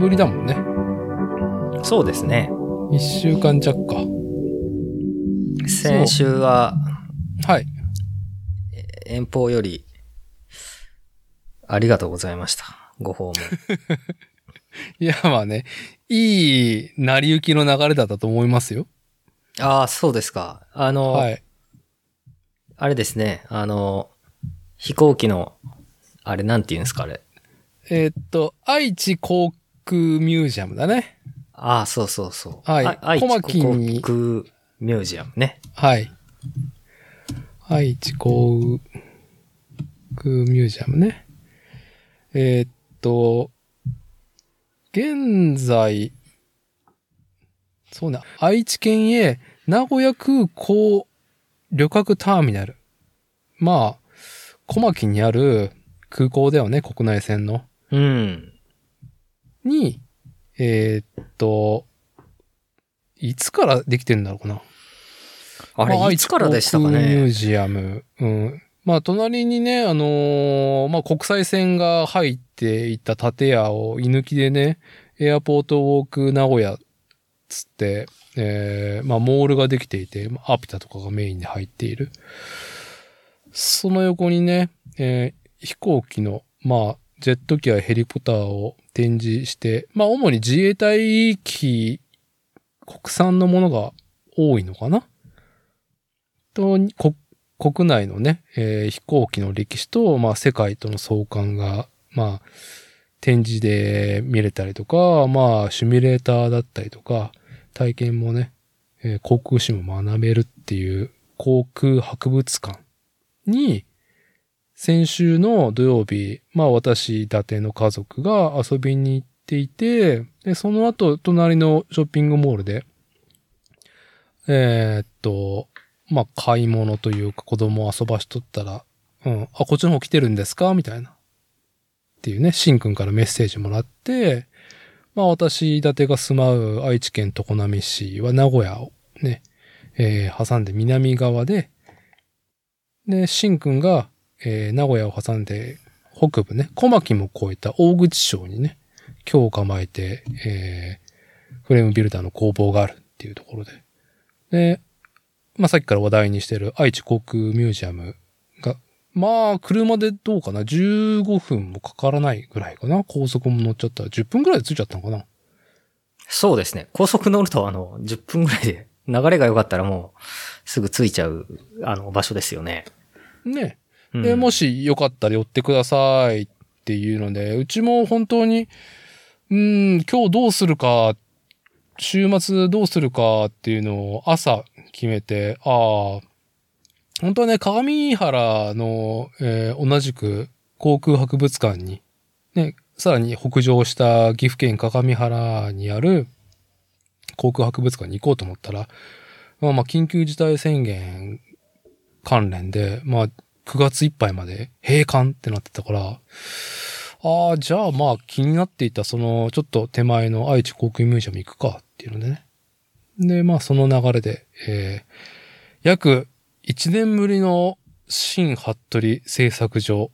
ぶりだもんね。そうですね。一週間弱か。先週ははい。遠方よりありがとうございました。ご訪問。いや、まあね、いい成り行きの流れだったと思いますよ。ああ、そうですか。あの、はい。あれですね。あの、飛行機の、あれなんて言うんですか、あれ。えーっと、愛知航空ミュージアムだね。ああ、そうそうそう。はいあ愛知小牧空ミュージアムね。はい。愛知航空ミュージアムね。えーっと、現在、そうね、愛知県へ名古屋空港旅客ターミナル。まあ、小牧にある空港だよね、国内線の。うん。に、えーっと、いつからできてるんだろうな。あれ、まあいつからでしたか愛知航空ミューね。ジアム。うん。まあ、隣にね、あのーまあ、国際線が入っていた建屋を居抜きでね、エアポートウォーク名古屋つって、えーまあ、モールができていて、まあアピタとかがメインで入っている。その横にね、えー飛行機の、まあ、ジェット機やヘリコプターを展示して、まあ、主に自衛隊機、国産のものが多いのかな？と、国内のね、えー飛行機の歴史と、まあ、世界との相関が、まあ、展示で見れたりとか、まあ、シミュレーターだったりとか、体験もね、えー航空士も学べるっていう航空博物館に、先週の土曜日、まあ私、伊達の家族が遊びに行っていて、で、その後、隣のショッピングモールで、えーっと、まあ買い物というか子供を遊ばしとったら、うん、あ、こっちの方来てるんですか？みたいな。っていうね、しんくんからメッセージもらって、まあ私、伊達が住まう愛知県常滑市は名古屋をね、えー挟んで南側で、で、しんくんが、えー名古屋を挟んで北部ね、小牧も越えた大口町にね、今日を構えて、えーフレームビルダーの工房があるっていうところで。で、まあ、さっきから話題にしてる愛知航空ミュージアムが、まあ、車でどうかな ?15 分もかからないぐらいかな高速も乗っちゃったら10分ぐらいで着いちゃったのかなそうですね。高速乗ると、あの、10分ぐらいで、流れが良かったらもう、すぐ着いちゃう、あの、場所ですよね。ね。で、もしよかったら寄ってくださいっていうので、うちも本当に、うーん、今日どうするか、週末どうするかっていうのを朝決めて、ああ、本当はね、鏡原の、えー同じく航空博物館に、ね、さらに北上した岐阜県鏡原にある航空博物館に行こうと思ったら、まあまあ緊急事態宣言関連で、まあ9月いっぱいまで？閉館ってなってたから、ああ、じゃあまあ気になっていたそのちょっと手前の愛知航空ミュージアム行くかっていうのでね。で、まあその流れで、えー、約1年ぶりの新服部製作所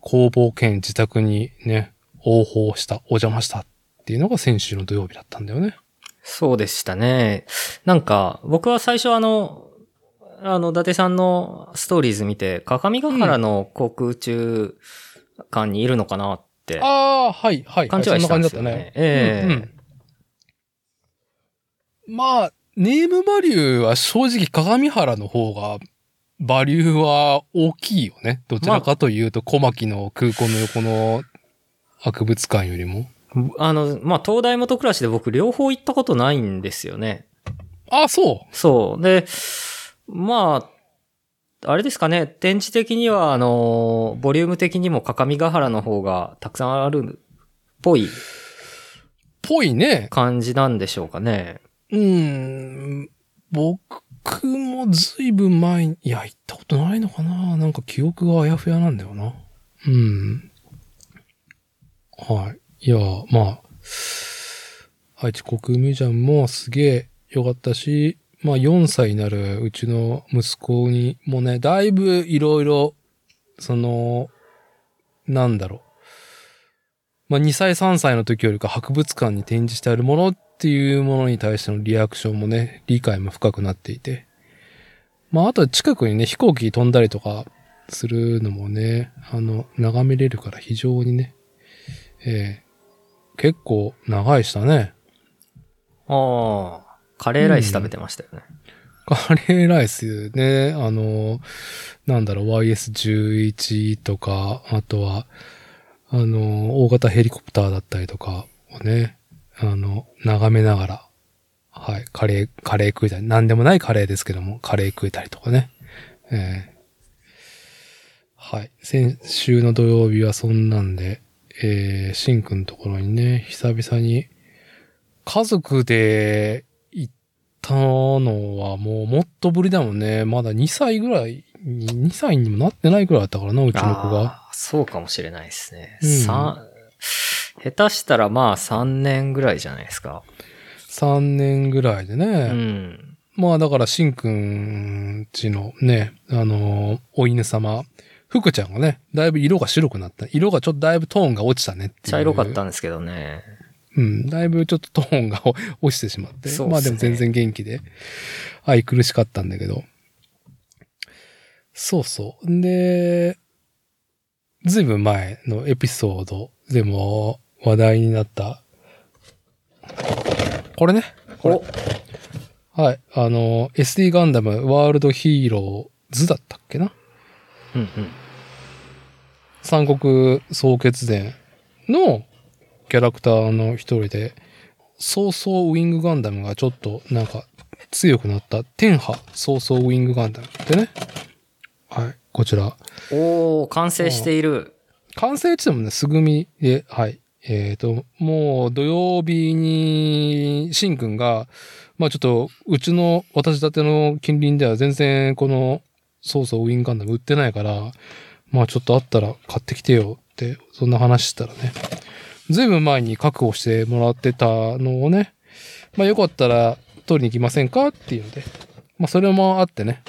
工房兼自宅にね、応報した、お邪魔したっていうのが先週の土曜日だったんだよね。そうでしたね。なんか、僕は最初あの、あの、伊達さんのストーリーズ見て、各務原の航空宇宙館にいるのかなって、ああ、はい、はい。勘違いしたんですよじだったね。。ねええうんうんまあ、ネームバリューは正直鏡原の方が、バリューは大きいよね。どちらかというと、小牧の空港の横の博物館よりも。あの、まあ、東大元暮らしで僕両方行ったことないんですよね。あ、そそう。で、まあ、あれですかね、展示的には、あの、ボリューム的にも各務原の方がたくさんあるっぽいぽいね。感じなんでしょうかね。うーん。僕もずいぶん前に、いや、行ったことないのかななんか記憶があやふやなんだよな。うん。はい。いや、まあ、愛知国空ミュージアムもすげえ良かったし、まあ4歳になるうちの息子にもね、だいぶいろいろ、その、なんだろうまあ、2歳3歳の時よりか博物館に展示してあるものっていうものに対してのリアクションもね、理解も深くなっていて。まあ、あと近くにね、飛行機飛んだりとかするのもね、あの、眺めれるから非常にね、えー、結構長いしたね。ああ、カレーライス食べてましたよね。カレーライスね、あの、なんだろう、YS11 とか、あとは、あの、大型ヘリコプターだったりとかをね、あの、眺めながら、はい、カレー、カレー食いたり、なんでもないカレーですけども、カレー食えたりとかね。えー、はい。先週の土曜日はそんなんで、えー、シンくんところにね、久々に、家族でったのはもうもっとぶりだもんね。まだ2歳ぐらいに、2歳にもなってないぐらいだったからな、うちの子が。そうかもしれないですね。うんさ下手したらまあ3年ぐらいじゃないですか。3年ぐらいでうね。ん。まあだから、しんくんちのね、あのーお犬様、福ちゃんがね、だいぶ色が白くなった。色がちょっとだいぶトーンが落ちたねっていう。茶色かったんですけどね。うん、だいぶちょっとトーンが落ちてしまって。ねまあでも全然元気で、愛苦しかったんだけど。そうそう。んで、ずいぶん前のエピソードでも話題になった、これね。これ。はい。あの、SD ガンダムワールドヒーローズだったっけなうんうん。三国総決伝のキャラクターの一人で、ソーソーウィングガンダムがちょっとなんか強くなった天波ソーソーウィングガンダムってね。はい。こちら。おー、完成している。完成地でもね、すぐみで、はい。えっ、と、もう土曜日に、しんくんが、まあちょっと、うちの私立ての近隣では全然この、そうそうウィンガンダム売ってないから、まあちょっとあったら買ってきてよって、そんな話したらね、ずいぶん前に確保してもらってたのをね、まあよかったら取りに行きませんかっていうので、まあそれもあってね、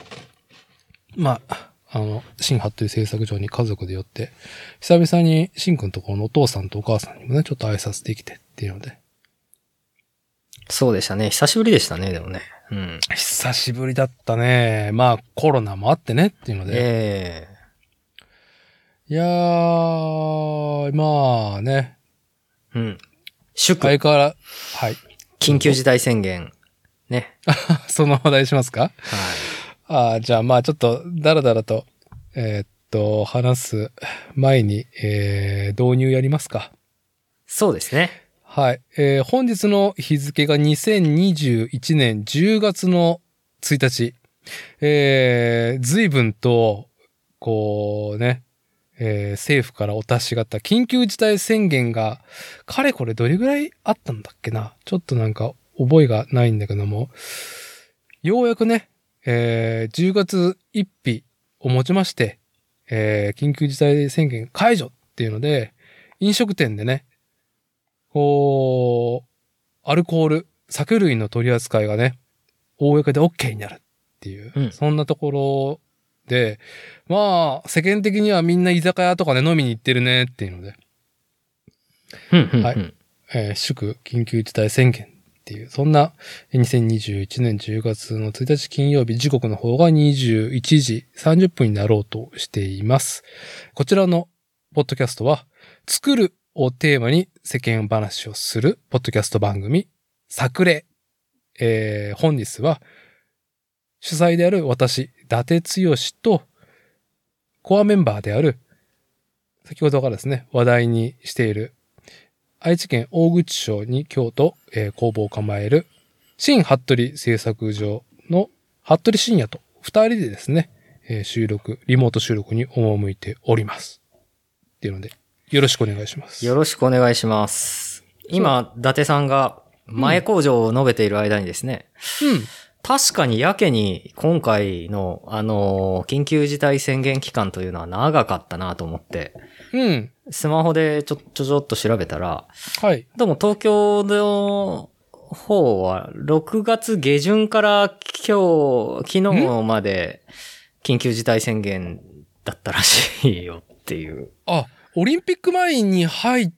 まあ、あの、新ハットリ製作所に家族で寄って、久々にシンくんところのお父さんとお母さんにもね、ちょっと挨拶できてっていうので、そうでしたね。久しぶりでしたね、でもね。うん。久しぶりだったね。まあ、コロナもあってねっていうので。えいやー、まあね、えうん。祝、相変わら、はい。緊急事態宣言。ね。その話題しますか？はい。あーじゃあまあちょっと、だらだらと、えーっと、話す前に、えー、導入やりますか。そうですね。はい。えー本日の日付が2021年10月の1日。えー、随分と、こうね、えー政府からお達しがあった緊急事態宣言が、かれこれどれぐらいあったんだっけな？ちょっとなんか覚えがないんだけども、ようやくね、えー10月1日をもちまして、えー緊急事態宣言解除っていうので、飲食店でね、こう、アルコール、酒類の取り扱いがね、公で OK になるっていう、うん。そんなところで、まあ、世間的にはみんな居酒屋とかね、飲みに行ってるねっていうので、はいうん。えー祝緊急事態宣言っていう、そんな2021年10月の1日金曜日、時刻の方が21時30分になろうとしています。こちらのポッドキャストは、作るをテーマに世間話をするポッドキャスト番組、作例。えー本日は、主催である私、伊達剛と、コアメンバーである、先ほどからですね、話題にしている愛知県大口町に京都、えー工房を構える、新服部製作所の服部深也と二人でですね、えー収録、リモート収録に赴いております。っていうので、よろしくお願いします。よろしくお願いします。今、伊達さんが前工場を述べている間にですね、うん。確かにやけに今回の、あのー緊急事態宣言期間というのは長かったなと思って、うん。スマホでちょ、ちょちょっと調べたら、はい。でも東京の方は6月下旬から今日、昨日まで緊急事態宣言だったらしいよっていう。あ、オリンピック前に入っ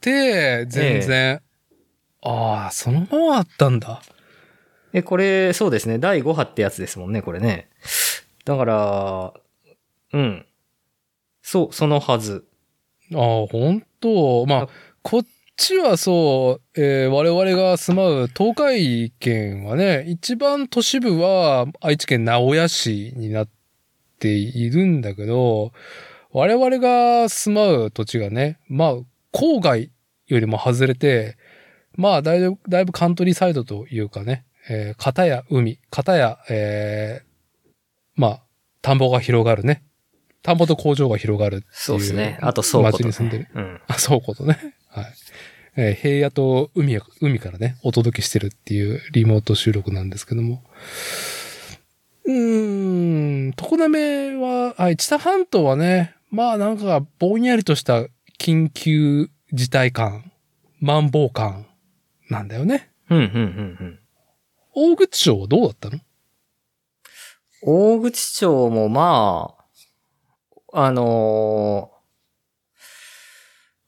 て、全然。ああ、そのままあったんだ。え、これ、そうですね。第5波ってやつですもんね、これね。だから、うん。そう、そのはず。ああ、本当？まああ、こっちはそう、えー我々が住まう東海圏はね、一番都市部は愛知県名古屋市になっているんだけど、我々が住まう土地がね、まあ、郊外よりも外れて、まあ、だいぶ、だいぶカントリーサイドというかね、えー、片や海、片や、えーまあ、田んぼが広がるね。田んぼと工場が広がるっていう。そうですね。あと倉庫と、ね。町に住んでる。うん。あ、そうことね。はい。えー平野と海や、海からね、お届けしてるっていうリモート収録なんですけども。うーん、常滑は、はい、知多半島はね、まあなんかぼんやりとした緊急事態感、マンボウ感なんだよね。うん、うん、うん、うん。大口町はどうだったの？大口町もまあ、あのー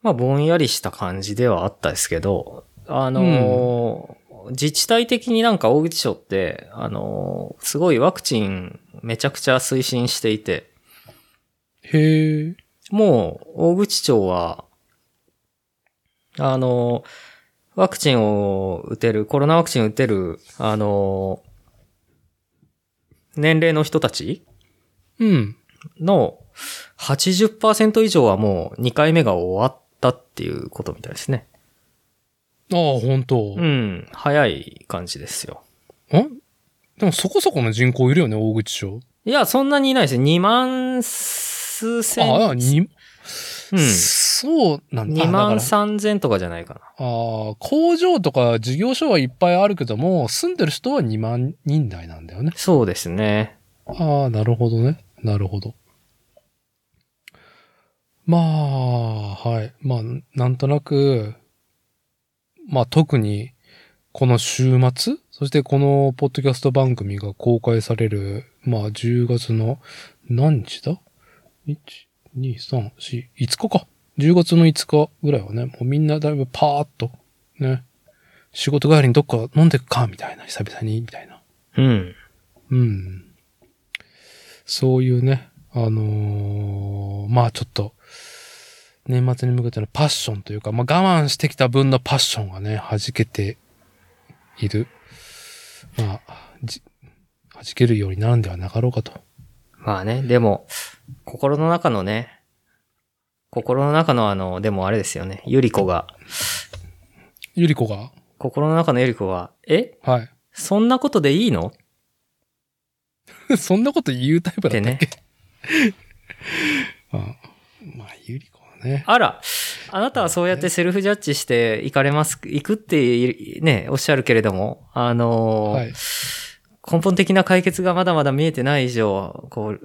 まあ、ぼんやりした感じではあったですけど、あのー自治体的になんか大口町って、あのーすごいワクチンめちゃくちゃ推進していて、へえ。もう大口町は、あのーワクチンを打てる、コロナワクチンを打てる、あのー年齢の人たち？うん。の80%以上はもう2回目が終わったっていうことみたいですね。ああ、本当。うん。早い感じですよ。んでもそこそこの人口いるよね、大口町。いや、そんなにいないですよ。2万数千。ああ、に、うん。そうなんだ。2万あだから3千とかじゃないかな。ああ、工場とか事業所はいっぱいあるけども、住んでる人は2万人台なんだよね。そうですね。ああ、なるほどね。なるほど。まあ、はい。まあ、なんとなく、まあ特に、この週末、そしてこのポッドキャスト番組が公開される、まあ10月の何日だ ?1、2、3、4、5日か。10月の5日ぐらいはね、もうみんなだいぶパーっと、ね、仕事帰りにどっか飲んでくか、みたいな、久々に、みたいな。うん。うん。そういうね、あのーまあちょっと、年末に向けてのパッションというか、まあ我慢してきた分のパッションがね、弾けている。まあ、じ、弾けるようになるんではなかろうかと。まあね、でも、心の中のね、心の中のあの、でもあれですよね。ゆり子が、ゆり子が、心の中のゆり子が、え？はい。そんなことでいいの？そんなこと言うタイプだったっけ、あ、まあ、ゆり子はね。あら、あなたはそうやってセルフジャッジして行かれます、行くってね、おっしゃるけれども、あのーはい。根本的な解決がまだまだ見えてない以上、こう、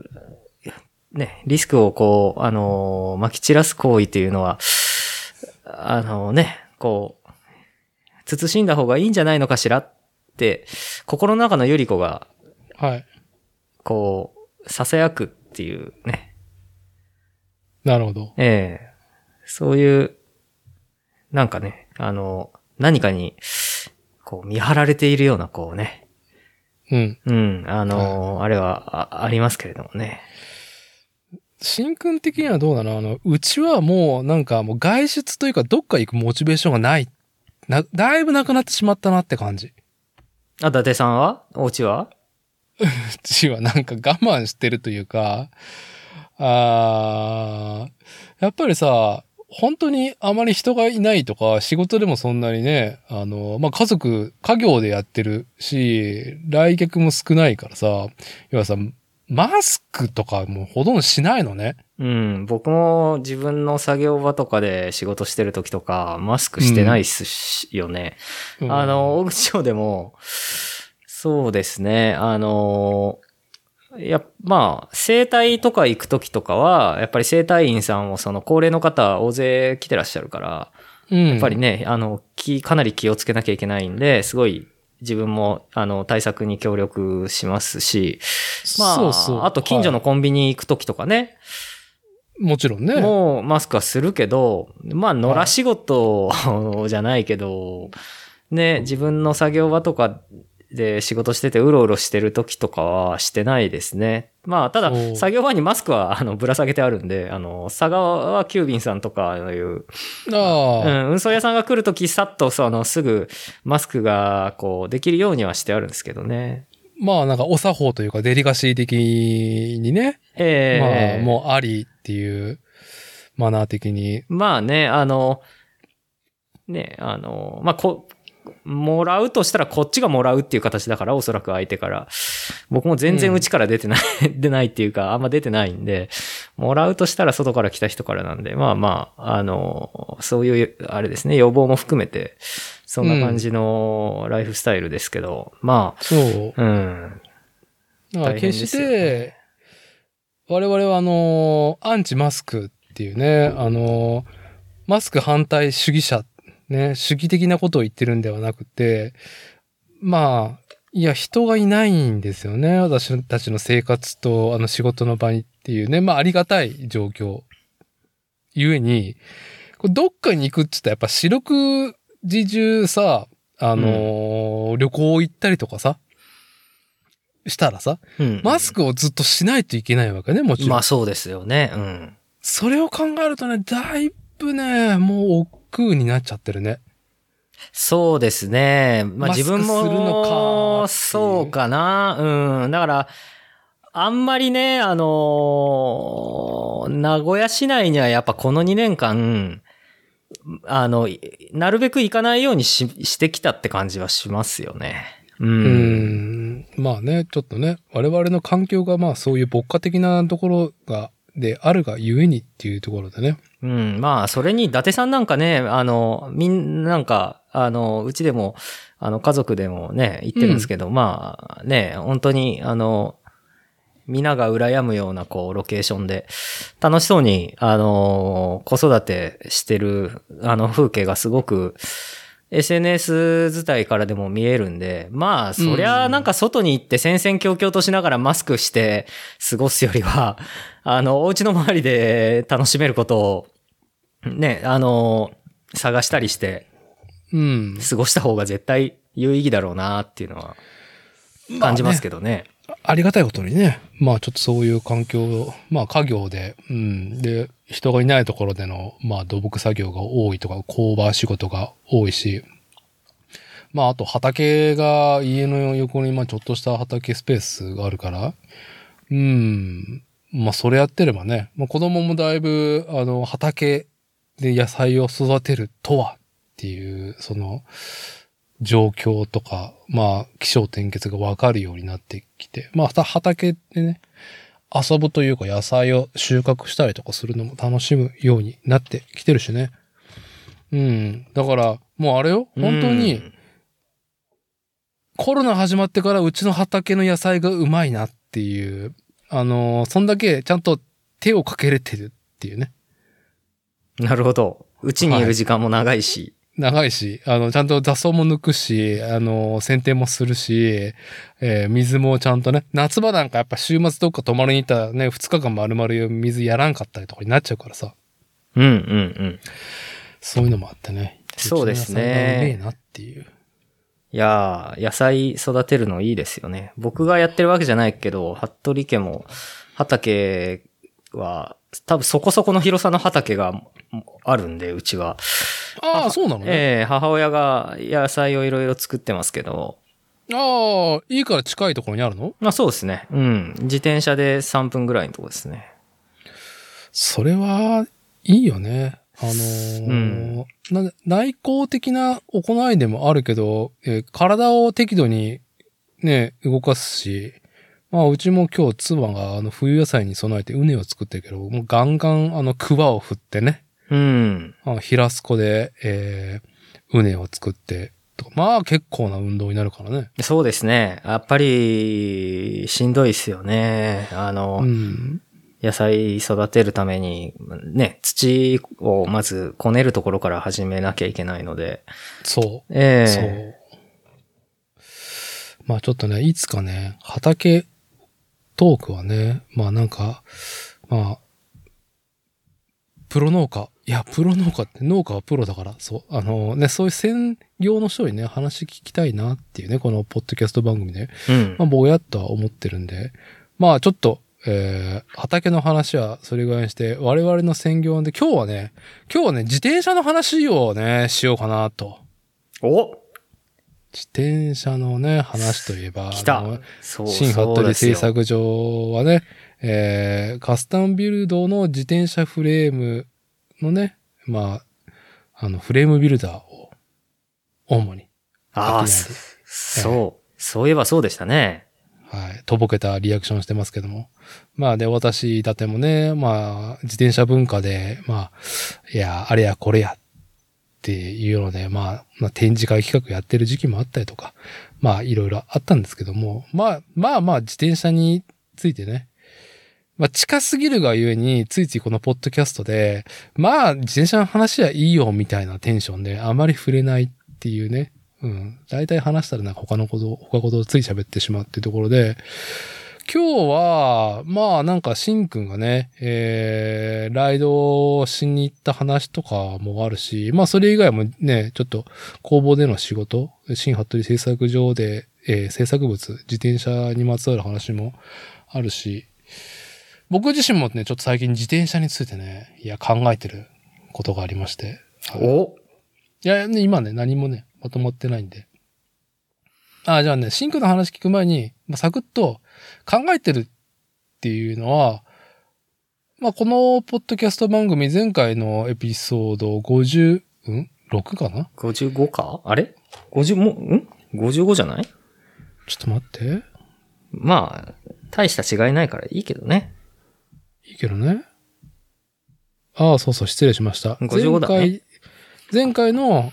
ね、リスクをこう、あのー、撒き散らす行為っていうのは、あのね、こう、慎んだ方がいいんじゃないのかしらって、心の中のゆり子が、はい。こう、囁くっていうね、なるほど。ええそういう、なんかね、あの、何かに、こう見張られているような、こうね、うん。うん、あの、あれはあありますけれどもね。しんくん的にはどうなの？あの、うちはもうなんかもう外出というかどっか行くモチベーションがない。な、だいぶなくなってしまったなって感じ。あ、伊達さんは？お家は？うちはなんか我慢してるというか、あーやっぱりさ、本当にあまり人がいないとか、仕事でもそんなにね、あの、まあ、家族、家業でやってるし、来客も少ないからさ、要はさ、マスクとかもほとんどしないのね。うん、僕も自分の作業場とかで仕事してる時とか、マスクしてないっすし、よね。うんあの、大口町でも、そうですね、あの、や、まあ、生体とか行く時とかは、やっぱり生体院さんもその高齢の方大勢来てらっしゃるから、うん、やっぱりね、あの、気、かなり気をつけなきゃいけないんで、すごい自分も、あの、対策に協力しますし、まあ、そうそう。あと近所のはコンビニ行く時とかね、もちろんね。もうマスクはするけど、まあ、野良仕事じゃないけど、ね、自分の作業場とかで仕事しててうろうろしてる時とかはしてないですね。まあ、ただ作業場にマスクは、あの、ぶら下げてあるんで、あの、佐川はキュービンさんとかいう、ああ、うん、運送屋さんが来るとき、さっと、その、すぐ、マスクが、こう、できるようにはしてあるんですけどね。まあなんかお作法というかデリカシー的にね、ええまあもうありっていうマナー的に。まあね、あの、ね、あの、まあ、こ、もらうとしたらこっちがもらうっていう形だから、おそらく相手から。僕も全然うちから出てない、出ないっていうか、あんま出てないんで、もらうとしたら外から来た人からなんで、まあまあ、あの、そういう、あれですね、予防も含めて、そんな感じのライフスタイルですけど、まそう。あ、うん。だから決して、我々はあの、アンチマスクっていうね、あの、マスク反対主義者、ね、主義的なことを言ってるんではなくて、まあ、いや、人がいないんですよね。私たちの生活と、あの、仕事の場にっていうね、まあ、ありがたい状況。ゆえに、これどっかに行くっつったらやっぱ四六時中さ、あのー旅行行ったりとかさ、したらさ、うんマスクをずっとしないといけないわけね、もちろん。まあそうですよね。うん。それを考えるとね、だいぶね、もう億劫になっちゃってるね。そうですね。まあ自分クするのかそうかな。うん。だから、あんまりね、あのー名古屋市内にはやっぱこの2年間、あの、いなるべく行かないようにししてきたって感じはしますよね。う。うんん。まあね、ちょっとね、我々の環境がまあそういう牧歌的なところが、であるがゆえにっていうところでね。うん。まあ、それに伊達さんなんかね、あの、みんななんか、あの、うちでも、あの、家族でもね、言ってるんですけど、まあ、ね、本当に、あの、皆が羨むような、こう、ロケーションで、楽しそうに、あの、子育てしてる、あの、風景がすごく、SNS 自体からでも見えるんで、まあ、そりゃ、なんか外に行って戦々恐々としながらマスクして過ごすよりは、あの、お家の周りで楽しめることを、ね、あの、探したりしてうん。過ごした方が絶対有意義だろうなっていうのは感じますけどね。あありがたいことにね、まあちょっとそういう環境、まあ家業で、うん。で、人がいないところでの、まあ土木作業が多いとか、工場仕事が多いし、まああと畑が家の横に、まあちょっとした畑スペースがあるから、うん。まあそれやってればね、まあ子供もだいぶ、あの、畑で野菜を育てるとはっていう、その、状況とか、まあ、気象転結がわかるようになってきて、まあ、畑でね、遊ぶというか野菜を収穫したりとかするのも楽しむようになってきてるしね。うん。だから、もうあれよ、本当に、うんコロナ始まってからうちの畑の野菜がうまいなっていう、あのーそんだけちゃんと手をかけれてるっていうね。なるほど。うちにいる時間も長いし。長いし、あの、ちゃんと雑草も抜くし、あの、剪定もするし、えー水もちゃんとね、夏場なんかやっぱ週末どっか泊まりに行ったらね、2日間丸々水やらんかったりとかになっちゃうからさ、うんうんうん。そういうのもあってね。そうですねうめえなっていう。いやー、野菜育てるのいいですよね。僕がやってるわけじゃないけど、服部家も畑は、多分そこそこの広さの畑があるんで、うちは。ああ、そうなのね。ええ母親が野菜をいろいろ作ってますけど、ああ、いいから近いところにあるの？まあそうですね。うん。自転車で3分ぐらいのとこですね。それは、いいよね。あのーな内向的な行いでもあるけど、えー体を適度にね、動かすし、まあ、うちも今日妻があの冬野菜に備えて畝を作ってるけど、もうガンガンあの桑を振ってね、うん。あの平すこで、えー、畝を作って、とかまあ結構な運動になるからね。そうですね。やっぱり、しんどいですよね。あの、うん。野菜育てるために、ね、土をまずこねるところから始めなきゃいけないので。そう。ええそう。まあちょっとね、いつかね、畑トークはね、まあなんか、まあ、プロ農家。いや、プロ農家って農家はプロだから、そう。あのね、そういう専業の人にね、話聞きたいなっていうね、このポッドキャスト番組で。うんまあ、。ぼやっとは思ってるんで。まあ、ちょっと、えー、畑の話はそれぐらいにして、我々の専業で、今日はね、今日はね、自転車の話をね、しようかなと。お自転車のね、話といえば、来た新服部そうですよ製作所はね、えー、カスタムビルドの自転車フレームのね、まあ、あの、フレームビルダーを、主に、ああ、商いそそう。そういえばそうでしたね。はい、とぼけたリアクションしてますけども。まあで、私だてもね、まあ、自転車文化で、まあ、いや、あれやこれやっっていうので、まあ、まあ、展示会企画やってる時期もあったりとか、まあ、いろいろあったんですけども、まあ、まあまあ、自転車についてね、まあ、近すぎるがゆえに、ついついこのポッドキャストで、まあ、自転車の話はいいよ、みたいなテンションで、あまり触れないっていうね。うん。大体話したらなんか他のこと、他ことをつい喋ってしまうっていうところで、今日は、まあなんかシンくんがね、えー、ライドしに行った話とかもあるし、まあそれ以外もね、ちょっと工房での仕事、新服部製作場で、えー制作物、自転車にまつわる話もあるし、僕自身もね、ちょっと最近自転車についてね、いや考えてることがありまして。お？いや、ね、今ね、何もね、まとまってないんで。あ、じゃあね、シンクの話聞く前に、まあ、サクッと考えてるっていうのは、まあ、このポッドキャスト番組、前回のエピソード50、ん ?6 かな ?55 か？あれ ?50 も、ん ?55 じゃない？ちょっと待って。まあ、大した違いないからいいけどね。いいけどね。ああ、そうそう、失礼しました。55だね前回、前回の、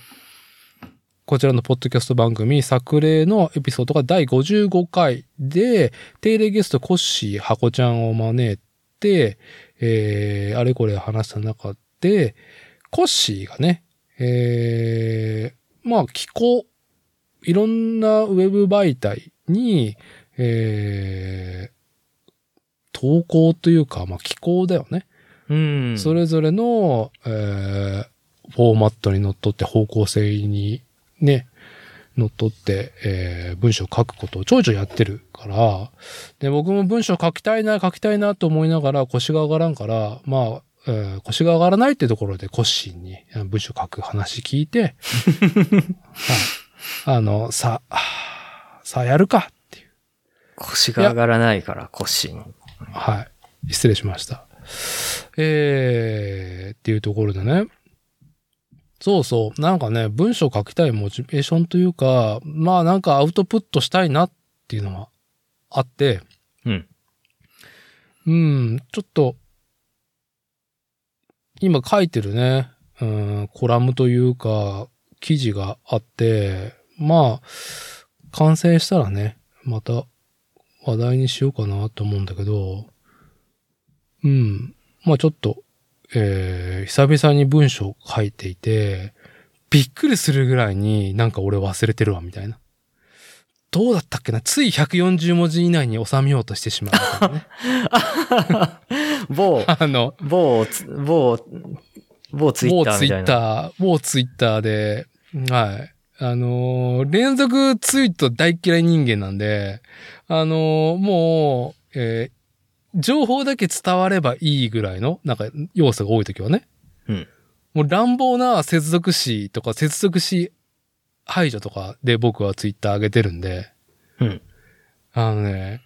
こちらのポッドキャスト番組、作例のエピソードが第55回で、定例ゲストコッシー、ハコちゃんを招いて、えー、あれこれ話した中で、コッシーがね、えー、まあ、気候、いろんなウェブ媒体に、えー、投稿というか、まあ、気候だよね。うん。それぞれの、えーフォーマットにのっとって方向性にね、のっとって、えー文章を書くことをちょいちょいやってるから、で、僕も文章書きたいな、書きたいなと思いながら腰が上がらんから、まあ、えー腰が上がらないってところでコッシーにあ文章書く話聞いて、はい、あの、さ、さあやるかっていう。腰が上がらないから腰に。はい。失礼しました。えー、っていうところでね。そうそう。なんかね、文章書きたいモチベーションというか、まあなんかアウトプットしたいなっていうのはあって、うん。うん、ちょっと、今書いてるね、うん、コラムというか、記事があって、まあ、完成したらね、また話題にしようかなと思うんだけど、うん、まあちょっと、えー、久々に文章書いていて、びっくりするぐらいになんか俺忘れてるわ、みたいな。どうだったっけな？つい140文字以内に収めようとしてしまう。某、あの、某つ、某、某ツイッ某ツイッター某ツイッターで、はい。あのー連続ツイート大嫌い人間なんで、あのーもう、えー情報だけ伝わればいいぐらいの、なんか、要素が多いときはね。うん。もう乱暴な接続詞とか接続詞排除とかで僕はツイッター上げてるんで、うん。あのね、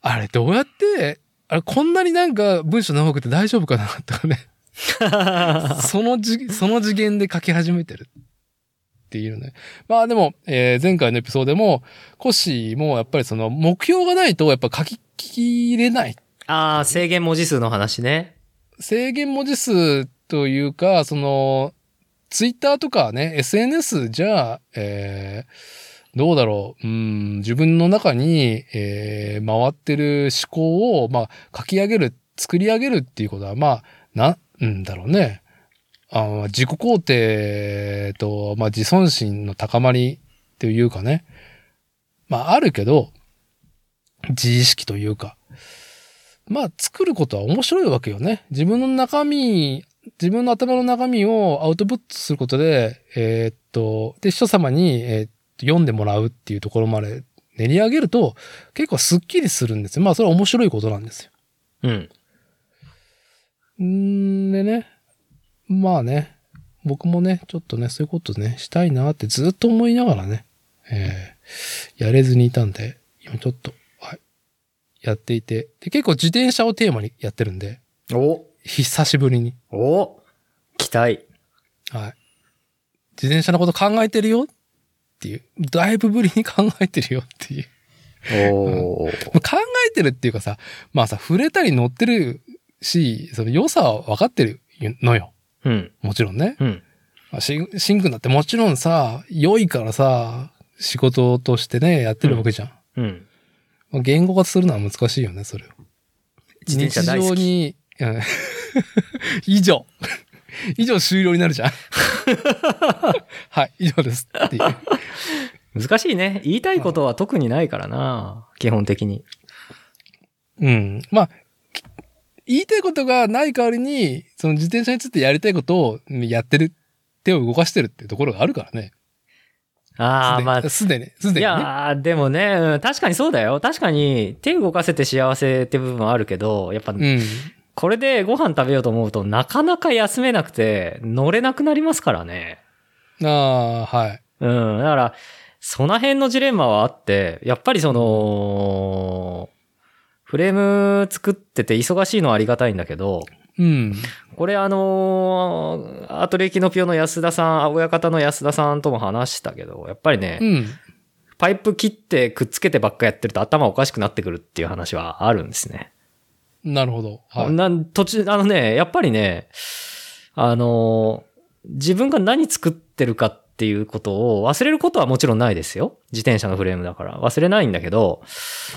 あれどうやって、あれこんなになんか文章長くて大丈夫かなとかね。そのじ、その次元で書き始めてるっていうね。まあでも、えー前回のエピソードでも、コッシーもやっぱりその目標がないとやっぱ書ききれない。ああ、制限文字数の話ね。制限文字数というか、その、ツイッターとかね、SNS じゃ、えーどうだろう。うん、自分の中に、えー回ってる思考を、まあ、書き上げる、作り上げるっていうことは、まあ、なんだろうね。あー自己肯定と、まあ、自尊心の高まりというかね。まあ、あるけど、自意識というか。まあ、作ることは面白いわけよね。自分の中身自分の頭の中身をアウトプットすることで、えーっと、で、人様に、えーっと読んでもらうっていうところまで練り上げると、結構スッキリするんですよ。まあ、それは面白いことなんですよ。うん。んーでね、まあね、僕もね、ちょっとね、そういうことね、したいなってずっと思いながらね、えーやれずにいたんで、今ちょっと、はい、やっていて、で、結構自転車をテーマにやってるんで、お久しぶりに、お期待。はい。自転車のこと考えてるよっていう、だいぶぶりに考えてるよっていう。おー。考えてるっていうかさ、まあさ、触れたり乗ってるし、その良さは分かってるのよ。うん。もちろんね。うん。まあシンシンくんだってもちろんさ、良いからさ、仕事としてね、やってるわけじゃん。うん。まあ言語化するのは難しいよね、それを。自転車大好きに、うん 以上。以上終了になるじゃん。はい、以上です。っていう。難しいね。言いたいことは特にないからな。基本的に。うん。まあ、言いたいことがない代わりに、その自転車についてやりたいことをやってる、手を動かしてるっていうところがあるからね。ああ、まあ、すでに、すでにね。いやー、でもね、うん確かにそうだよ。確かに手動かせて幸せって部分はあるけど、やっぱ、うん。これでご飯食べようと思うとなかなか休めなくて乗れなくなりますからね。ああ、はい。うん。だから、その辺のジレンマはあって、やっぱりその、フレーム作ってて忙しいのはありがたいんだけど、うん。これあのーアトレキノピオの安田さん、親方の安田さんとも話したけど、やっぱりね、うん。パイプ切ってくっつけてばっかやってると頭おかしくなってくるっていう話はあるんですね。なるほど。はい。なん途中、あのね、やっぱりね、あのー自分が何作ってるかっていうことを忘れることはもちろんないですよ。自転車のフレームだから。忘れないんだけど、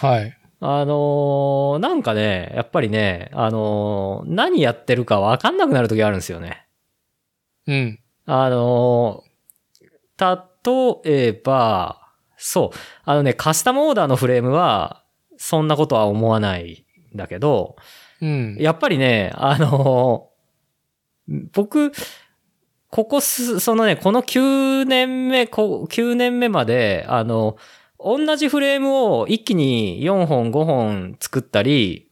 はい。あのーなんかね、やっぱりね、あのー何やってるかわかんなくなる時あるんですよね。うん。あのー例えば、そう、あのね、カスタムオーダーのフレームは、そんなことは思わないんだけど、うん。やっぱりね、あのー僕、ここす、そのね、この9年目、こ9年目まで、あの、同じフレームを一気に4本5本作ったり、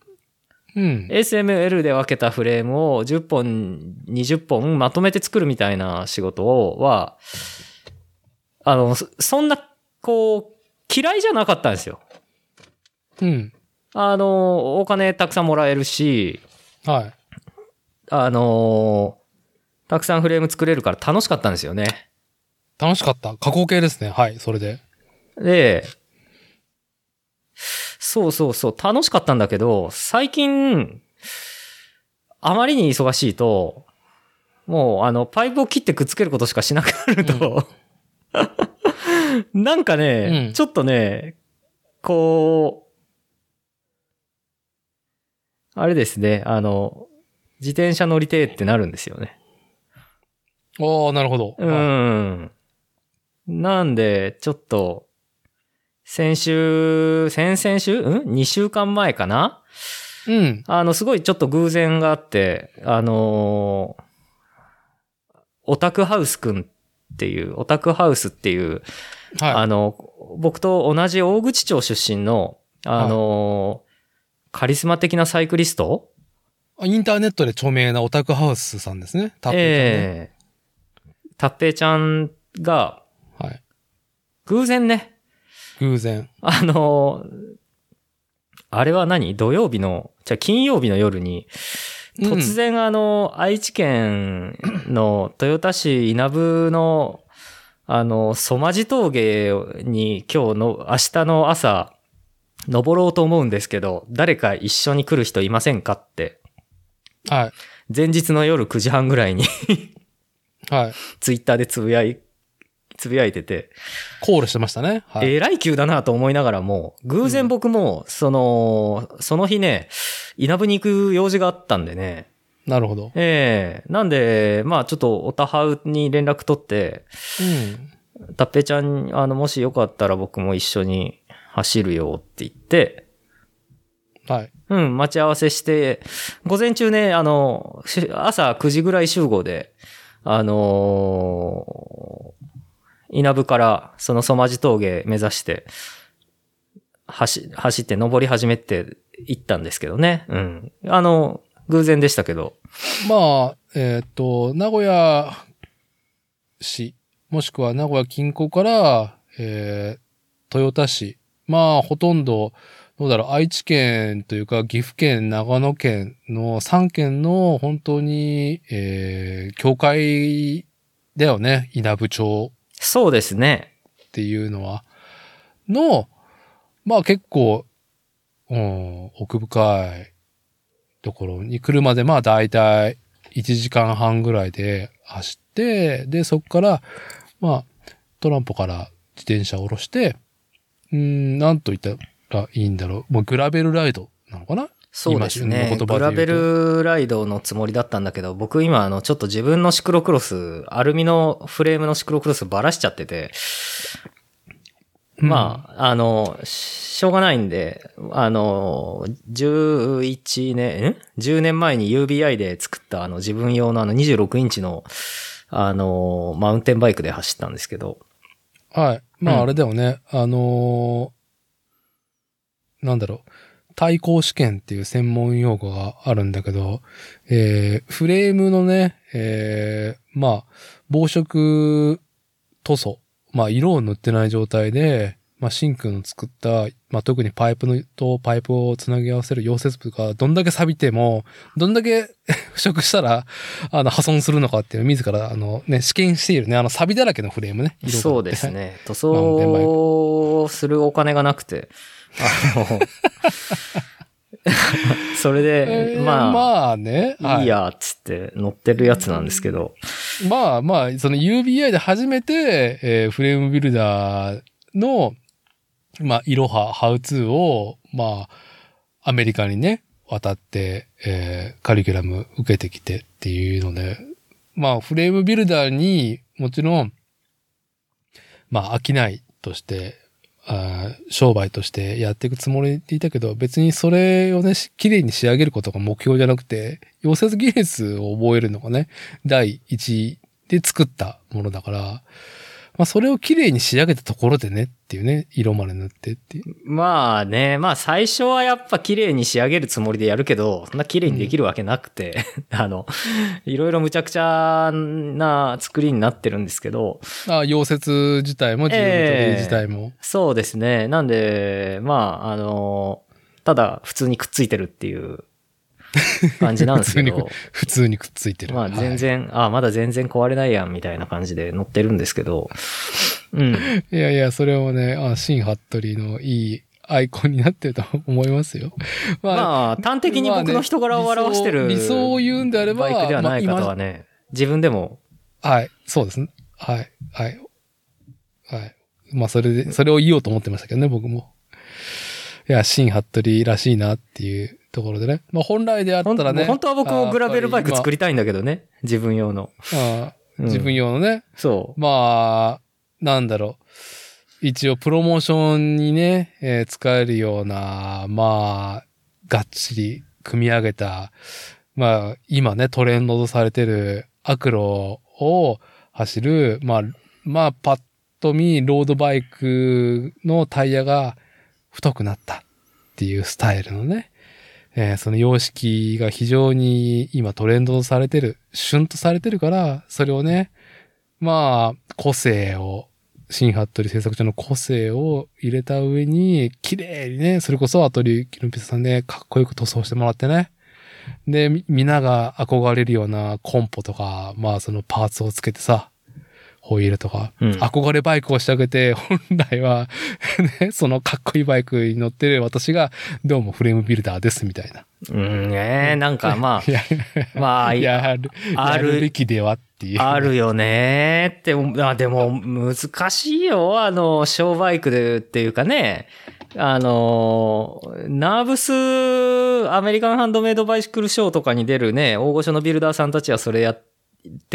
うん。SML で分けたフレームを10本、20本まとめて作るみたいな仕事を、は、あの、そそんな、こう、嫌いじゃなかったんですよ。うん。あの、お金たくさんもらえるし、はい。あのたくさんフレーム作れるから楽しかったんですよね。楽しかった。加工系ですね。はい。それで。で、そうそうそう、楽しかったんだけど、最近、あまりに忙しいと、もう、あの、パイプを切ってくっつけることしかしなくなると、なんかね、うんちょっとね、こう、あれですね、あの、自転車乗りてえってなるんですよね。おー、なるほど。うはいん。なんで、ちょっと、先週、先々週？ん ?2 週間前かな？うん。あの、すごいちょっと偶然があって、あのーオタクハウスくんっていう、オタクハウスっていう、はあの、僕と同じ大口町出身の、あのーカリスマ的なサイクリスト？い。インターネットで著名なオタクハウスさんですね。タッペええタッペイちゃんが、ちゃんね。はい。偶然ね、偶然。あのーあれは何？土曜日の、じゃあ金曜日の夜に、うん突然あの、愛知県の豊田市稲部の、あの、ソマジ峠に今日の、明日の朝、登ろうと思うんですけど、誰か一緒に来る人いませんかって、はい。前日の夜9時半ぐらいにはい。ツイッターでつぶやい、つぶやいてて、コールしてましたね。はい。えらい急だなと思いながらも、偶然僕も、その、その日ね、稲部に行く用事があったんでね、なるほど。ええなんで、まあちょっとおたはうに連絡取って、うん。たっぺちゃん、あの、もしよかったら僕も一緒に走るよって言って、はい。うん、待ち合わせして、午前中ね、あの、し朝9時ぐらい集合で、あのー稲部からそのソマジ峠目指して、走、走って登り始めて行ったんですけどね。うん。あの、偶然でしたけど。まあ、えっ、と、名古屋市、もしくは名古屋近郊から、えー、豊田市。まあ、ほとんど、どうだろう、愛知県というか、岐阜県、長野県の3県の本当に、えー、境界だよね、稲部町そうですね。っていうのは、の、まあ結構、うん、奥深いところに来るまで、まあ大体1時間半ぐらいで走って、で、そこから、まあ、トランポから自転車を下ろして、うん、なんと言ったらいいんだろう。もうグラベルライドなのかな？そうですね。グラベルライドのつもりだったんだけど、僕今あの、ちょっと自分のシクロクロス、アルミのフレームのシクロクロスばらしちゃってて、まあ、あの、しょうがないんで、あの、11年、ん ?10 年前に UBI で作ったあの自分用のあの26インチの、あの、マウンテンバイクで走ったんですけど、はい。まうんああれだよね。あのーなんだろう。対抗試験っていう専門用語があるんだけど、えー、フレームのね、えー、まあ、防色塗装、まあ、色を塗ってない状態で、まあ、シンクの作った、まあ、特にパイプのとパイプをつなぎ合わせる溶接部がどんだけ錆びても、どんだけ 腐食したら、あの、破損するのかっていうのを自ら、あの、ね、試験しているね、あの、錆びだらけのフレームね。そうです。ね。塗装 するお金がなくて、あの、それで、えーまあ、まあね。はいいや、っつって乗ってるやつなんですけど、まあまあ、その UBI で初めて、えーフレームビルダーの、まあ、いろは、ハウツーを、まあ、アメリカにね、渡って、えーカリキュラム受けてきてっていうので、まあ、フレームビルダーにもちろん、まあ、飽きないとして、あ商売としてやっていくつもりでいたけど、別にそれをね、綺麗に仕上げることが目標じゃなくて、溶接技術を覚えるのがね、第一で作ったものだから、まあそれを綺麗に仕上げたところでねっていうね、色まで塗ってっていう。まあね、まあ最初はやっぱ綺麗に仕上げるつもりでやるけど、そんな綺麗にできるわけなくて、あの、いろいろ無茶苦茶な作りになってるんですけど、あ溶接自体もジオメトリー自体も。そうですね。なんで、まあ、あの、ただ普通にくっついてるっていう感じなんですけ 普通ど、普通にくっついてる。まあ全然、あまだ全然壊れないやんみたいな感じで乗ってるんですけど、うん。はい。いやいや、それもね、あ新ハットリのいいアイコンになってると思いますよ。まあ、端的に僕の人柄を表してる理想理想を言うんであれば、バイクではない方まあはね、自分でも、今はい、そうですね。はい、はい。はい。まあ、それで、それを言おうと思ってましたけどね、僕も。いや、新ハットリらしいなっていうところでね。まあ、本来であったらね。本当は僕もグラベルバイク作り、りたいんだけどね、自分用の。あうん自分用のね。そう。まあ、なんだろう。一応、プロモーションにね、えー使えるような、まあ、がっちり組み上げた、まあ、今ね、トレンドとされてるアクロを走る、まあ、まあ、パッと見、ロードバイクのタイヤが太くなったっていうスタイルのね、えーその様式が非常に今トレンドされてる、旬とされてるから、それをね、まあ、個性を、新ハットリ製作所の個性を入れた上に、綺麗にね、それこそアトリキノピスさんでかっこよく塗装してもらってね。で、み皆が憧れるようなコンポとか、まあそのパーツをつけてさ、ホイールとか、うん憧れバイクを仕上げて、本来は、ね、そのかっこいいバイクに乗ってる私が、どうもフレームビルダーです、みたいな。うん、ねなんかまあ、まあ、やる、あるやるべきではっていう。あるよねって、あでも難しいよ。あの、小バイクでっていうかね。あの、ナーブス、アメリカンハンドメイドバイシクルショーとかに出るね、大御所のビルダーさんたちはそれやって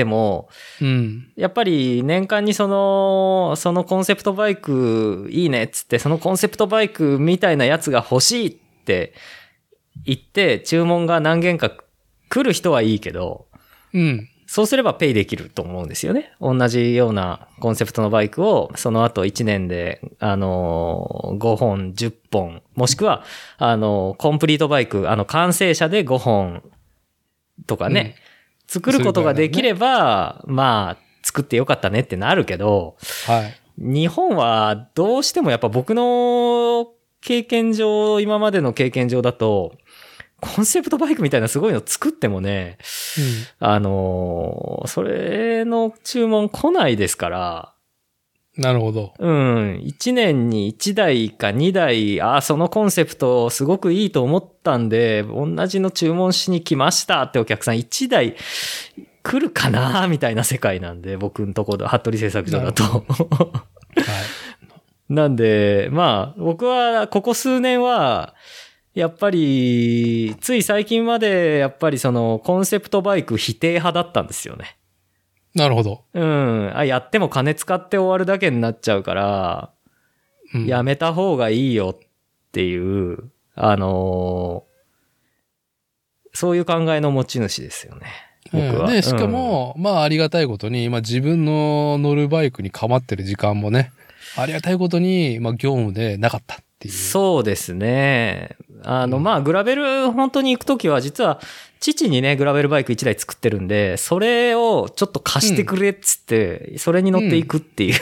も、うん。やっぱり年間にその、そのコンセプトバイクいいねっつって、そのコンセプトバイクみたいなやつが欲しいって行って注文が何件か来る人はいいけど、うん。そうすればペイできると思うんですよね。同じようなコンセプトのバイクを、その後1年で、あのー5本、10本、もしくは、あのーコンプリートバイク、あの、完成車で5本とかね、作ることができれば、まあ、作ってよかったねってなるけど、はい。日本はどうしてもやっぱ僕の経験上、今までの経験上だと、コンセプトバイクみたいなすごいの作ってもね、あのーそれの注文来ないですから、うん。なるほど。うん、1年に1台か2台、あ、そのコンセプトすごくいいと思ったんで、同じの注文しに来ましたってお客さん1台来るかなみたいな世界なんで、僕のところ、服部製作所だと。はい。なんで、まあ、僕はここ数年は、やっぱり、つい最近まで、やっぱりその、コンセプトバイク否定派だったんですよね。なるほど。うん。あ、やっても金使って終わるだけになっちゃうから、うん、やめた方がいいよっていう、あのーそういう考えの持ち主ですよね。僕は。うんで、しかも、まあありがたいことに、まあ自分の乗るバイクに構ってる時間もね、ありがたいことに、まあ業務でなかったっていう。そうですね。あの、うんまあ、グラベル本当に行くときは、実は、父にね、グラベルバイク1台作ってるんで、それをちょっと貸してくれっつって、それに乗っていくっていう、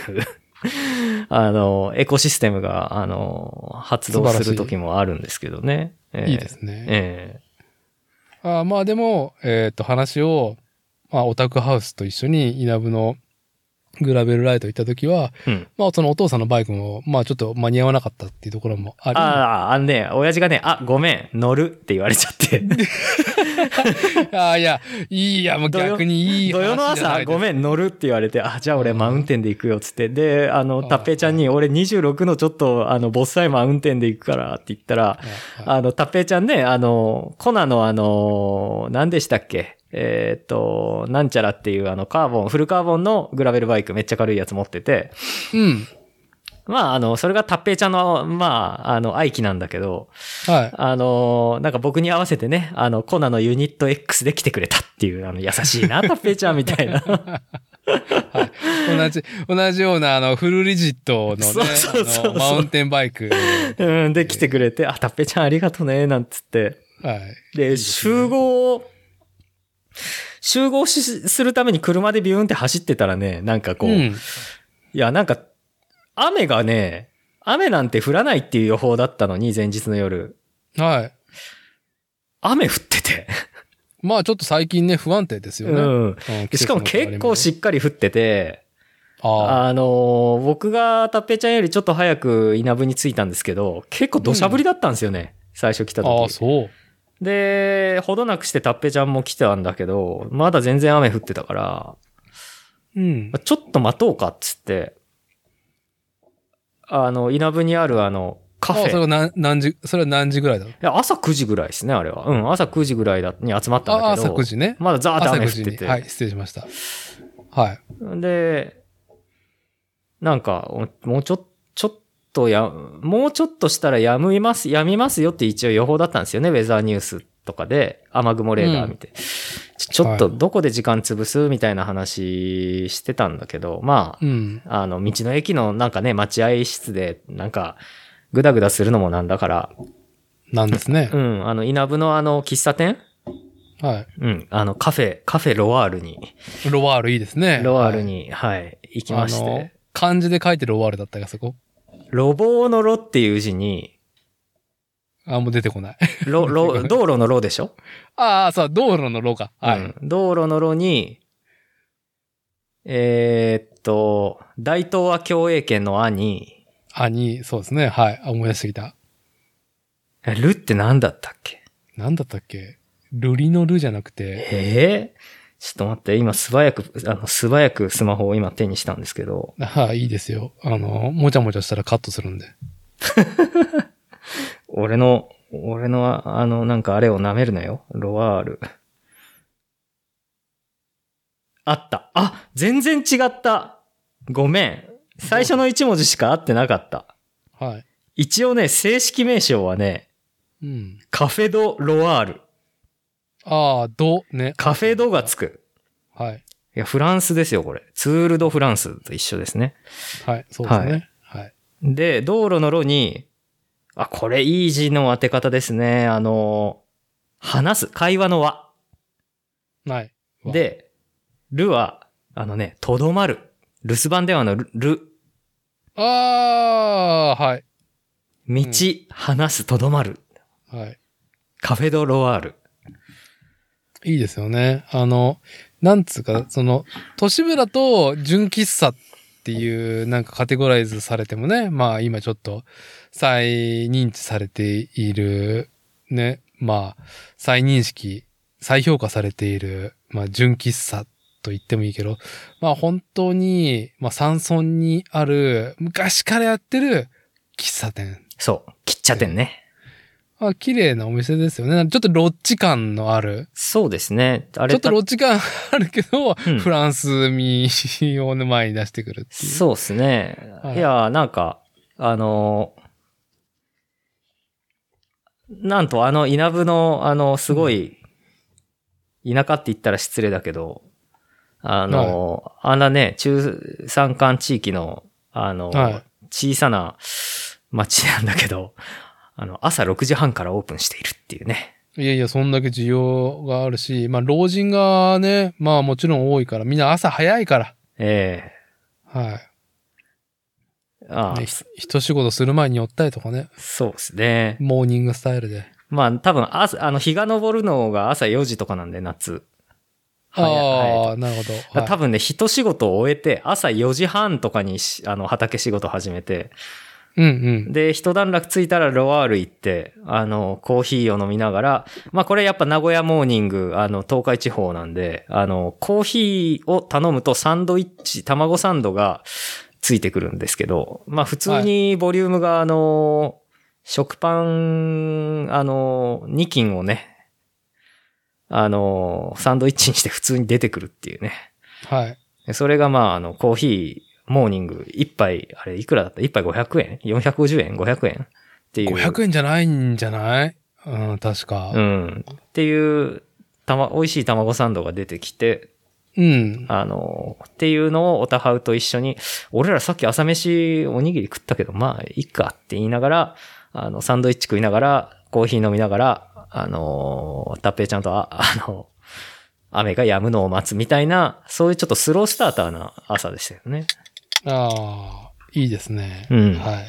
あの、エコシステムが、あの、発動する時もあるんですけどね。ええいいですね。えあまあでも、えっ、と、話を、まあ、オタクハウスと一緒に稲部のグラベルライト行った時は、えうん。まあ、そのお父さんのバイクも、まあ、ちょっと間に合わなかったっていうところもあり、ああ、あのね、親父がね、あ、ごめん、乗るって言われちゃって。ああ、いや、いいや、もう逆にいい土曜の朝、ごめん、乗るって言われて、あ、じゃあ俺マウンテンで行くよ、つって。で、あの、あタッペイちゃんに、俺26のちょっと、あの、ボッサイマウンテンで行くからって言ったら、ああの、タッペイちゃんね、あの、コナのあの、何でしたっけ？えーっと、なんちゃらっていうあの、カーボン、フルカーボンのグラベルバイクめっちゃ軽いやつ持ってて、うん。まあ、あの、それがタッペイちゃんの、まあ、あの、愛機なんだけど、はい。あの、なんか僕に合わせてね、あの、コナのユニット X で来てくれたっていう、あの、優しいな、タッペイちゃんみたいな。同じ、同じような、あの、フルリジットのね、マウンテンバイク。うん、で、来てくれて、あ、タッペイちゃんありがとうね、なんつって。はい。で、集合、集合しするために車でビューンって走ってたらね、なんかこう、いうん。や、なんか、雨がね、雨なんて降らないっていう予報だったのに、前日の夜。はい。雨降ってて。まあ、ちょっと最近ね、不安定ですよね。うん。しかも結構しっかり降ってて、ああ。あのー僕がタッペイちゃんよりちょっと早く稲部に着いたんですけど、結構土砂降りだったんですよね。最初来た時。ああ、そう。で、ほどなくしてタッペちゃんも来たんだけど、まだ全然雨降ってたから、うん。ちょっと待とうかっつって、あの、稲部にあるあの、カフェ。あそれは何何時、それは何時ぐらいだ？ろういや、朝9時ぐらいですね、あれは。うん、朝9時ぐらいだに集まったんだあ、けど。朝9時ね。まだザーって朝9雨降ってて。はい、失礼しました。はい。で、なんか、おもうちょ、ちょっとや、もうちょっとしたらやみます、やみますよって一応予報だったんですよね、ウェザーニュースとかで、雨雲レーダー見て。ちょちょっとどこで時間潰すみたいな話してたんだけど、まうん。あ、あの、道の駅のなんかね、待合室で、なんか、ぐだぐだするのもなんだから、なんですねう。ん、あの、稲部のあの、喫茶店？はうん、あの、カフェ、カフェロワールに、い。ロワールいいですね。ロワールに、はい、行きまして。、漢字で書いてロワールだったか、そこ？路傍の路っていう字に、あ、もう出てこない。路、路、道路の路でしょ？ああ、そう、道路の路か。はい。うん道路の路に、えーっと、大東亜共栄圏の兄に、あ、に、そうですね。はい。あ思い出してきた。えルって何だったっけ？なんだったっけ？ルリのルじゃなくて、ええちょっと待って、今素早く、あの、素早くスマホを今手にしたんですけど、はい、いいですよ。あの、もちゃもちゃしたらカットするんで。俺の、俺の、あの、なんかあれを舐めるなよ。ロワール。あった。あ、全然違った。ごめん。最初の一文字しか合ってなかった。はい。一応ね、正式名称はね、うん。カフェドロワール。ああ、ド、ね。カフェドがつく。はい。いや、フランスですよ、これ。ツールドフランスと一緒ですね。はい、そうですね。はい。で、道路の路に、あ、これいい字の当て方ですね。あの、話す、会話の和。はい。わ、で、るは、あのね、とどまる。留守番電話のる、るああ、はい。道、話す、とどまる。はい。カフェドロワール。いいですよね。あの、なんつうか、その、都市部だと、純喫茶っていう、なんかカテゴライズされてもね、まあ今ちょっと、再認知されている、ね、まあ、再認識、再評価されている、まあ純喫茶と言ってもいいけど、まあ本当に、まあ山村にある、昔からやってる喫茶店。そう、喫茶店ね。あ、綺麗なお店ですよね。ちょっとロッチ感のある。そうですね。あれちょっとロッチ感あるけど、うんフランス味をね前に出してくるっていう。そうですね。はいいや、なんか、あの、なんとあの稲部の、あの、すごい、田舎って言ったら失礼だけど、あの、あんなね、中山間地域の、あの、はい小さな町なんだけど、あの、朝6時半からオープンしているっていうね。いやいや、そんだけ需要があるし、まあ老人がね、まあもちろん多いから、みんな朝早いから。えはえああい。ね、ひ一仕事する前に寄ったりとかね。そうですね。モーニングスタイルで。まあ多分朝、あの、日が昇るのが朝4時とかなんで、夏。ああ、なるほど。はい多分ね、一仕事を終えて、朝4時半とかにしあの、畑仕事始めて、うんうん。で、一段落ついたらロワール行って、あの、コーヒーを飲みながら、まあこれやっぱ名古屋モーニング、あの、東海地方なんで、あの、コーヒーを頼むとサンドイッチ、卵サンドがついてくるんですけど、まあ普通にボリュームがあの、食パン、あの、2斤をね、あの、サンドイッチにして普通に出てくるっていうね。はい。でそれがまあ、あの、コーヒー、モーニング、一杯、あれ、いくらだった？一杯500円 ?450 円 ?500 円？っていう。500円じゃないんじゃない？うん、確か。うん。っていう、たま、美味しい卵サンドが出てきて、うん。あの、っていうのをオタハウと一緒に、俺らさっき朝飯おにぎり食ったけど、まあ、いいかって言いながら、あの、サンドイッチ食いながら、コーヒー飲みながら、あの、たっぺいちゃんと、あ、あの、雨が止むのを待つみたいな、そういうちょっとスロースターターな朝でしたよね。ああ、いいですね。うんはい。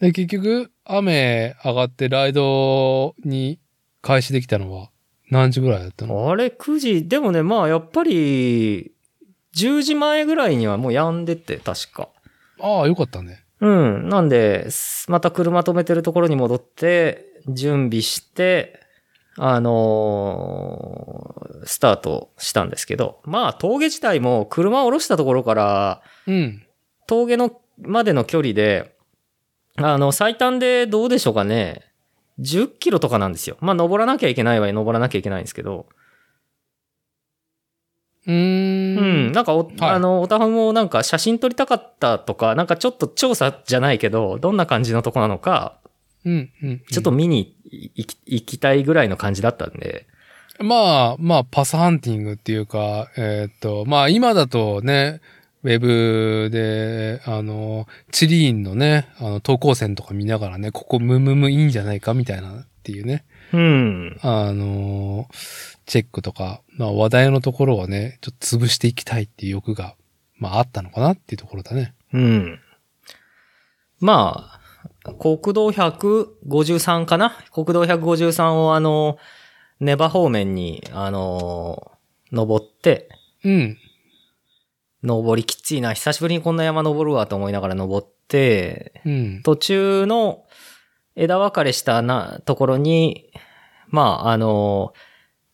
で、結局、雨上がってライドに開始できたのは何時ぐらいだったの？あれ、9時、でもね、まあ、やっぱり、10時前ぐらいにはもう止んでて、確か。ああ、よかったね。うん。なんで、すまた車止めてるところに戻って、準備して、あのースタートしたんですけど、まあ、峠自体も車を下ろしたところから、うん。峠の、までの距離で、あの、最短でどうでしょうかね。10キロとかなんですよ。まあ、登らなきゃいけないは登らなきゃいけないんですけど、うーん。うん。なんかお、あの、おたふもなんか写真撮りたかったとか、なんかちょっと調査じゃないけど、どんな感じのとこなのか、うん。うん。ちょっと見に行き行きたいぐらいの感じだったんで、まあ、まあ、パスハンティングっていうか、えーっと、まあ、今だとね、ウェブで、あの、チリーンのね、あの、投稿線とか見ながらね、ここムムムいいんじゃないかみたいなっていうね、うん。あの、チェックとか、まあ、話題のところをね、ちょっと潰していきたいっていう欲が、まあ、あったのかなっていうところだね。うん。まあ、国道153かな？国道153をあの、ネバ方面に、あの、登って、うん。登りきついな、久しぶりにこんな山登るわと思いながら登って、うん。途中の枝分かれしたな、ところに、まあ、あの、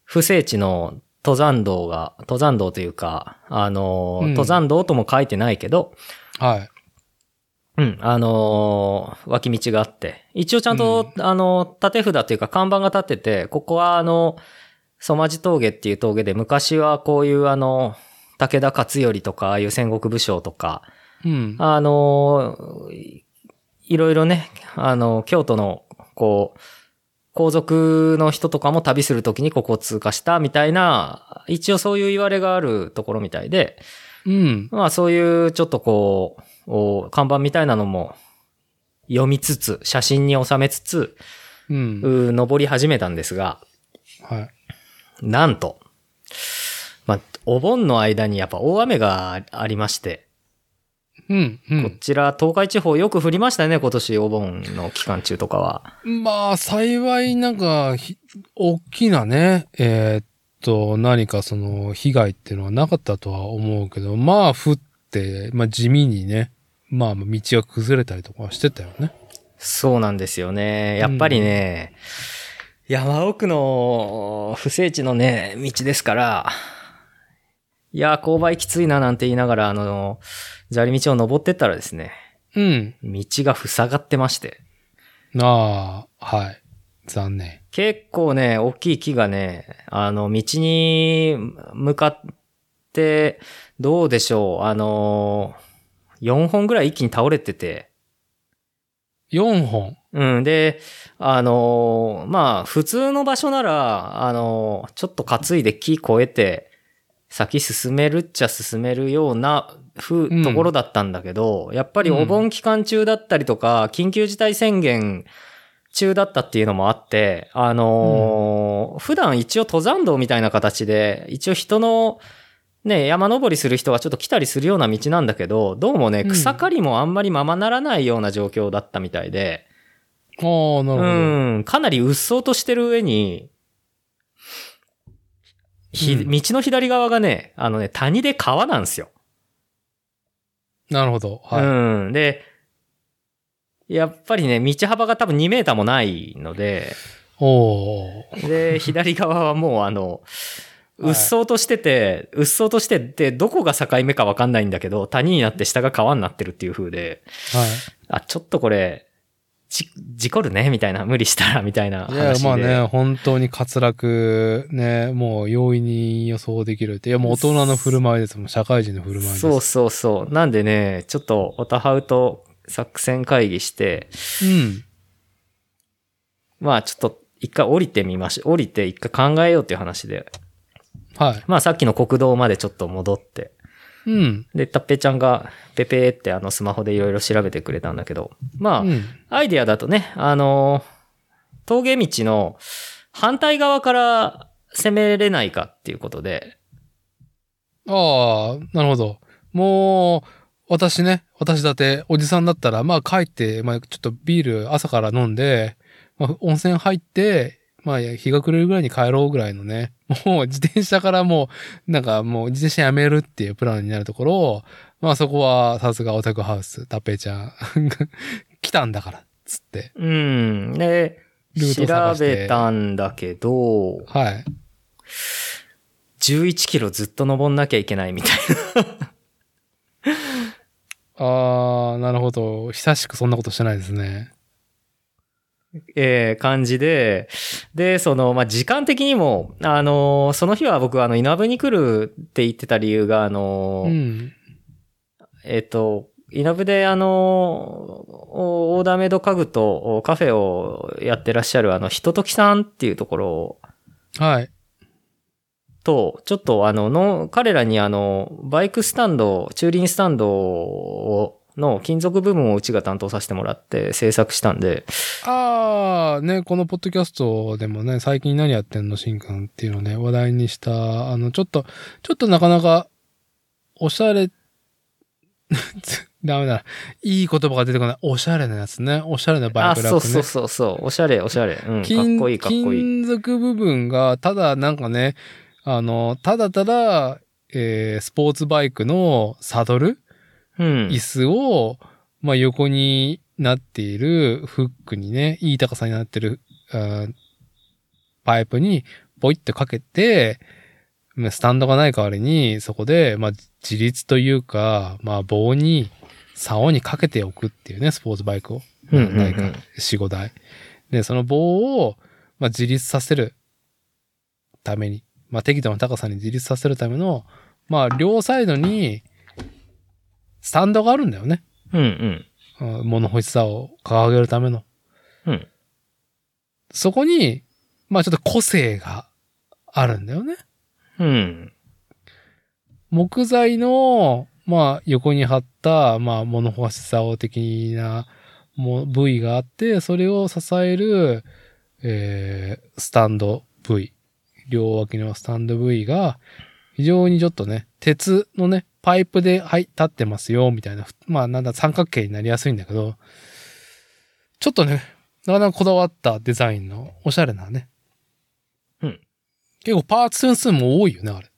不整地の登山道が、登山道というか、あの、うん登山道とも書いてないけど、はい。うん、あのー脇道があって、一応ちゃんと、あの、縦札というか看板が立ってて、ここはあの、ソマジ峠っていう峠で、昔はこういうあの、武田勝頼とか、ああいう戦国武将とか、うん。あのーいいろいろね、あの、京都のこう、皇族の人とかも旅するときにここを通過したみたいな、一応そういう言われがあるところみたいで、うん。まあそういうちょっとこう、お看板みたいなのも読みつつ、写真に収めつつ、うん。う登り始めたんですが、はい。なんと、まあ、お盆の間にやっぱ大雨がありまして、うん。うん。こちら東海地方よく降りましたね、今年お盆の期間中とかは。まあ、幸いなんか、ひ大きなね、えーっと、何かその、被害っていうのはなかったとは思うけど、まあ、降って、まあ、地味にね、まあ、道が崩れたりとかはしてたよね。そうなんですよね。やっぱりね、山奥の不整地のね、道ですから、いや、勾配きついななんて言いながら、あの、砂利道を登ってったらですね、うん。道が塞がってまして、ああ、はい。残念。結構ね、大きい木がね、あの、道に向かって、どうでしょう、あの、4本ぐらい一気に倒れてて、4本？うん。で、あのーまあ、普通の場所なら、あのーちょっと担いで木越えて、先進めるっちゃ進めるような、ふうんところだったんだけど、やっぱりお盆期間中だったりとか、緊急事態宣言中だったっていうのもあって、あのー普段一応登山道みたいな形で、一応人の、ね、山登りする人がちょっと来たりするような道なんだけど、どうもね、うん草刈りもあんまりままならないような状況だったみたいで、ああ、なるほど。うん、かなり鬱蒼としてる上に、ひうん道の左側がね、あのね、谷で川なんですよ。なるほど。はい。うん。で、やっぱりね、道幅が多分2メーターもないので、おー。で、左側はもうあの、はい鬱蒼としてて、鬱蒼としてて、どこが境目かわかんないんだけど、谷になって下が川になってるっていう風で、はい。あ、ちょっとこれ、じ、事故るねみたいな、無理したら、みたいないや、話で。まあね、本当に滑落、ね、もう容易に予想できるって。いや、もう大人の振る舞いですもん。社会人の振る舞いです。そうそうそう。なんでね、ちょっと、オタハウと作戦会議して、うん。まあちょっと、一回降りてみましょう。降りて一回考えようっていう話で。はい。まあさっきの国道までちょっと戻って。うん。で、たっぺちゃんが、ペペーってあのスマホでいろいろ調べてくれたんだけど。まあ、うん。アイディアだとね、あの、峠道の反対側から攻めれないかっていうことで。ああ、なるほど。もう、私ね、私だって、おじさんだったら、まあ帰って、まあちょっとビール朝から飲んで、まあ温泉入って、まあ日が暮れるぐらいに帰ろうぐらいのね、もう自転車からもう、なんかもう自転車やめるっていうプランになるところを、まあそこはさすがオタクハウス、タッペイちゃん、来たんだから、つって。うん。で、調べたんだけど、はい。11キロずっと登んなきゃいけないみたいああ、なるほど。久しくそんなことしてないですね。な、えー感じで、で、その、まあ、時間的にも、あのーその日は僕はあの、稲部に来るって言ってた理由が、あのーうん。えっ、と、稲部であのオーダーメイド家具とおカフェをやってらっしゃるあの、ひとときさんっていうところはい。と、ちょっとあの、の、彼らにあの、バイクスタンド、駐輪スタンドを、の金属部分をうちが担当させてもらって制作したんで、ああ、ね、このポッドキャストでもね、最近何やってんの、しんくんっていうのをね、話題にした、あの、ちょっと、ちょっとなかなか、おしゃれ、ダメだ。いい言葉が出てこない。おしゃれなやつね。おしゃれなバイあ、クラックね。そうそうそうそう、おしゃれおしゃれ。うん、かっ金こいいかっこいい。金属部分が、ただなんかね、あの、ただただ、えースポーツバイクのサドル、うん椅。子を、まあ、横になっているフックにね、いい高さになってる、うんパイプにポイってかけて、まあスタンドがない代わりに、そこで、まあ、自立というか、まあ、棒に、竿にかけておくっていうね、スポーツバイクを。うんうんうんないか、4、5台。で、その棒を、まあ、自立させるために、まあ、適度な高さに自立させるための、まあ、両サイドに、スタンドがあるんだよね。うんうん。うん物欲しさを掲げるための。うん。そこに、まあちょっと個性があるんだよね。うん。木材の、まあ横に貼った、まあ物干し竿的なも部位があって、それを支える、えー、スタンド部位。両脇のスタンド部位が、非常にちょっとね、鉄のね、パイプで、はい、立ってますよ、みたいな。まあなんだ、三角形になりやすいんだけど、ちょっとね、なかなかこだわったデザインのおしゃれなね。うん。結構パーツ点数も多いよね、あれ。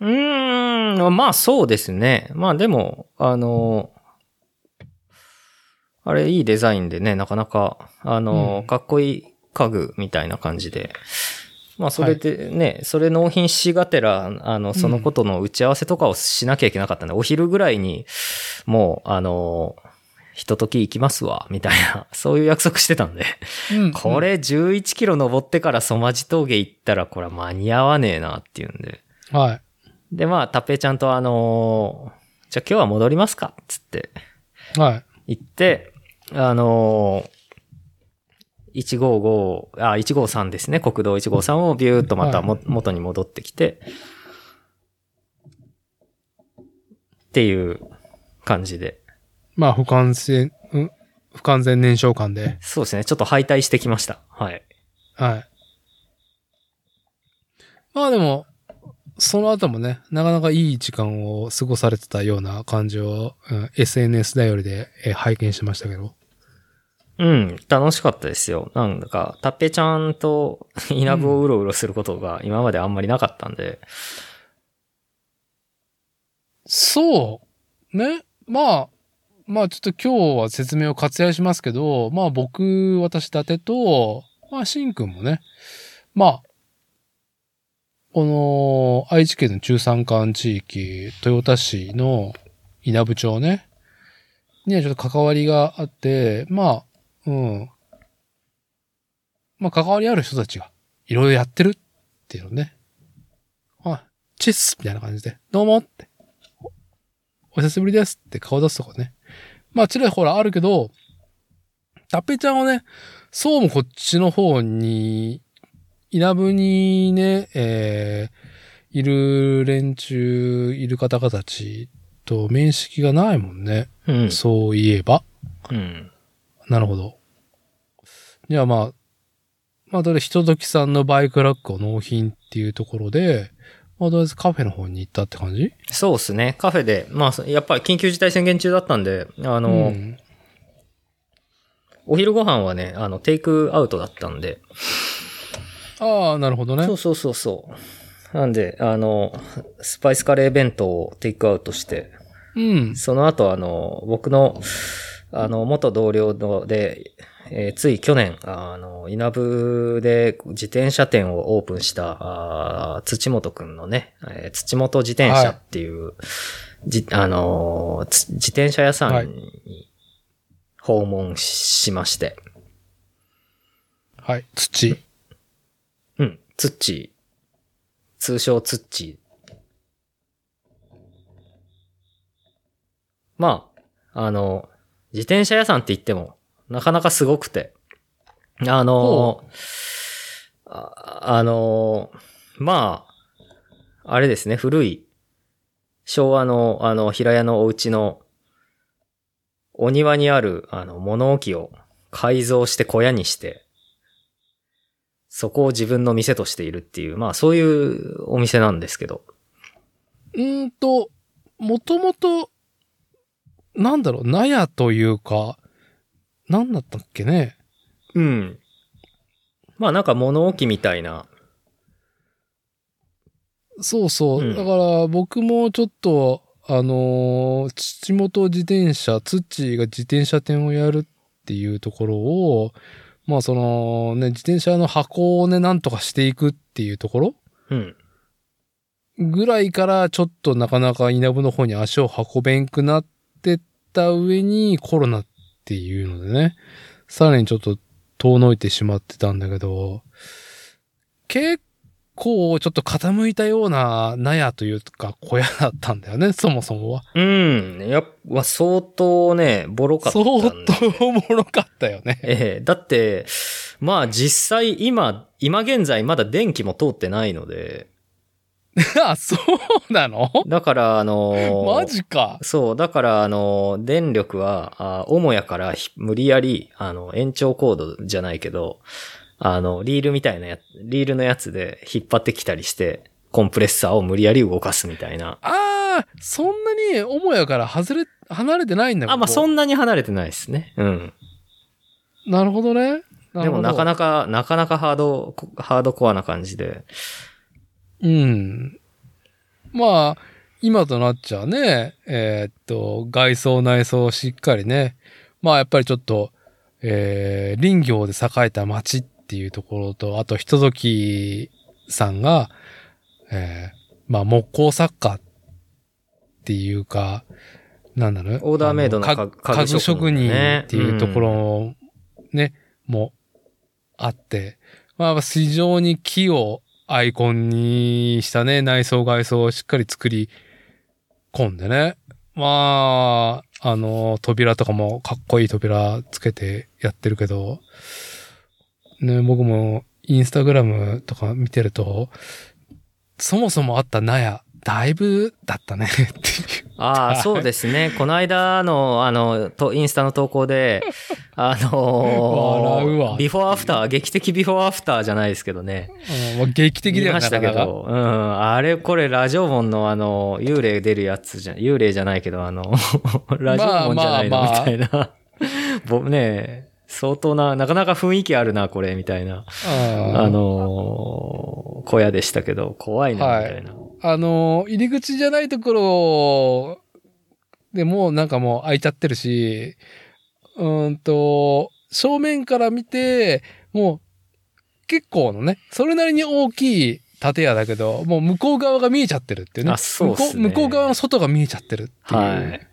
うーん、まあそうですね。まあでも、あの、あれいいデザインでね、なかなか、あの、うんかっこいい家具みたいな感じで。まあそれでね、それ納品しがてら、あの、そのことの打ち合わせとかをしなきゃいけなかったんで、お昼ぐらいに、もう、あの、ひととき行きますわ、みたいな、そういう約束してたんで。うんこれ11キロ登ってからソマジ峠行ったらこれは間に合わねえなっていうんで。はい。で、まあ、タッペイちゃんとあのーじゃあ今日は戻りますかつってはい。言って、あのー155、あ、153ですね。国道153をビューっとまたも、元に戻ってきて、っていう感じで。まあ、不完全、うん？不完全燃焼感で。そうですね。ちょっと敗退してきました。はい。はい。まあでも、その後もね、なかなかいい時間を過ごされてたような感じを、うん、SNS 頼りで、えー拝見しましたけど。うん、楽しかったですよ。なんだか、タッペちゃんと 稲部をうろうろすることが今まであんまりなかったんで、そう。ね。まあ、まあちょっと今日は説明を割愛しますけど、まあ僕、私、伊達と、まあしんくんもね、まあ、この愛知県の中山間地域、豊田市の稲部町ね、にはちょっと関わりがあって、まあ、うん。まあ関わりある人たちがいろいろやってるっていうのね。はい。チェスみたいな感じで、どうもって。お久しぶりですって顔出すとこね。まあ、ちらほらあるけど、タッペちゃんはね、そうもこっちの方に、稲部にね、えー、いる連中、いる方々たちと面識がないもんね。うん。そういえば。うん。なるほど。じゃあまあ、まあ、とりあえず、ひとときさんのバイクラックを納品っていうところで、まあ、とりあえずカフェの方に行ったって感じ？そうですね。カフェで、まあ、やっぱり緊急事態宣言中だったんで、あの、うんお昼ご飯はね、あの、テイクアウトだったんで。ああ、なるほどねそ。うそうそうそう。なんで、あの、スパイスカレー弁当をテイクアウトして、うん。その後、あの、僕の、あの、元同僚ので、えーつい去年、あの、稲部で自転車店をオープンした、あー土本くんのね、えー土本自転車っていう、じあのーつ自転車屋さんに訪問しまして、はい。土。うん、ツッチー、通称ツッチー。まあ、あの、自転車屋さんって言っても、なかなかすごくて。あの、ああの、まあ、あれですね、古い、昭和の、あの、平屋のお家の、お庭にある、あの、物置を改造して小屋にして、そこを自分の店としているっていう、まあそういうお店なんですけど。うーんと、もともと、なんだろう、納屋というか、なんだったっけね？うん。まあなんか物置みたいな。そうそう。うんだから僕もちょっと、あのー父元自転車、ツッチーが自転車店をやるっていうところを、まあそのね、自転車の箱をね、なんとかしていくっていうところうん。ぐらいからちょっとなかなか稲部の方に足を運べんくなってった上にコロナっていうのでね、さらにちょっと遠のいてしまってたんだけど、結構ちょっと傾いたような納屋というか小屋だったんだよね、そもそもは。うん。やっぱ相当ね、ボロかったん相で。当おもろかったよね。ええだって、まあ実際今、今現在まだ電気も通ってないので、あ、そうなの？だからあのーマジか。そう、だから、あの、電力は、あ母屋からひ無理やり、あの、延長コードじゃないけど、あの、リールみたいなや、リールのやつで引っ張ってきたりして、コンプレッサーを無理やり動かすみたいな。ああ、そんなに母屋から外れ、離れてないんだあ、まあ、そんんなに離れてないですね。うん。なるほどね。でも、なかななか、なかなかハード、ハードコアな感じで。うん。まあ、今となっちゃね、えーっと、外装内装しっかりね。まあやっぱりちょっと、えー、林業で栄えた町っていうところと、あと人時さんが、えー、まあ木工作家っていうか、なんだろうオーダーメイドの家家具職人ねっていうところね、もあって、まあ非常に木をアイコンにしたね、内装外装をしっかり作り込んでね。まあ、あの、扉とかもかっこいい扉つけてやってるけど、ね、僕もインスタグラムとか見てると、そもそもあった納屋、だいぶだったね っていう。ああ、そうですね。この間の、あの、と、インスタの投稿で、あのービフォーアフター、劇的ビフォーアフターじゃないですけどね。うんまあ劇的見だよましたけど、うん、あれ、これ、ラジオ門のあの、幽霊出るやつじゃ、幽霊じゃないけど、あの、ラジオ門じゃないの、まあまあまあみたいな。ぼね相当な、なかなか雰囲気あるな、これ、みたいな、うんあのー小屋でしたけど、怖いな、みたいな。あの、入り口じゃないところでもうなんかもう開いちゃってるし、うーんと、正面から見て、もう結構のね、それなりに大きい建屋だけど、もう向こう側が見えちゃってるっていうね。あそうっすね向こう向こう側の外が見えちゃってるっていう。はい。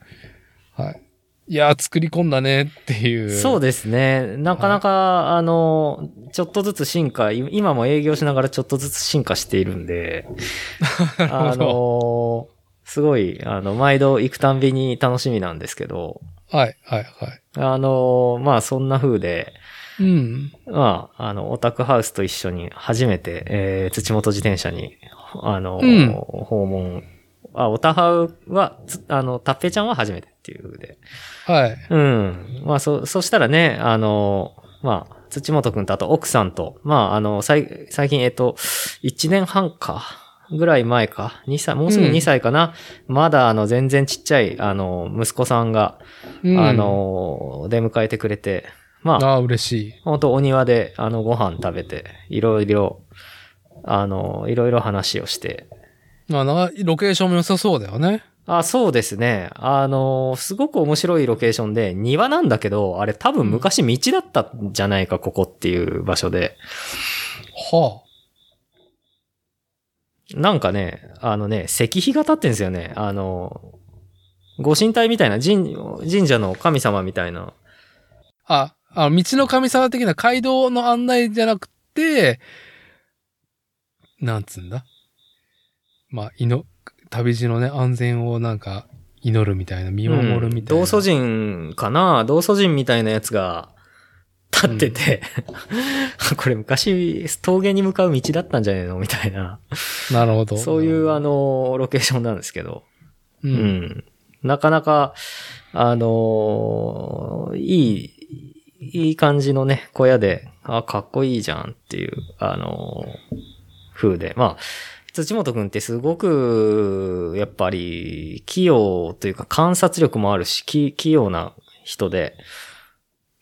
はい。いやー、作り込んだねっていう。そうですね。なかなか、あの、ちょっとずつ進化、い今も営業しながらちょっとずつ進化しているんで、あの、すごい、あの、毎度行くたんびに楽しみなんですけど、はい、はい、はい。あの、まあそんな風で、うん。まあ、あの、オタクハウスと一緒に初めて、えー、土本自転車に、あの、うん訪問、あ、オタハウは、つあの、タッペちゃんは初めてっていう風で、はい。うん。まあ、そ、そしたらね、あの、まあ、土本くんとあと奥さんと、まあ、あの、最、最近、えっと、1年半か、ぐらい前か、2歳、もうすぐうん2歳かな。まだ、あの、全然ちっちゃい、あの、息子さんが、うんあ、の、出迎えてくれて、まあ、ああ、嬉しい。本当お庭で、あの、ご飯食べて、いろいろ、あの、いろいろ話をして、まあな、ロケーションも良さそうだよね。あ、そうですね。あの、すごく面白いロケーションで、庭なんだけど、あれ多分昔道だったんじゃないか、ここっていう場所で。はなんかね、あのね、石碑が立ってんですよね。あの、ご神体みたいな、神、神社の神様みたいな。あ。あ、あの道の神様的な街道の案内じゃなくて、なんつうんだ？まあ、いの、旅路のね、安全をなんか、祈るみたいな、見守るみたいな。道祖神かな？道祖神みたいなやつが立ってて、これ昔峠に向かう道だったんじゃねえの？みたいな。なるほど。そういうあの、ロケーションなんですけど。う。うんん。なかなか、あのーいい、いい感じのね、小屋で、あ、かっこいいじゃんっていう、あのー風で。まあ、土本くんってすごく、やっぱり、器用というか観察力もあるし、き器用な人で、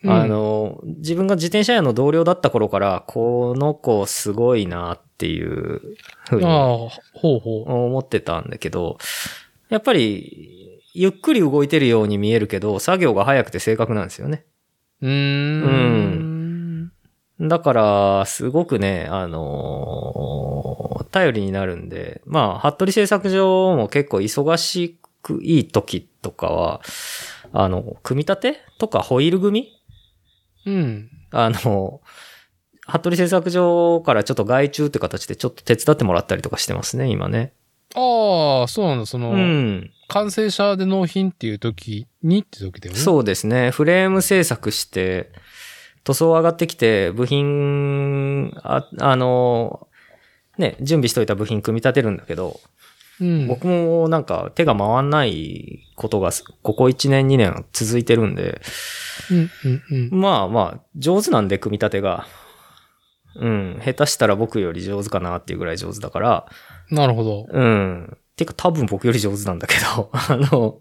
うんあの、自分が自転車屋の同僚だった頃から、この子すごいなっていうふうに思ってたんだけど、やっぱり、ゆっくり動いてるように見えるけど、作業が早くて正確なんですよね。う。うーん。だから、すごくね、あのー頼りになるんで、まあ、服部製作所も結構忙しくいい時とかは、あの、組み立てとかホイール組みうん。あの、服部製作所からちょっと外注って形でちょっと手伝ってもらったりとかしてますね、今ね。ああ、そうなんだ。その、うん。完成車で納品っていう時にって時だよね。そうですね。フレーム製作して、塗装上がってきて、部品、あ、あの、ね、準備しといた部品組み立てるんだけど、う。うん。僕もなんか手が回んないことがここ1年2年続いてるんで、うん、うん、うん。まあまあ、上手なんで組み立てが。うん、下手したら僕より上手かなっていうぐらい上手だから、なるほど。うん。てか多分僕より上手なんだけど、あの、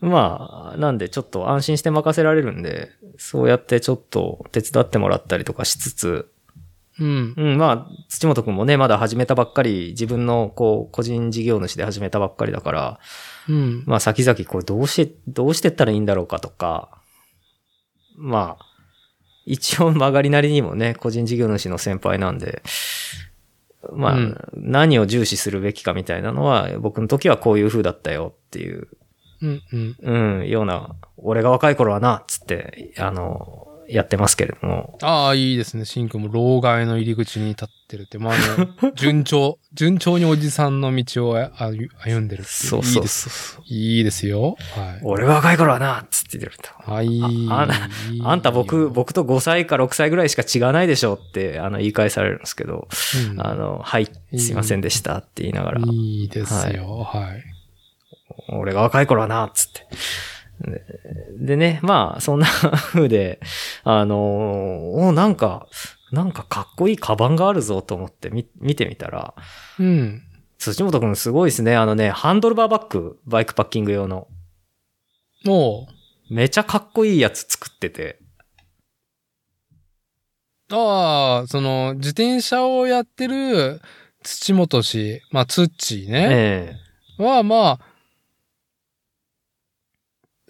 まあ、なんでちょっと安心して任せられるんで、そうやってちょっと手伝ってもらったりとかしつつ、うん。うん、まあ、土本くんもね、まだ始めたばっかり、自分のこう、個人事業主で始めたばっかりだから、うん。まあ先々これどうして、どうしてったらいいんだろうかとか、まあ、一応曲がりなりにもね、個人事業主の先輩なんで、まあ、うん何を重視するべきかみたいなのは、僕の時はこういう風だったよっていう、うん、うん。うん、ような、俺が若い頃はな、つって、あの、やってますけれども。ああ、いいですね。シンくんも老害の入り口に立ってるって。まあ、あの、順調、順調におじさんの道をあ歩歩んでるっていう。そうそういいです。そう。いいですよ。はい。俺が若い頃はな、つって言ってると。はい。あいいあんた僕、、僕と5歳か6歳ぐらいしか違わないでしょって、あの、言い返されるんですけど、うんあの、はい、すいませんでしたって言いながら、いいですよ。はい。俺が若い頃はな、つって。ででね、まあ、そんな 風で、あのおなんか、なんかかっこいいカバンがあるぞと思ってみ見てみたら、うん。土本くんすごいですね。あのね、ハンドルバーバッグ、バイクパッキング用の。もめちゃかっこいいやつ作ってて。う、ああ、その、自転車をやってる土本氏、まあ、ツッチーね。えは、まあ、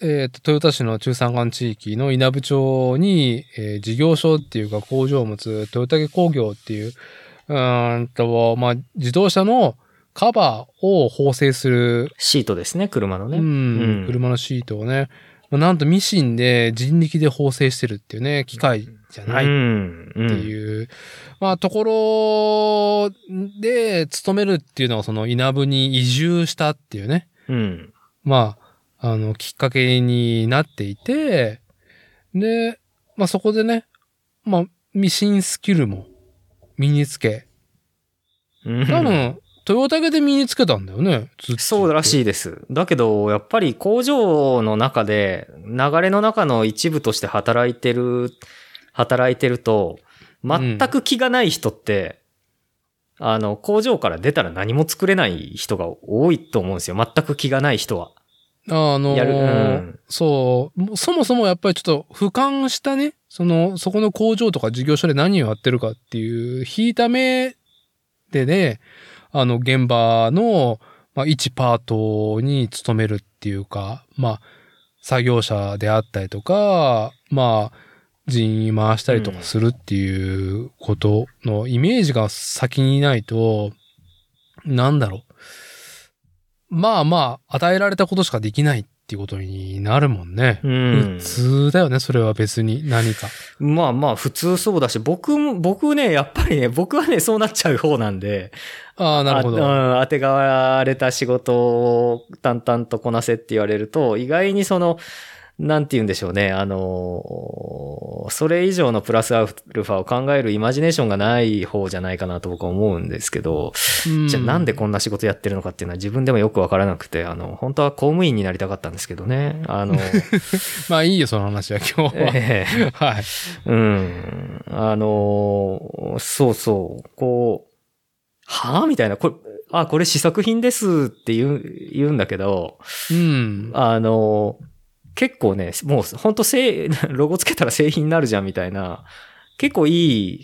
えっ、と、豊田市の中山間地域の稲部町に、えー事業所っていうか工場を持つ豊田工業っていう、うーんと、まあ、自動車のカバーを縫製する、シートですね、車のね。うんうん車のシートをね、まあなんとミシンで人力で縫製してるっていうね、機械じゃないっうん。ていう、まあ、ところで勤めるっていうのはその稲部に移住したっていうね、うん。まあ、あの、きっかけになっていて、で、まあそこでね、まあ、ミシンスキルも身につけ、うん。多分、トヨタゲで身につけたんだよね。そうらしいです。だけど、やっぱり工場の中で、流れの中の一部として働いてる、働いてると、全く気がない人って、あの、工場から出たら何も作れない人が多いと思うんですよ。全く気がない人は。あのーやる。うんそう、そもそもやっぱりちょっと俯瞰したね、その、そこの工場とか事業所で何をやってるかっていう、引いた目でね、あの、現場の、まあ、一パートに勤めるっていうか、まあ、作業者であったりとか、まあ、人員回したりとかするっていうことのイメージが先にないと、なんだろう。まあまあ、与えられたことしかできないっていうことになるもんね。うん普。通だよね、それは別に何か。まあまあ、普通そうだし、僕も、僕ね、やっぱりね、僕はね、そうなっちゃう方なんで、ああ、なるほど。あうん、当てがわれた仕事を淡々とこなせって言われると、意外にその、なんて言うんでしょうね。あの、それ以上のプラスアルファを考えるイマジネーションがない方じゃないかなと僕は思うんですけど、うんじゃあなんでこんな仕事やってるのかっていうのは自分でもよくわからなくて、あの、本当は公務員になりたかったんですけどね。あの、まあいいよ、その話は今日は。ええはい。うん。あのーそうそう、こう、はぁ？みたいな、これ、あ、これ試作品ですって言う、言うんだけど、うん。あのー結構ね、もう本当製、ロゴつけたら製品になるじゃんみたいな、結構い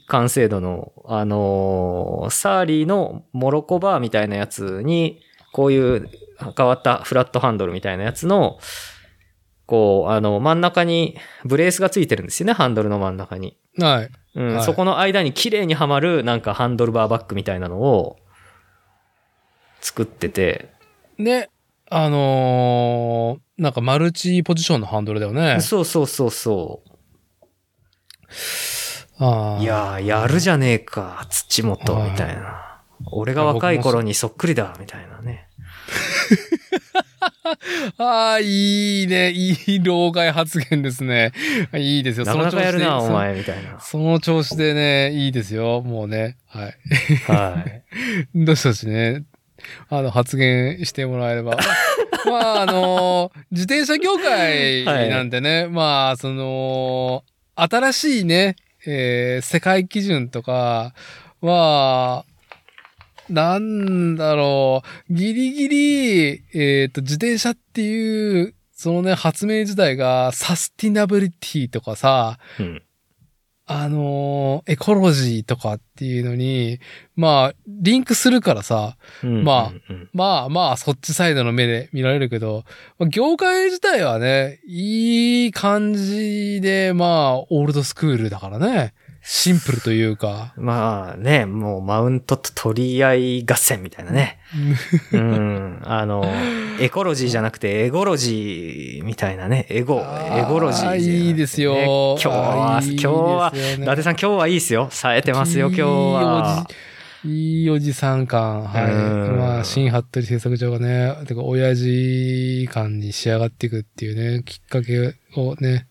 い完成度の、あのーサーリーのモロコバーみたいなやつに、こういう変わったフラットハンドルみたいなやつの、こう、あの、真ん中にブレースがついてるんですよね、ハンドルの真ん中に。はい。うんはいそこの間に綺麗にはまるなんかハンドルバーバッグみたいなのを作ってて、で、あのーなんかマルチポジションのハンドルだよね。そうそうそうそう。ああ。いやー、やるじゃねえか、土本、はいみたいな。俺が若い頃にそっくりだ、みたいなね。ああ、いいね。いい老害発言ですね。いいですよ。なかなかやるな、その調子でお前、みたいな。その調子でね、いいですよ。もうね。はい。はい。どしどしね、あの、発言してもらえれば。まあ、あの、自転車業界なんでね、まあ、その、新しいね、えー世界基準とかは、なんだろう、ギリギリ、えっ、と、自転車っていう、そのね、発明自体がサスティナビリティとかさ、うん。あのーエコロジーとかっていうのに、まあ、リンクするからさ、うんまあうんうんまあまあ、そっちサイドの目で見られるけど、まあ業界自体はね、いい感じで、まあ、オールドスクールだからね。シンプルというか。まあね、もうマウントと取り合い合戦みたいなね。うん。あの、エコロジーじゃなくてエゴロジーみたいなね。エゴ、エゴロジーね、いいですよ。今日は、いい今日は、伊達さん今日はいいですよ。冴えてますよ、今日は。いいおじ。さん感。はい。うんまあ、新服部製作所がね、てか、親父感に仕上がっていくっていうね、きっかけをね、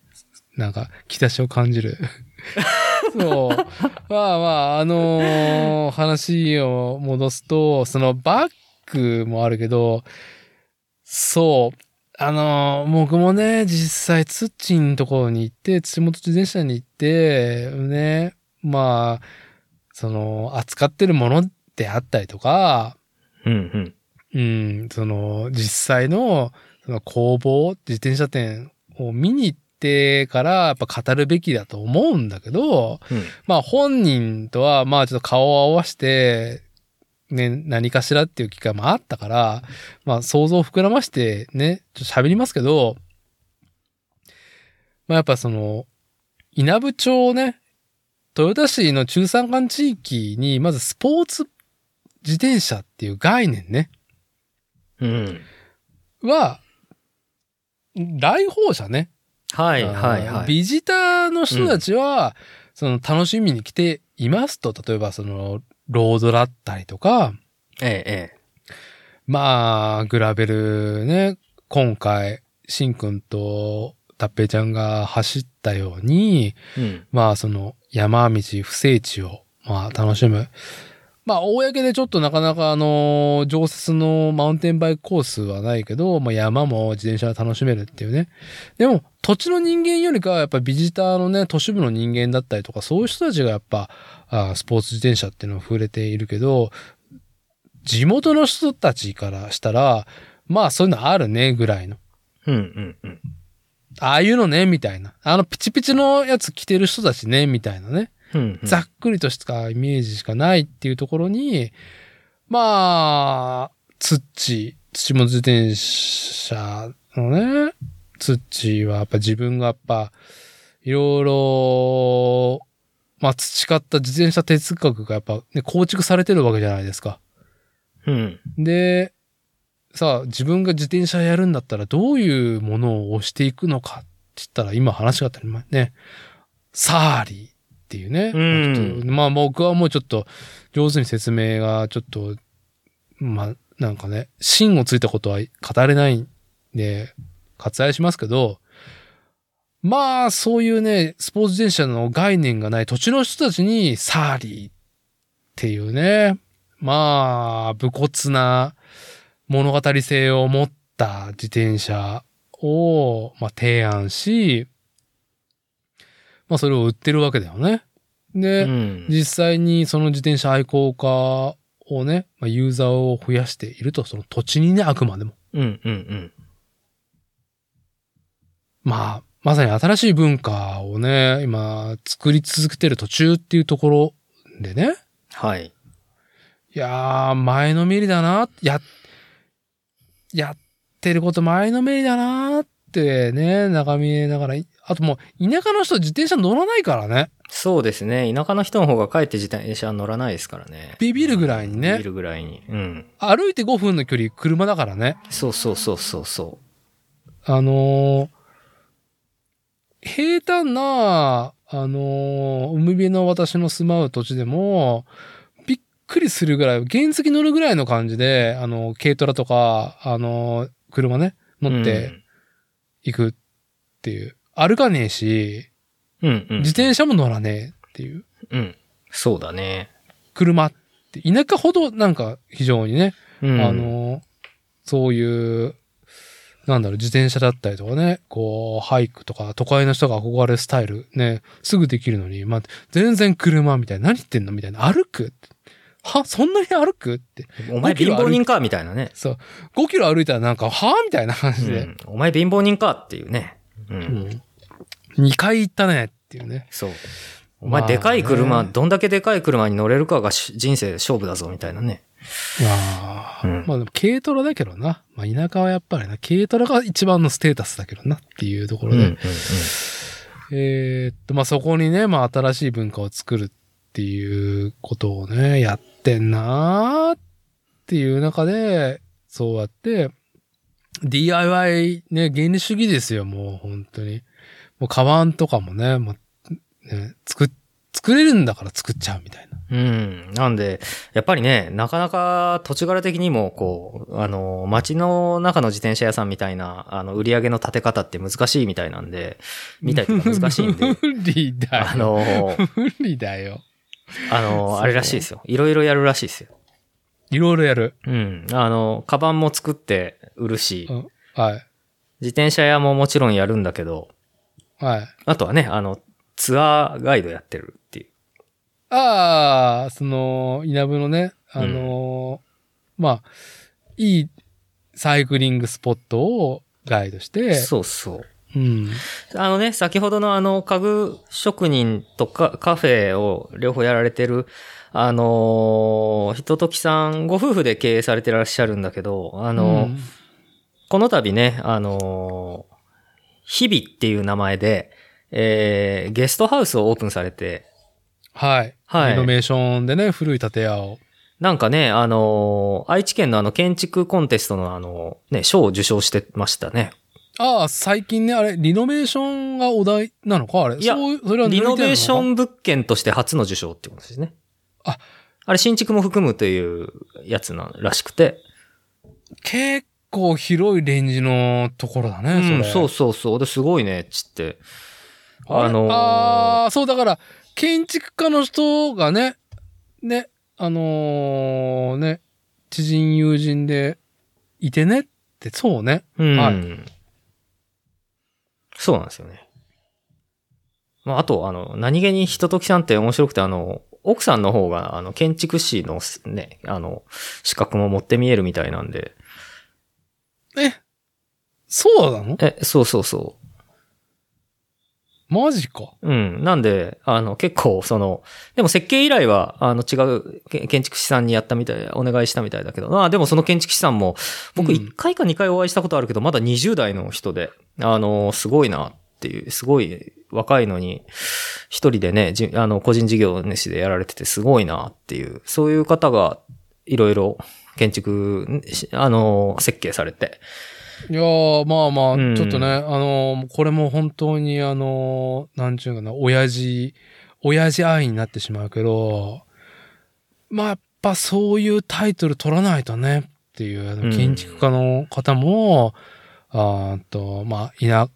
なんか、兆しを感じる。そう。まあまあ、あのー話を戻すと、そのバッグもあるけど、そう。あのー僕もね、実際、ツッチンのところに行って、土本自転車に行って、ね、まあ、その、扱ってるものであったりとか、うんうん。うん、その、実際の、その工房、自転車店を見に行ってから、やっぱ語るべきだと思うんだけど、うんまあ本人とは、まあちょっと顔を合わせて、ね、何かしらっていう機会もあったから、まあ想像を膨らましてね、ちょっと喋りますけど、まあやっぱその、稲部町ね、豊田市の中山間地域に、まずスポーツ自転車っていう概念ね、うん。は、来訪者ね。はいはいはい。ビジターの人たちは、その楽しみに来ていますと、例えばその、ロードだったりとか、ええ、えまあ、グラベルね、今回、しんくんとたっぺいちゃんが走ったように、え。うん。まあその山道、不整地を、まあ楽しむ。まあ、公でちょっとなかなかあの、常設のマウンテンバイクコースはないけど、まあ山も自転車楽しめるっていうね。でも、土地の人間よりかはやっぱビジターのね、都市部の人間だったりとか、そういう人たちがやっぱ、あスポーツ自転車っていうのを触れているけど、地元の人たちからしたら、まあそういうのあるね、ぐらいの。うんうんうん。ああいうのね、みたいな。あのピチピチのやつ着てる人たちね、みたいなね。うんうんざっくりとしたイメージしかないっていうところに、まあ、ツッチ、土本自転車のね、ツッチはやっぱ自分がやっぱ、いろいろ、まあ培った自転車哲学がやっぱね、構築されてるわけじゃないですか。うん。で、さあ、自分が自転車やるんだったらどういうものを押していくのかって言ったら今話があったりね、サーリーっていうね。うんまあ僕はもうちょっと上手に説明がちょっと、まあなんかね、芯をついたことは語れないんで、割愛しますけど、まあそういうね、スポーツ自転車の概念がない土地の人たちにサーリーっていうね、まあ、武骨な物語性を持った自転車を、まあ、提案し、まあ、それを売ってるわけだよね。で、うん実際にその自転車愛好家をね、まあ、ユーザーを増やしていると、その土地にね、あくまでも。うんうんうん。まあ、まさに新しい文化をね、今、作り続けてる途中っていうところでね、はい。いやー、前のめりだな、や、やってること前のめりだなってね、眺めながら、あともう、田舎の人自転車乗らないからね。そうですね。田舎の人の方が帰って自転車乗らないですからね。ビビるぐらいにねビビるぐらいに。うん。歩いて5分の距離車だからね。そうそうそうそうそあのー平坦な、あのー海辺の私の住まう土地でも、びっくりするぐらい、原付乗るぐらいの感じで、あの、軽トラとか、あのー車ね、乗って行くっていう。歩かねえし、うん、うん、うん。自転車も乗らねえっていう。うん。そうだね。車って、田舎ほどなんか非常にね、うん。あ、の、そういう、なんだろう、自転車だったりとかね、こう、ハイクとか、都会の人が憧れるスタイル、ね、すぐできるのに、まあ、全然車みたいな、何言ってんのみたいな、歩くってはそんなに歩く？って。お前5キロ歩い貧乏人か？みたいなね。そう。5キロ歩いたらなんか、はみたいな感じで。うん。お前貧乏人か？っていうね。うん。うん。2回行ったねっていうね。そう。おまあね前でかい車、どんだけでかい車に乗れるかがし人生勝負だぞみたいなね。まあ、うんまあでも軽トラだけどな。まあ田舎はやっぱりな、軽トラが一番のステータスだけどなっていうところで。うんうんうん。えーっと、まあそこにね、まあ新しい文化を作るっていうことをね、やってんなーっていう中で、そうやって、DIY ね、原理主義ですよ、もう本当に。もうカバンとかもね、もう、ね、作っ、作れるんだから作っちゃうみたいな。うん。なんで、やっぱりね、なかなか土地柄的にも、こう、あの、街の中の自転車屋さんみたいな、あの、売り上げの立て方って難しいみたいなんで、みたいとか難しいんで、無理だよ。あの、無理だよ。あの、あれらしいですよ。いろいろやるらしいですよ。いろいろやる？うん。あの、カバンも作って売るしう、んはい。自転車屋ももちろんやるんだけど、はい。あとはね、あの、ツアーガイドやってるっていう。ああ、その、稲部のね、あのーまあ、いいサイクリングスポットをガイドして、そうそう。うん。あのね、先ほどのあの、家具職人とかカフェを両方やられてる、あのー、ひとときさん、ご夫婦で経営されてらっしゃるんだけど、あの、うんこの度ね、あのー、日々っていう名前で、えー、ゲストハウスをオープンされて、はい。はいリノベーションでね、古い建屋を。なんかね、あのー愛知県のあの建築コンテストのあの、ね、賞を受賞してましたね。ああ、最近ね、あれ、リノベーションがお題なのか？あれ。いやそうそれはリノベーション。ン物件として初の受賞ってことですね。あ、あれ新築も含むというやつならしくて。結構広いレンジのところだね。うん、そうそうそう。で、すごいね、っつって。ああのーああ、そうだから、建築家の人がね、ね、あのーね、知人友人でいてねって、そうね。うん。はいそうなんですよね。まあ、あと、あの、何気にひとときさんって面白くて、あの、奥さんの方が、あの、建築士のね、あの、資格も持って見えるみたいなんで。え、そうなの？え、そうそうそマジか。う。うん。なんで、あの、結構、その、でも設計依頼は、あの、違うけ建築士さんにやったみたい、お願いしたみたいだけど、まあ、でもその建築士さんも、僕うん1回か2回お会いしたことあるけど、まだ20代の人で、あの、すごいなっていう、すごい若いのに、一人でね、じあの、個人事業主でやられててすごいなっていう、そういう方が、いろいろ建築、しあの、設計されて。いやー、まあまあ、うんちょっとね、あのーこれも本当にあのーなんちゅうかな、親父、親父愛になってしまうけど、まあやっぱそういうタイトル取らないとねっていう、あうんの建築家の方も、あーっと、まあ田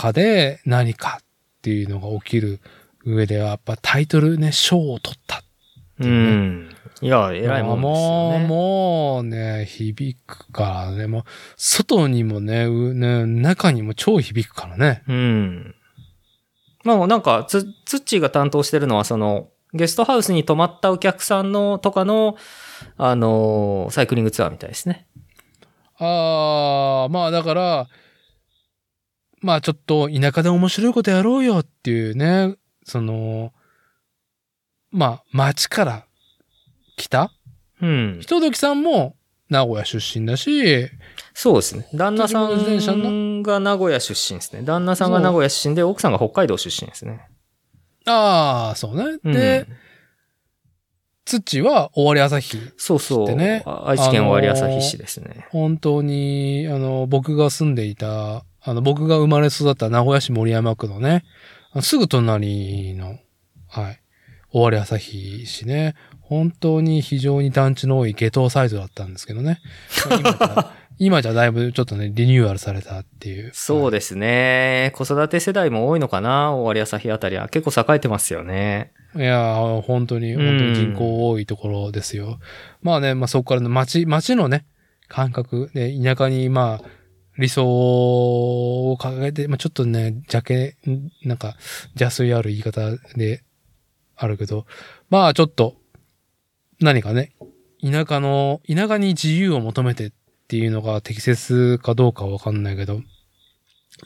舎で何かっていうのが起きる上では、やっぱタイトルね、賞を取った。うん。いや、偉いもんですよもう、ね。もうね、響くからね、もう、外にもね、うね、中にも超響くからね。うん。まあなんか、つ、ツッチーが担当してるのは、その、ゲストハウスに泊まったお客さんの、とかの、あのーサイクリングツアーみたいですね。ああ、まあだから、まあちょっと田舎で面白いことやろうよっていうね、その、まあ町から来た？うん。ひとどきさんも名古屋出身だし、そうですね。旦那さんが名古屋出身ですね。旦那さんが名古屋出身で、奥さんが北海道出身ですね。ああ、そうね。うんで、土は終わり朝日。そうそう。愛知県尾張旭市ですね。本当に、あの、僕が住んでいた、あの、僕が生まれ育った名古屋市森山区のね、すぐ隣の、はい、終わり朝日市ね、本当に非常に団地の多い下等サイズだったんですけどね。ま あ今じゃ今じゃだいぶちょっとね、リニューアルされたっていう。そうですね。子育て世代も多いのかな終わり朝日あたりは。結構栄えてますよね。いやー、本当に、うん本当に人口多いところですよ。まあね、まあそこからの街、街のね、感覚で、田舎にまあ、理想を掲げて、まあちょっとね、邪気、なんか、邪推ある言い方であるけど、まあちょっと、何かね、田舎の、田舎に自由を求めてっていうのが適切かどうかはわかんないけど、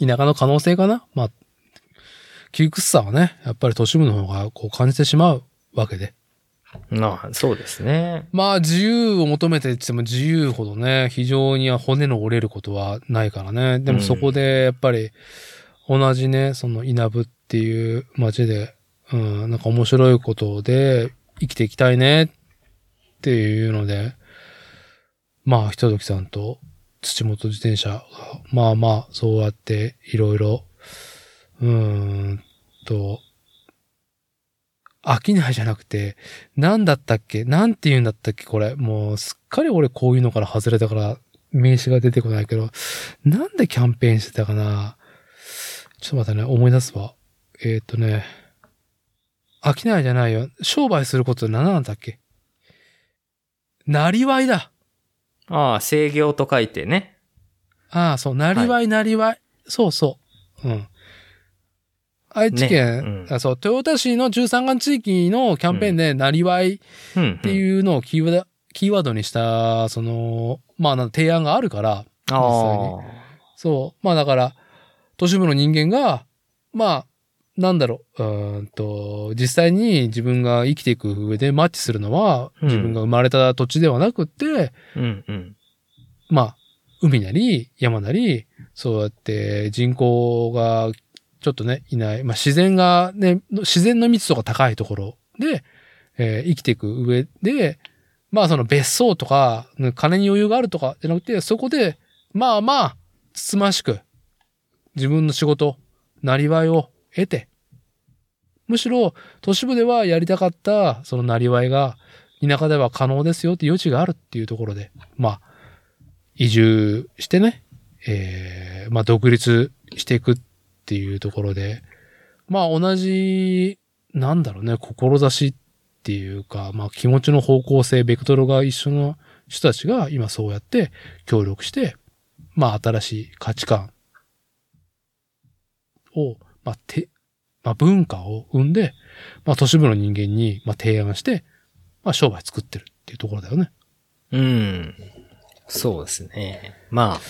田舎の可能性かな？まあ、窮屈さはね、やっぱり都市部の方がこう感じてしまうわけで。まあ、そうですね。まあ自由を求めてって言っても自由ほどね、非常に骨の折れることはないからね。でもそこでやっぱり同じね、その稲部っていう街で、うん、なんか面白いことで生きていきたいねっっていうので、まあ、ひとときさんと土本自転車が、まあまあ、そうやっていろいろ、うーんと、飽きないじゃなくて、なんだったっけなんて言うんだったっけこれ。もう、すっかり俺こういうのから外れたから、名詞が出てこないけど、なんでキャンペーンしてたかなちょっと待ってね、思い出すわ。えーっ、とね、飽きないじゃないよ。商売することって何なんだっけ？なりわいだ。ああ、制御と書いてね。ああ、そう、なりわい、なりわい。そうそう。うん。愛知県、ねうんあそう、豊田市の中山間地域のキャンペーンで、なりわいってう。いうのをキーワード、キーワードにした、その、まあ、提案があるから、あ実際にあ。そう。まあだから、都市部の人間が、まあ、なんだろう、うーんと、実際に自分が生きていく上でマッチするのは、うん。自分が生まれた土地ではなくって、うんうん。まあ、海なり、山なり、そうやって人口がちょっとね、いない、まあ自然がね、自然の密度が高いところで、えー生きていく上で、まあその別荘とか、ね金に余裕があるとかじゃなくて、そこで、まあまあ、つつましく、自分の仕事、なりわいを得て、むしろ都市部ではやりたかったそのなりわいが、田舎では可能ですよって余地があるっていうところで、まあ、移住してね、えー、まあ独立していくっていうところで、まあ同じ、なんだろうね、志っていうか、まあ気持ちの方向性、ベクトルが一緒の人たちが今そうやって協力して、まあ新しい価値観を、まあて、まあ文化を生んで、まあ都市部の人間に、まあ提案して、まあ商売作ってるっていうところだよね。うん。そうですね。まあ、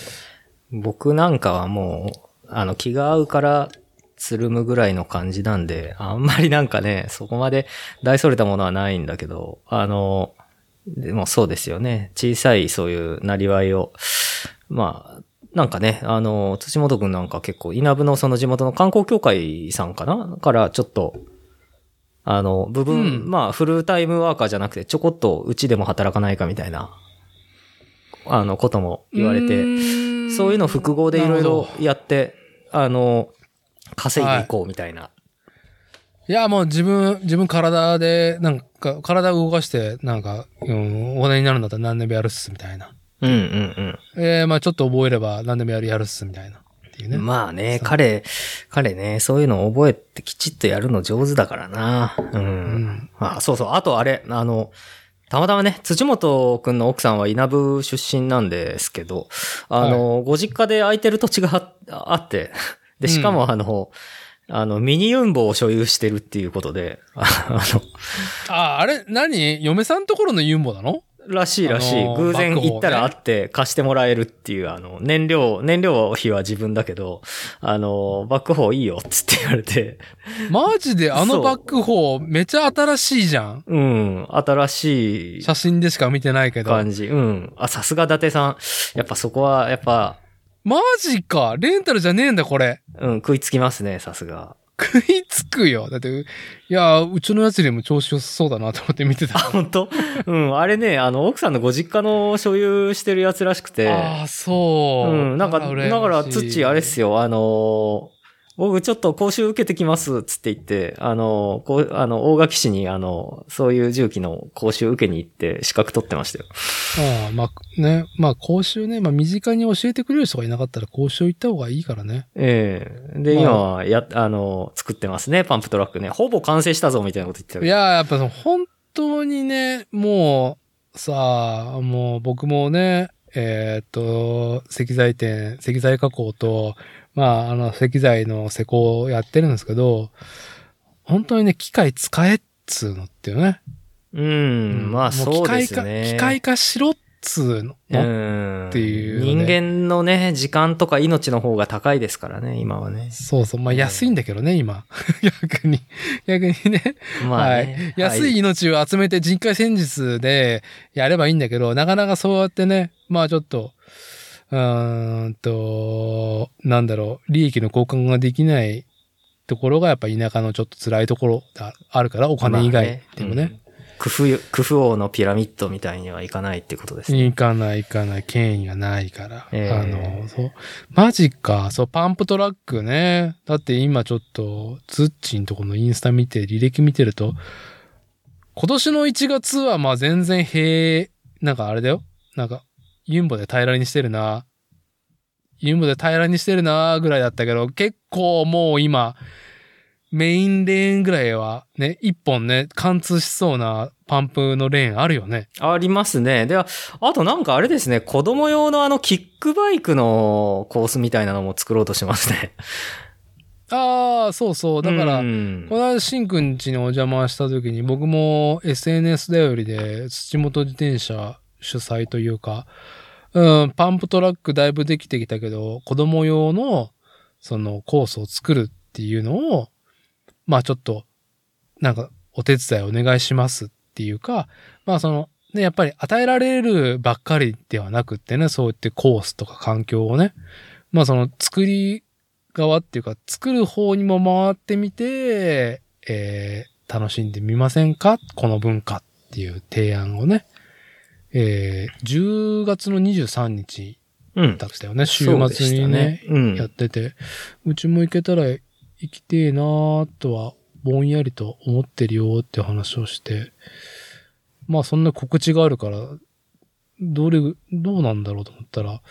僕なんかはもう、あの、気が合うから、つるむぐらいの感じなんで、あんまりなんかね、そこまで大それたものはないんだけど、あの、でもそうですよね。小さいそういうなりわいを、まあ、なんかね、あの、土本くんなんか結構、稲部のその地元の観光協会さんかな？からちょっと、あの、部分、うん。まあ、フルタイムワーカーじゃなくて、ちょこっとうちでも働かないかみたいな、あの、ことも言われて、そういうの複合でいろいろやって、あの、稼いでいこうみたいな。い。や、もう自分、自分体で、なんか、体を動かして、なんか、うん、お金になるんだったら何でもやるっす、みたいな。うんうんえー、まあちょっと覚えれば何でもやる、やるっす、みたいな。っていうね。うん。まあね、彼、彼ね、そういうのを覚えてきちっとやるの上手だからな。うん。うん。あ、そうそう。あとあれ、あの、たまたまね、土本くんの奥さんは稲部出身なんですけど、あの、ご実家で空いてる土地がああって、で、しかもあの、あの、ミニユンボを所有してるっていうことで、あの、あ、あれ、何？嫁さんところのユンボなの？らしいらしい。あのー偶然行ったら会って貸してもらえるっていう、あの、燃料、燃料費は自分だけど、あの、バックホーいいよっつって言われて、マジであのバックホーめちゃ新しいじゃん。うん、新しい写真でしか見てないけど。感じ。うん。あ、さすが伊達さん。やっぱそこは、やっぱ、マジかレンタルじゃねえんだ、これ。うん、食いつきますね、さすが。食いつくよ。だって、いや、うちのやつよりも調子良さそうだなと思って見てたあ、。本当？うん、あれね、あの、奥さんのご実家の所有してるやつらしくて。ああ、そう。うん、なんか、だから、土あれっすよ、あの僕ちょっと講習受けてきます、つって言って、あのーこう、あの、大垣市に、あの、そういう重機の講習受けに行って資格取ってましたよ。ああ、まあね、まあ講習ね、まあ身近に教えてくれる人がいなかったら講習行った方がいいからね。ええで、まあ今は、や、あのー作ってますね、パンプトラックね。ほぼ完成したぞ、みたいなこと言ってた。いや、やっぱその本当にね、もう、さあ、もう僕もね、えーっと、石材店、石材加工と、まあ、あの、石材の施工をやってるんですけど、本当にね、機械使えっつうのっていうね。うん、まあ、もそうです機械ね。化、機械化しろっつうの。うん。っていうね人間のね、時間とか命の方が高いですからね、今はね。そうそう。まあ、安いんだけどね、今。逆に。逆にね。まあはいね。。安い命を集めて人海戦術でやればいいんだけど、なかなかそうやってね、まあちょっと、うーんと、なんだろう、利益の交換ができないところがやっぱ田舎のちょっと辛いところがあるから、お金以外でもね。うんクフ、クフ王のピラミッドみたいにはいかないってことですね。行かない行かない、権威がないから。ええあの、そう。マジか、そう、パンプトラックね。だって今ちょっと、ツッチンとこのインスタ見て、履歴見てると、今年の1月はまあ全然平、なんかあれだよ。なんか、ユンボで平らにしてるな。ユンボで平らにしてるなぐらいだったけど、結構もう今、メインレーンぐらいはね、一本ね、貫通しそうなパンプのレーンあるよね。ありますね。では、あとなんかあれですね、子供用のあのキックバイクのコースみたいなのも作ろうとしてますね。ああ、そうそう。だから、うんこの間、しんくん家にお邪魔した時に、僕も SNS 頼りで、土本自転車主催というか、うん、パンプトラックだいぶできてきたけど、子供用の、その、コースを作るっていうのを、まあちょっと、なんか、お手伝いお願いしますっていうか、まあその、ね、やっぱり与えられるばっかりではなくってね、そうやってコースとか環境をね、まあその作り側っていうか、作る方にも回ってみて、えー楽しんでみませんか？この文化っていう提案をね、えー10月の23日うん。だったよね、うでした末にね、うん。やってて、うちも行けたら行きてえなーとは、ぼんやりと思ってるよって話をして、まあそんな告知があるから、どれ、どうなんだろうと思ったら、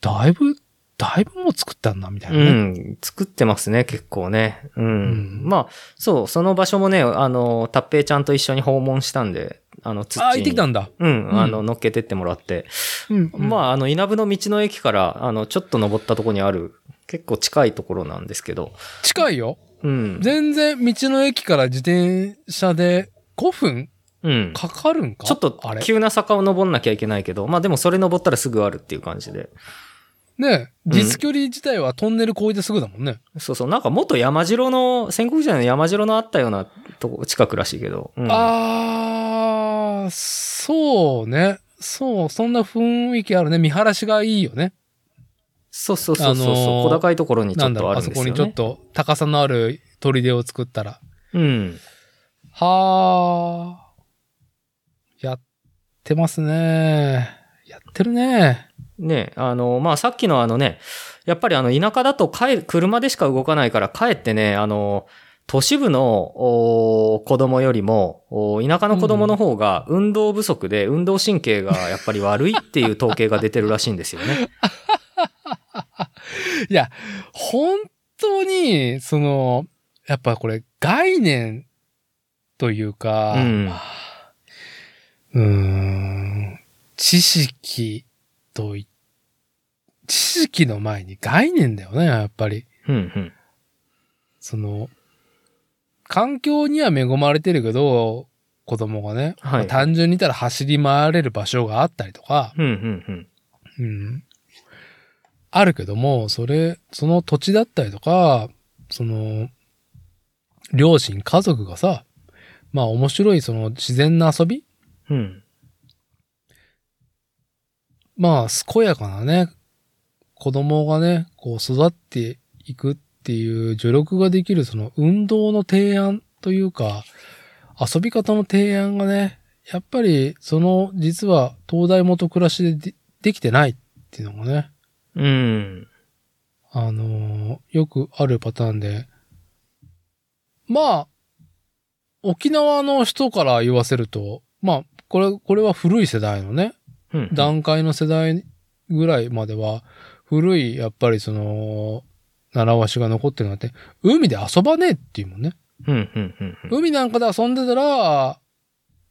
だいぶ、だいぶもう作ったんだ、みたいなうね。ん。作ってますね、結構ね。うん。うんまあ、そう、その場所もね、あの、たっぺいちゃんと一緒に訪問したんで、あの、土あ、行ってきたんだ。うん、うんあの、乗っけてってもらって。うん。まあ、あの、稲部の道の駅から、あの、ちょっと登ったところにある、結構近いところなんですけど。近いよ。うん。全然道の駅から自転車で5分うん。かかるんか？ちょっとあれ？急な坂を登んなきゃいけないけど、まあでもそれ登ったらすぐあるっていう感じで。ね実距離自体はトンネル越えてすぐだもんね。そうそう、なんか元山城の、戦国時代の山城のあったようなとこ、近くらしいけど。うん、あー、そうね。そう、そんな雰囲気あるね。見晴らしがいいよね。そうそうそうそう、あのー小高いところにちょっとあるんですよ、ね。こにちょっと高さのある砦を作ったら。うん。はー。やってますね。やってるね。ね、あの、まあ、さっきのあのね、やっぱりあの、田舎だと帰、車でしか動かないから、帰ってね、あの、都市部のお子供よりも、お田舎の子供の方が運動不足で、運動神経がやっぱり悪いっていう統計が出てるらしいんですよね。いや、本当に、その、やっぱこれ概念というか、うんうーん、知識とい、知識の前に概念だよね、やっぱり。うん、うん。その、環境には恵まれてるけど、子供がね、はいまあ単純に言ったら走り回れる場所があったりとか、うん、うん、うん。うん。あるけども、それ、その土地だったりとか、その、両親、家族がさ、まあ面白いその自然な遊びうん。まあ健やかなね、子供がね、こう育っていくっっていう助力ができるその運動の提案というか、遊び方の提案がね、やっぱりその実は東大元暮らしででできてないっていうのがね、うん。あのーよくあるパターンで、まあ、沖縄の人から言わせると、まあ、これ、これは古い世代のね、うん。段階の世代ぐらいまでは、古い、やっぱりその、習わしが残ってるのって、海で遊ばねえっていうもんね。うん、うん、うんうん。海なんかで遊んでたら、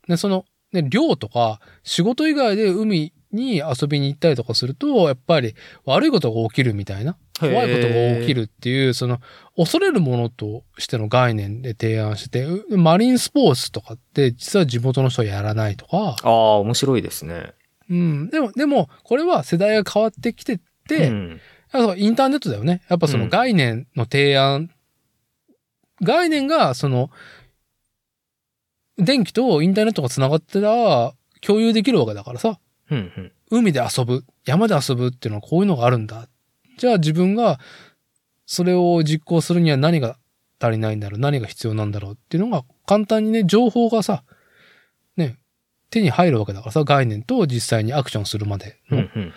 ね、その、ね、漁とか、仕事以外で海に遊びに行ったりとかすると、やっぱり悪いことが起きるみたいな、怖いことが起きるっていう、その、恐れるものとしての概念で提案してて、うマリンスポーツとかって、実は地元の人はやらないとか、ああ、面白いですね。うん。でも、でも、これは世代が変わってきてて、うん。インターネットだよね。やっぱその概念の提案、概念がその、電気とインターネットが繋がってたら共有できるわけだからさ、うん、うん。海で遊ぶ、山で遊ぶっていうのはこういうのがあるんだ。じゃあ自分がそれを実行するには何が足りないんだろう、何が必要なんだろうっていうのが簡単にね、情報がさ、ね、手に入るわけだからさ、概念と実際にアクションするまでうん、の。うん、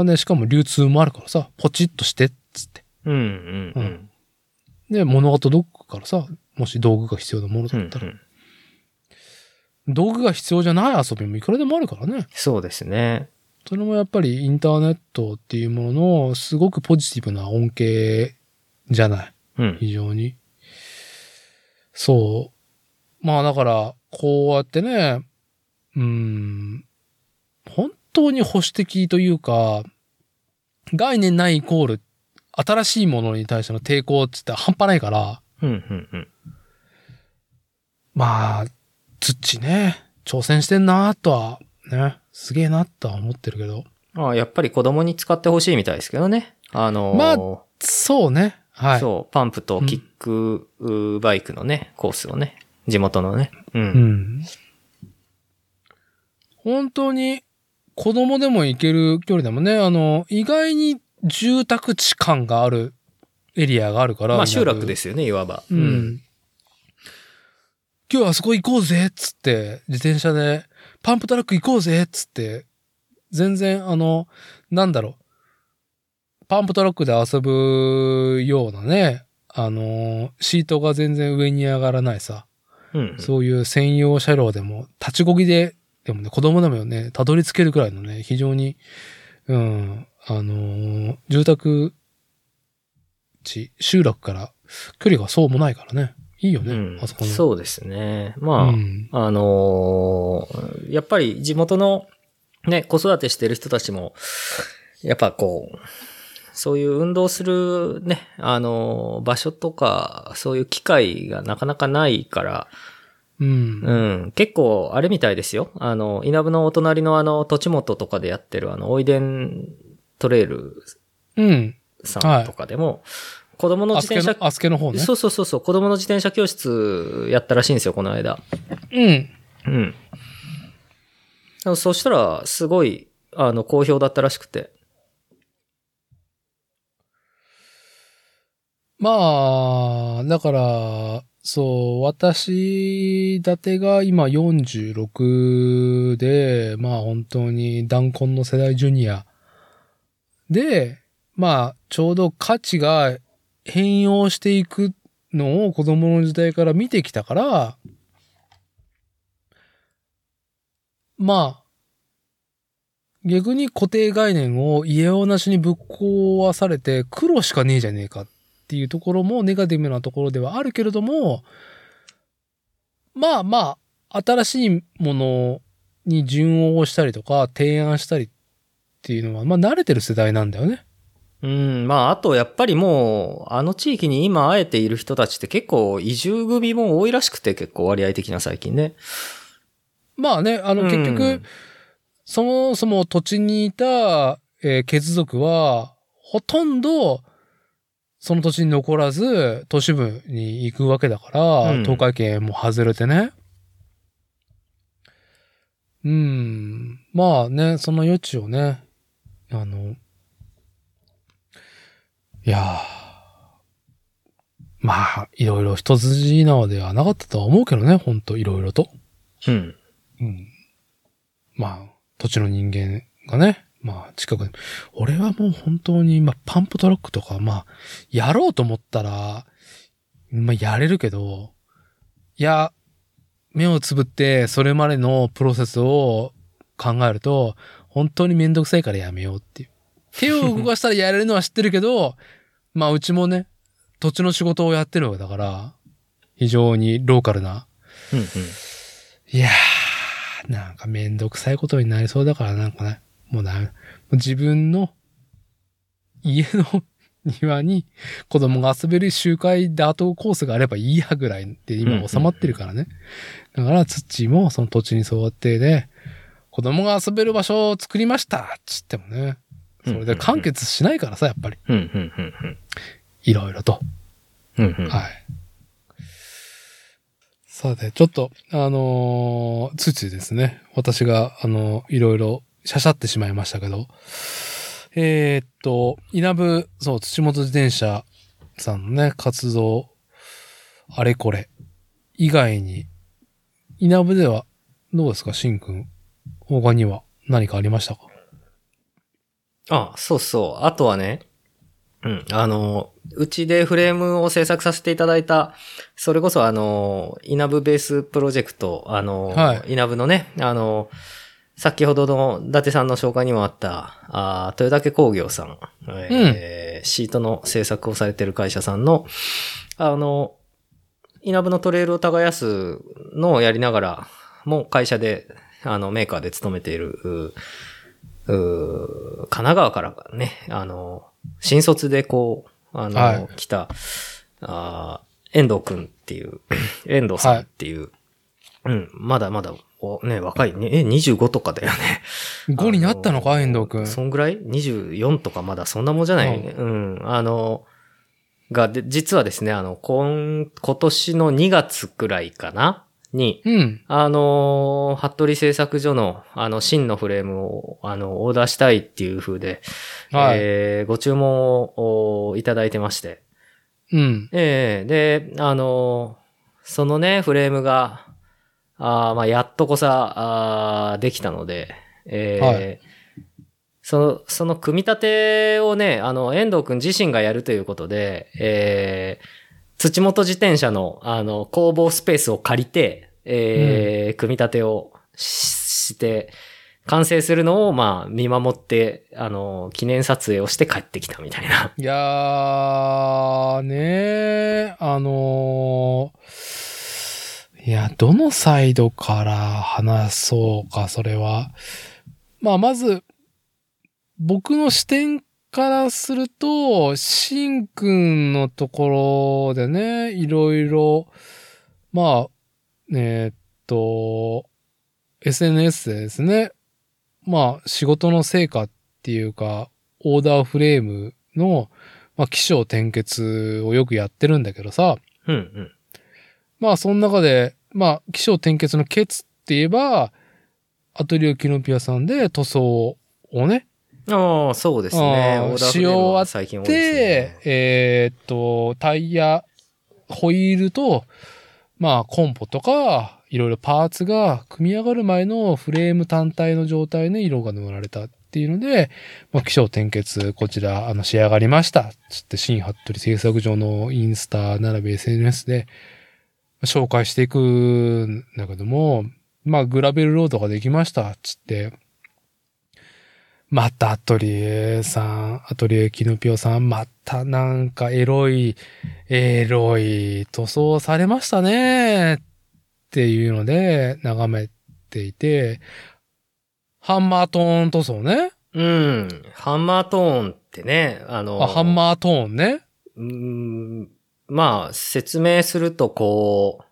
あね、しかも流通もあるからさ、ポチッとしてっつって。うん。うん、うん、うん。で、物が届くからさ、もし道具が必要なものうんだったら、うん道具が必要じゃない遊びもいくらでもあるからね。そうですね。それもやっぱりインターネットっていうもののすごくポジティブな恩恵じゃない。うん。非常に。そう。まあだから、こうやってね、うーん、本当に保守的というか、概念ないイコール、新しいものに対しての抵抗って言ったら半端ないから、うん、うん、うん。まあ、ツッチね、挑戦してんなとは、ね、すげえなとは思ってるけど。ああ、やっぱり子供に使ってほしいみたいですけどね。あのーまあそうね。はい。そう、パンプとキックバイクのね、コースをね、地元のね。う。うんん。本当に子供でも行ける距離でもね、あの、意外に住宅地感があるエリアがあるから。。まあ集落ですすよね、いわば。うん。今日あそこ行こうぜっつって、自転車で、パンプトラック行こうぜっつって、全然あの、なんだろう。パンプトラックで遊ぶようなね、あの、シートが全然上に上がらないさ。うん。そういう専用車両でも、立ちこぎで、でもね、子供でもね、たどり着けるくらいのね、非常に、うん、あのー住宅地、集落から距離がそうもないからね。いいよね、うんあそこの。そうですね。まあ、うんあのーやっぱり地元のね、子育てしてる人たちも、やっぱこう、そういう運動するね、あのー場所とか、そういう機会がなかなかないから、うん。うん、結構あれみたいですよ。あの、稲部のお隣のあの、土地元とかでやってるあの、おいでんトレイルうん。さんとかでも、子供のあ自転車、すけの、あすけの方ね。そうそうそうそう、子供の自転車教室やったらしいんですよ、この間。うん。うん。そしたら、すごい、あの、好評だったらしくて。まあ、だから、そう、私、伊達が今46で、まあ本当に弾痕の世代ジュニア。で、まあ、ちょうど価値が変容していくのを子供の時代から見てきたから、まあ、逆に固定概念を家をなしにぶっ壊されて黒しかねえじゃねえかていうところもネガティブなところではあるけれども、まあまあ、新しいものに順応したりとか提案したりっていうのは、まあ慣れてる世代なんだよね。うん、まあ、あと、やっぱりもう、あの地域に今会えている人たちって結構移住組も多いらしくて、結構割合的な最近ね。まあね、あの結局、うんそもそも土地にいた、えー血族は、ほとんど、その土地に残らず、都市部に行くわけだから、うん東海圏も外れてね。うん。まあね、その余地をね、あの、いやまあ、いろいろ一筋縄ではなかったとは思うけどね、ほんといろいろと。うん。うん。まあ、土地の人間がね、まあ、近くに。俺はもう本当に、まあ、パンプトラックとか、まあ、やろうと思ったら、まあ、やれるけど、いや、目をつぶって、それまでのプロセスを考えると、本当にめんどくさいからやめようっていう。手を動かしたらやれるのは知ってるけど、まあ、うちもね、土地の仕事をやってるわけだから、非常にローカルなうんうん。いやー、なんかめんどくさいことになりそうだからなんかね、もうな、自分の家の庭に子供が遊べる周回ダートコースがあればいいやぐらいで今収まってるからね。だから土もその土地に沿ってで、子供が遊べる場所を作りましたっつってもね、それで完結しないからさ、やっぱり。うんうんうんいろいろと。うん。うんうん。はい。さて、ちょっと、あのーついついですね、私が、あのーいろいろ、しゃしゃってしまいましたけど、えーっと、稲部、そう、土本自転車さんのね、活動、あれこれ、以外に、稲部では、どうですか、しんくん？他には何かありましたか？あ、そうそう。あとはね、うん、あの、うちでフレームを制作させていただいた、それこそあの、イナブベースプロジェクト、あの、はいイナブのね、あの、先ほどの伊達さんの紹介にもあった、あ豊竹工業さん、えーシートの制作をされてる会社さんの、あの、イナブのトレイルを耕すのをやりながら、もう会社で、あの、メーカーで勤めている、神奈川からね、あの、新卒でこう、あの、はい。来た、あー遠藤くんっていう、遠藤さんっていう、うん、まだまだ、おね、若いね、え、25とかだよね。?5 になったのか、あ遠藤くん。そんぐらい ?24 とかまだそんなもんじゃない、ううん、あの、が、で、実はですね、あの、今、今年の2月くらいかな？に、うん。あのー、服部製作所の、あの、真のフレームを、あの、オーダーしたいっていう風で、はい。えーご注文をおいただいてまして。うん。えーで、あのーそのね、フレームが、あーまあ、やっとこさ、あーできたので、えーはいその、その組み立てをね、あの、遠藤くん自身がやるということで、えー土本自転車の、あの、工房スペースを借りて、えー組み立てをしして、完成するのを、まあ、見守って、あの、記念撮影をして帰ってきたみたいな。いやー、ねー、あのーいや、どのサイドから話そうか、それは。まあ、まず、僕の視点からすると、しんくんのところでね、いろいろ、まあ、えーっと、SNS でですね、まあ、仕事の成果っていうか、オーダーフレームの、まあ、起承転結をよくやってるんだけどさ、うんうん。まあ、その中で、まあ、起承転結のケツって言えば、アトリエキノピアさんで塗装をね、ああ、そうですね。あーオーダーフレームは最近多いでね。、えーっと、タイヤ、ホイールと、まあ、コンポとか、いろいろパーツが組み上がる前のフレーム単体の状態で色が塗られたっていうので、まあ、気象転結、こちら、あの、仕上がりました。つって、新服部製作所のインスタ並び SNS で紹介していくんだけども、まあ、グラベルロードができました。つって、またアトリエさん、アトリエキノピオさん、またなんかエロい、エロい塗装されましたね。っていうので眺めていて、ハンマートーン塗装ね。うん。ハンマートーンってね、あの、あ、ハンマートーンね。うーんまあ、説明すると、こう、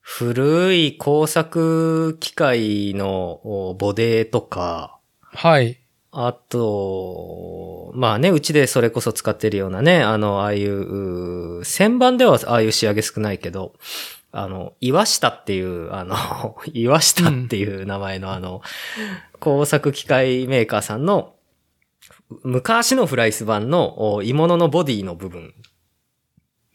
古い工作機械のおボデーとか、はい。あと、まあね、うちでそれこそ使ってるようなね、あの、ああいう、う旋盤ではああいう仕上げ少ないけど、あの、岩下っていう、あの、岩下っていう名前のあの、工作機械メーカーさんの、昔のフライス版のお鋳物のボディの部分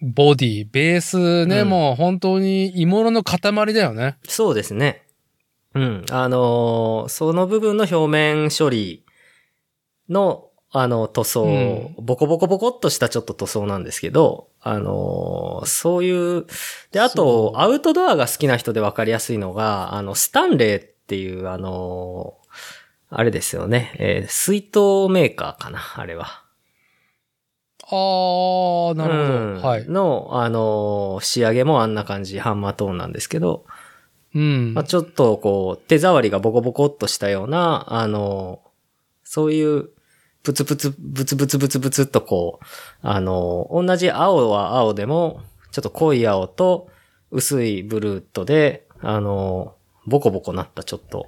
ボディ、ベースね、うんもう本当に鋳物の塊だよね。そうですね。うん。あのーその部分の表面処理の、あの、塗装、うんボコボコボコっとしたちょっと塗装なんですけど、あのーそういう、で、あと、アウトドアが好きな人で分かりやすいのが、あの、スタンレーっていう、あのーあれですよね、えー水筒メーカーかな、あれは。あー、なるほど。うんはい。の、あのー仕上げもあんな感じ、ハンマートーンなんですけど、うん。まあ、ちょっとこう、手触りがボコボコっとしたような、あの、そういう、ブツブツ、ブツブツブツブツっとこう、あの、同じ青は青でも、ちょっと濃い青と薄いブルーとで、あの、ボコボコなったちょっと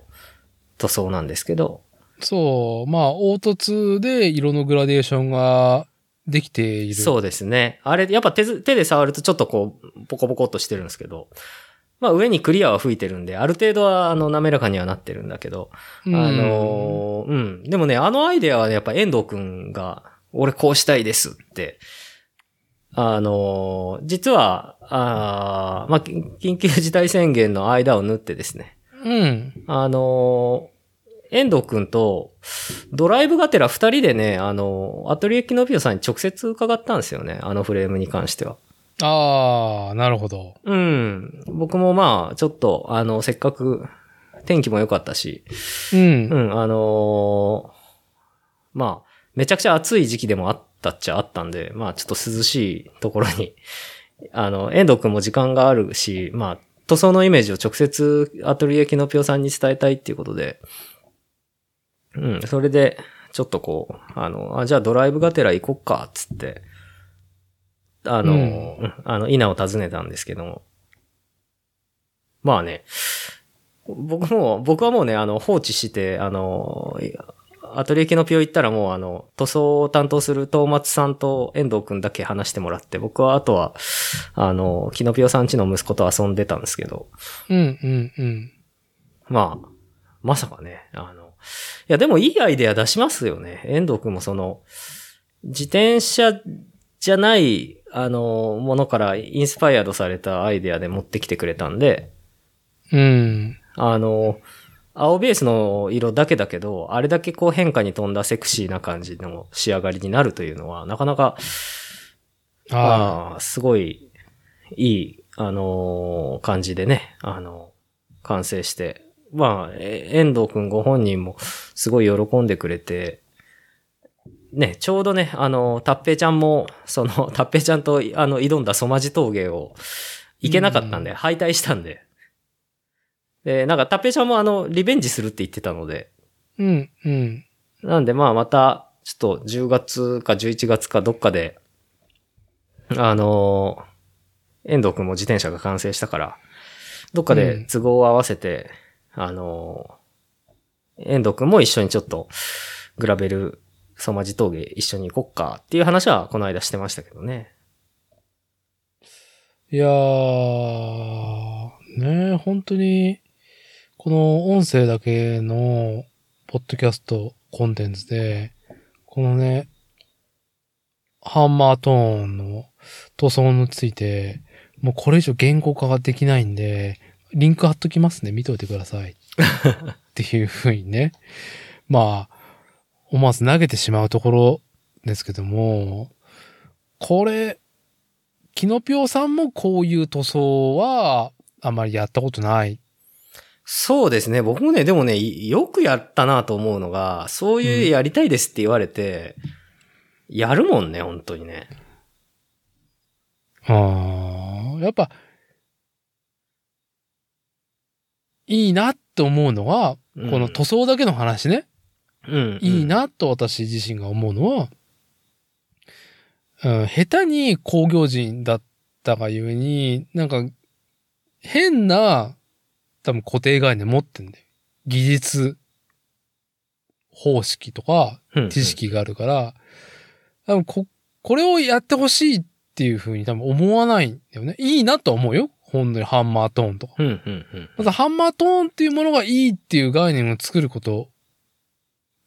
塗装なんですけど、そう。まあ、凹凸で色のグラデーションができている。そうですね。あれ、やっぱ手ず手で触るとちょっとこう、ボコボコっとしてるんですけど、まあ上にクリアは吹いてるんで、ある程度はあの滑らかにはなってるんだけど、うん。あのーうん。でもね、あのアイデアはね、やっぱ遠藤くんが、俺こうしたいですって、あのー実は、あーまあ、緊緊急事態宣言の間を縫ってですね、うん。あのー遠藤くんと、ドライブがてら二人でね、あのーアトリエキノピオさんに直接伺ったんですよね、あのフレームに関しては。あー、なるほど。うん。僕もまあ、ちょっと、あの、せっかく、天気も良かったし、うん。うん、あのーまあ、めちゃくちゃ暑い時期でもあったっちゃあったんで、まあちょっと涼しいところに、あの、遠藤くんも時間があるし、まあ、塗装のイメージを直接アトリエキノピオさんに伝えたいっていうことで、うん、それで、ちょっとこう、あの、あ、じゃあドライブがてら行こっか、つって、あの、うんうんあの、稲を訪ねたんですけども。まあね、僕も、僕はもうね、あの、放置して、あの、アトリエキノピオ行ったらもうあの、塗装を担当する東松さんと遠藤くんだけ話してもらって、僕はあとは、あの、キノピオさんちの息子と遊んでたんですけど、うん、うん、うん。まあ、まさかね、あの、いやでもいいアイデア出しますよね。遠藤くんもその、自転車じゃない、あの、ものからインスパイアドされたアイデアで持ってきてくれたんで、うん。あの、青ベースの色だけだけど、あれだけこう変化に富んだセクシーな感じの仕上がりになるというのは、なかなか、あああ、すごいいい、あのー感じでね、あの完成して。まあ、え遠藤くんご本人もすごい喜んでくれて、ね、ちょうどね、あの、タッペイちゃんも、その、タッペイちゃんと、あの、挑んだソマジ峠を、行けなかったんで、敗退したんで。で、なんか、タッペイちゃんもあの、リベンジするって言ってたので、ーうん、うん。なんでまあまた、ちょっと10月か11月かどっかで、あのー遠藤くんも自転車が完成したから、どっかで都合を合わせて、あの遠藤くんも一緒にちょっと、グラベル、ソマジ峠一緒に行こっかっていう話はこの間してましたけどね。いやー、ね本当に、この音声だけの、ポッドキャストコンテンツで、このね、ハンマートーンの塗装について、もうこれ以上言語化ができないんで、リンク貼っときますね。見といてください。っていうふうにね。まあ、思わず投げてしまうところですけども、これ、キノピオさんもこういう塗装はあまりやったことない。そうですね。僕もね、でもね、よくやったなと思うのが、そういうやりたいですって言われて、やるもんね、本当にね。ああ、やっぱ、いいなって思うのは、うんこの塗装だけの話ね、うん。いいなと私自身が思うのは、うん、下手に工業人だったがゆえに、なんか、変な、多分固定概念持ってんだよ。技術方式とか、うん。知識があるから、多分こ、これをやってほしいっていう風に多分思わないんだよね。いいなとは思うよ。本当にハンマートーンとか。うん、うん、うん。まずハンマートーンっていうものがいいっていう概念を作ること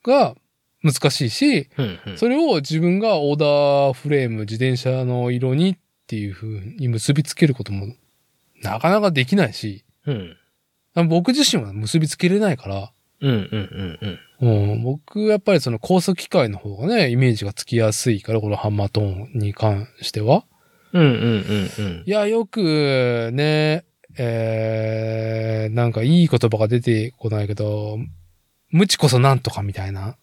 が難しいし、うん、うん。それを自分がオーダーフレーム、自転車の色にっっていう風に結びつけることもなかなかできないし、うん。僕自身は結びつけれないから、うんうんうんうん。うん、僕、やっぱりその高速機械の方がね、イメージがつきやすいから、このハンマートーンに関しては。うんうんうんうんい。や、よくね、えー、なんかいい言葉が出てこないけど、無知こそなんとかみたいな、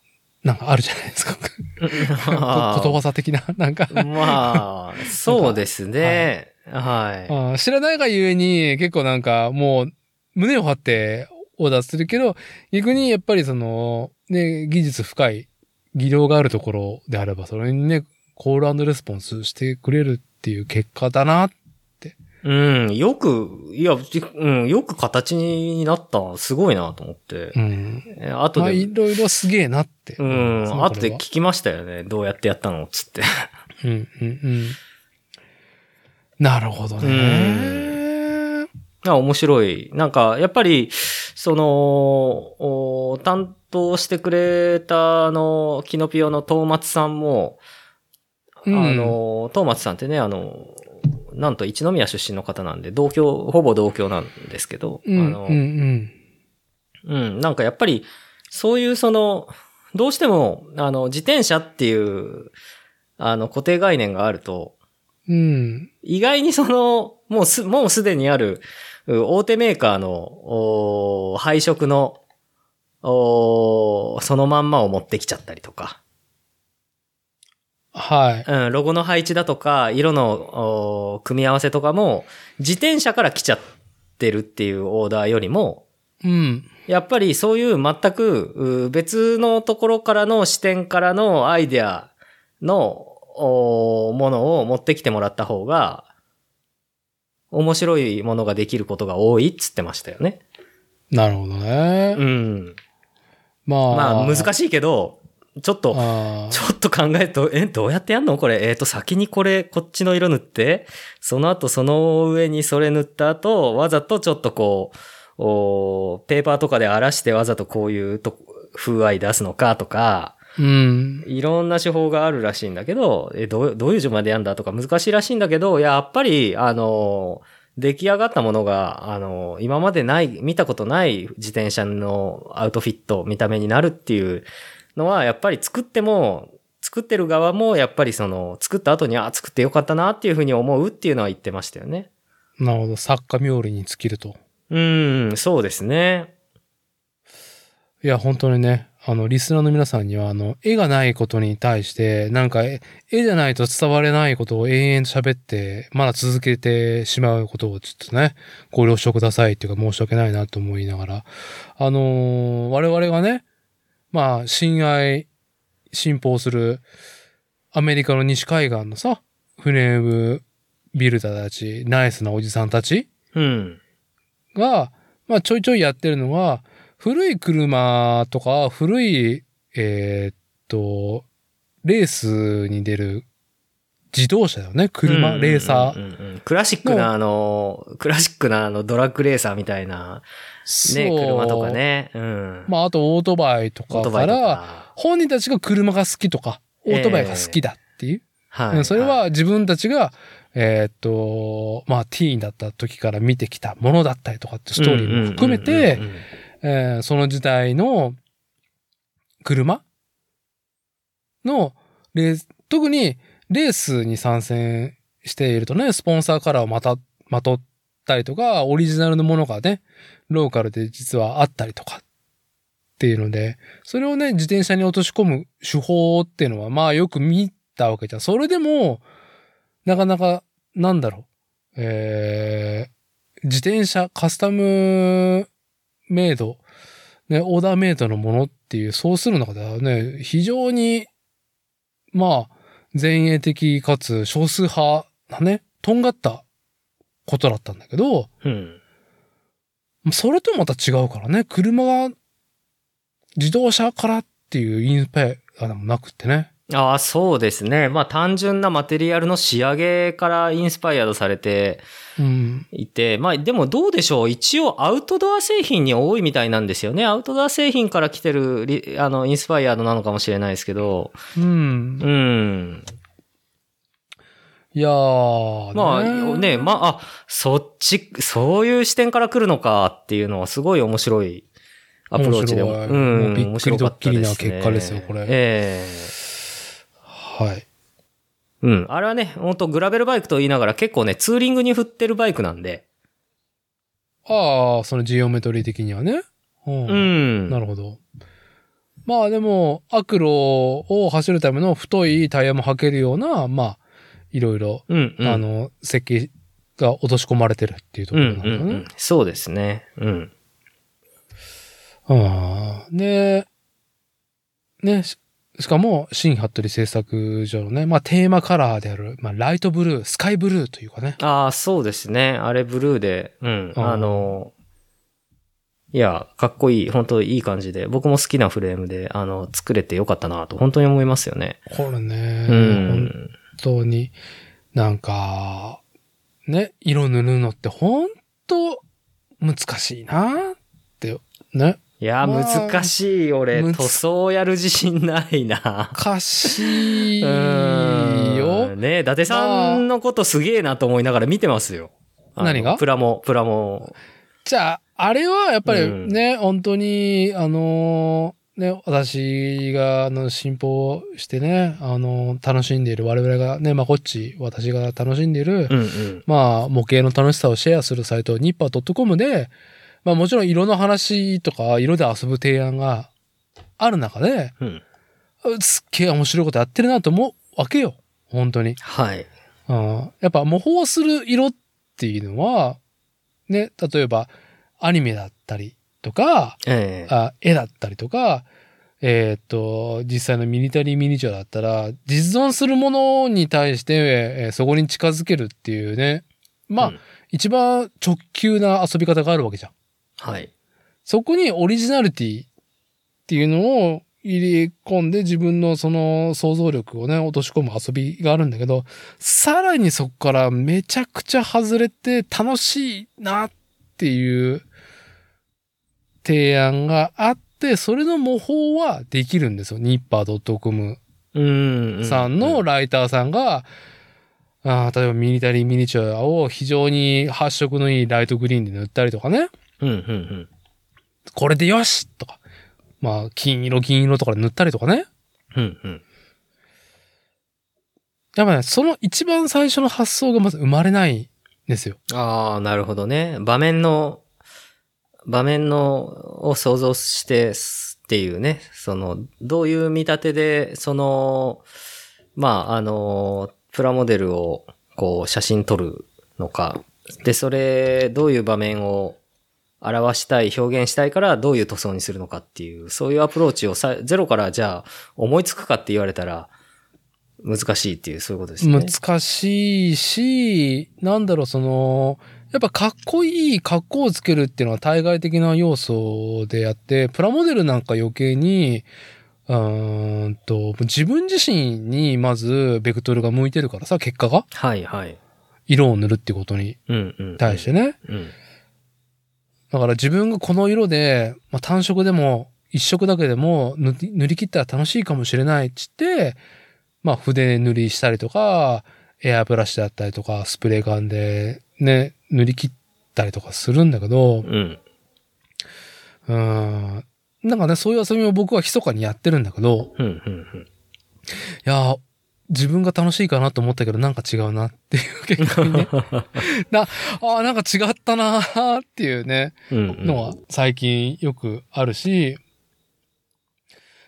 なんかあるじゃないですか。こことわざ的な、なんかまあ、そうですね。はい。あー知らないがゆえに結構なんかもう胸を張ってオーダーするけど、逆にやっぱりその、ね、技術深い技量があるところであれば、それにね、コールレスポンスしてくれるっていう結果だな。うん、よく、いや、じうん、よく形になった。すごいなと思ってう。ん。え後まあ、で、いろいろすげえなって。うん、そう後で聞きましたよね。どうやってやったのつって。うん、うん、うん。なるほどね。あ面白い。なんか、やっぱり、その、お担当してくれた、あの、キノピオのトーマツさんも、うんあの、トーマツさんってね、あの、なんと一宮出身の方なんで、同郷、ほぼ同郷なんですけど、うん、あの、うん、なんかやっぱり、そういうその、どうしても、あの、自転車っていう、あの、固定概念があると、うん。意外にその、もうす、もうすでにある、う大手メーカーの、おー配色の、おーそのまんまを持ってきちゃったりとか、はい。うん、ロゴの配置だとか、色の、組み合わせとかも、自転車から来ちゃってるっていうオーダーよりも、うん。やっぱりそういう全くう別のところからの視点からのアイデアのおものを持ってきてもらった方が、面白いものができることが多いっつってましたよね。なるほどね。うん。まあ。まあ難しいけど、ちょっと、ちょっと考えると、え、どうやってやんのこれ？えっ、と、先にこれ、こっちの色塗って、その後その上にそれ塗った後、わざとちょっとこう、おペーパーとかで荒らしてわざとこういうと風合い出すのかとか、うん。いろんな手法があるらしいんだけど、え、どう、どういう順番でやんだとか難しいらしいんだけど、やっぱり、あの、出来上がったものが、あの、今までない、見たことない自転車のアウトフィット、見た目になるっていうのは、やっぱり作っても、作ってる側も、やっぱりその、作った後に、あ、作ってよかったなっていうふうに思うっていうのは言ってましたよね。なるほど。作家冥利に尽きると。うん、そうですね。いや、本当にね、あの、リスナーの皆さんには、あの、絵がないことに対して、なんか、え絵じゃないと伝われないことを延々と喋って、まだ続けてしまうことをちょっとね、ご了承くださいっていうか申し訳ないなと思いながら、あのー我々がね、まあ、親愛、信奉する、アメリカの西海岸のさ、フレームビルダーたち、ナイスなおじさんたちうん。が、まあちょいちょいやってるのは、古い車とか、古い、えーっと、レースに出る自動車だよね。車、レーサー。うんうんうんうんクラシックなあの、クラシックなあのドラッグレーサーみたいな、ね、車とか。ね。うん。まああとオートバイとかから、か。本人たちが車が好きとか、オートバイが好きだっていう。はうんそれは自分たちが、えーっと、まあティーンだった時から見てきたものだったりとかってストーリーも含めてその時代の車？のレース、特にレースに参戦しているとね、スポンサーカラーをまた、まとったりとか、オリジナルのものがね、ローカルで実はあったりとかっていうので、それをね、自転車に落とし込む手法っていうのは、まあよく見たわけじゃん。それでも、なかなか、なんだろう、えー、自転車カスタムメイド、ね、オーダーメイドのものっていう、そうする中ではね、非常に、まあ、前衛的かつ少数派なね、とんがったことだったんだけど、うん。それとまた違うからね、車が自動車からっていうインスパイアでもなくってね。ああ、そうですね。まあ単純なマテリアルの仕上げからインスパイアドされてうん。いて、まあでもどうでしょう。一応アウトドア製品に多いみたいなんですよね。アウトドア製品から来てるリ、あの、インスパイアドなのかもしれないですけど。うんう。ん。いいやー、まあ、ね、まあ、あ、そっち、そういう視点から来るのかっていうのはすごい面白いアプローチでも。面白いうん、びっくりドッキリな結果ですよこれええはい。うん。あれはね、本当グラベルバイクと言いながら結構ね、ツーリングに振ってるバイクなんで。ああ、そのジオメトリー的にはね。うん。うん。なるほど。まあでも、アクロを走るための太いタイヤも履けるような、まあ、いろいろ、うん、うん。あの、設計が落とし込まれてるっていうとこうん、ろなんだよね。うんうん。そうですね。うん。ああで、ね、ししかも、新服部製作所のね、まあテーマカラーである、まあライトブルー、スカイブルーというかね。ああ、そうですね。あれブルーで、うん。うんあの、いや、かっこいい、本当いい感じで、僕も好きなフレームで、あの、作れてよかったなと、本当に思いますよね。これね、う本ん。当に、なんか、ね、色塗るのって本当難しいなって、ね。いや、まあ難しい、俺。塗装やる自信ないな。難しいうんよ。ね伊達さんのことすげえなと思いながら見てますよ。何が？プラモ、プラモ。じゃあ、あれはやっぱりうんね、本当に、あのーね、私が、あの、進歩してね、あのー楽しんでいる、我々がね、まあ、こっち、私が楽しんでいる、うんうん。まあ、模型の楽しさをシェアするサイト、ニッパー .com で、まあ、もちろん色の話とか、色で遊ぶ提案がある中で、うん。すっげえ面白いことやってるなと思うわけよ。本当に。はい。うんやっぱ模倣する色っていうのは、ね、例えばアニメだったりとか、ええあ絵だったりとか、えーっと、実際のミニタリーミニチュアだったら、実存するものに対して、えーそこに近づけるっていうね、まあ、うん一番直球な遊び方があるわけじゃん。はい。そこにオリジナリティっていうのを入れ込んで自分のその想像力をね、落とし込む遊びがあるんだけど、さらにそこからめちゃくちゃ外れて楽しいなっていう提案があって、それの模倣はできるんですよ。ニッパー .com うん。さんのライターさんが、あー例えばミニタリーミニチュアを非常に発色のいいライトグリーンで塗ったりとかね。うん、うん、うん。これでよしとか。まあ、金色、銀色とかで塗ったりとかね。うん、うん。やっぱね、その一番最初の発想がまず生まれないんですよ。ああ、なるほどね。場面の、場面の、を想像してっていうね、その、どういう見立てで、その、まあ、あの、プラモデルを、こう、写真撮るのか。で、それ、どういう場面を表したい、表現したいから、どういう塗装にするのかっていう、そういうアプローチをさ、ゼロからじゃあ、思いつくかって言われたら、難しいっていう、そういうことですね。難しいし、なんだろう、その、やっぱかっこいい格好をつけるっていうのは対外的な要素であって、プラモデルなんか余計に、うーんと、自分自身にまずベクトルが向いてるからさ、結果が。はい、はい。色を塗るってことにうん、うん。対してね。うん。だから自分がこの色で、まあ、単色でも一色だけでも塗り塗り切ったら楽しいかもしれないっつって、まあ筆塗りしたりとか、エアブラシだったりとか、スプレーガンでね、塗り切ったりとかするんだけど、うん。うーん。なんかね、そういう遊びを僕は密かにやってるんだけど、うん、うん、うん。いやー、自分が楽しいかなと思ったけど、なんか違うなっていう結果にね。な、ああ、なんか違ったなーっていうね。うんのは最近よくあるし、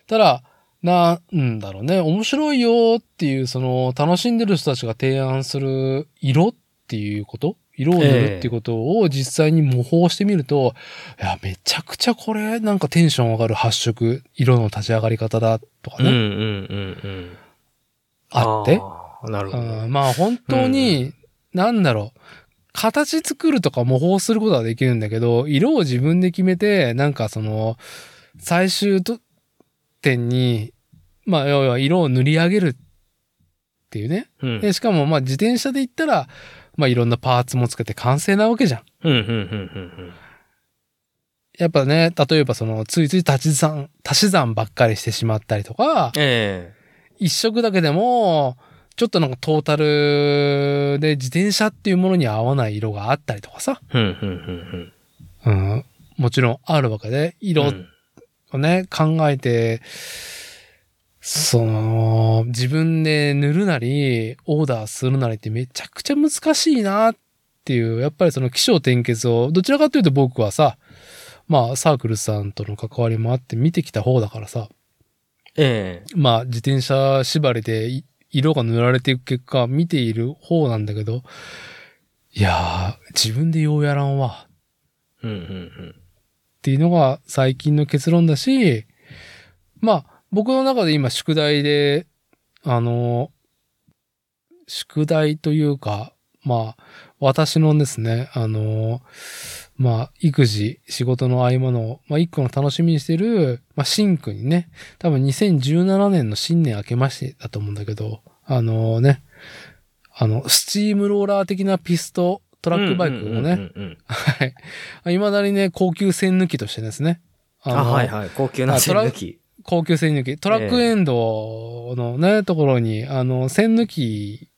ただ、なんだろうね、面白いよっていう、その、楽しんでる人たちが提案する色っていうこと色を塗るっていうことを実際に模倣してみると、いや、めちゃくちゃこれなんかテンション上がる発色、色の立ち上がり方だとかうん、うん、ね、うん、うん。あって、なるほど。うんまあ本当に、なんだろう。形作るとか模倣することはできるんだけど、色を自分で決めて、なんかその、最終と点に、まあ、要は色を塗り上げるっていうね。うん。で、しかもまあ自転車で言ったら、まあいろんなパーツもつけて完成なわけじゃん。うん、うん、うん、うん。やっぱね、例えばその、ついつい足し算、足し算ばっかりしてしまったりとか、え一色だけでも、ちょっとなんかトータルで自転車っていうものに合わない色があったりとかさ、うん、うん、うん、うん、もちろんあるわけで、うん。色うんをね、考えて、その、自分で塗るなり、オーダーするなりってめちゃくちゃ難しいなっていう、やっぱりその気象転結を、どちらかというと僕はさ、まあサークルさんとの関わりもあって見てきた方だからさ、ええ。まあ自転車縛りでい色が塗られていく結果見ている方なんだけど、いやー、自分でようやらんわ。うん、うん、っていうのが最近の結論だし、まあ僕の中で今宿題で、あの、宿題というか、まあ私のですね、あの、まあ育児、仕事の合間の、まあ一個の楽しみにしてる、まあシンクにね、多分2017年の新年明けましてだと思うんだけど、あのね、あの、スチームローラー的なピストトトラックバイクをね。はい。未だにね、高級線抜きとしてですね。あ、のはい、はい。高級な線抜き。高級線抜き。トラックエンドのね、ところに、あの、線抜き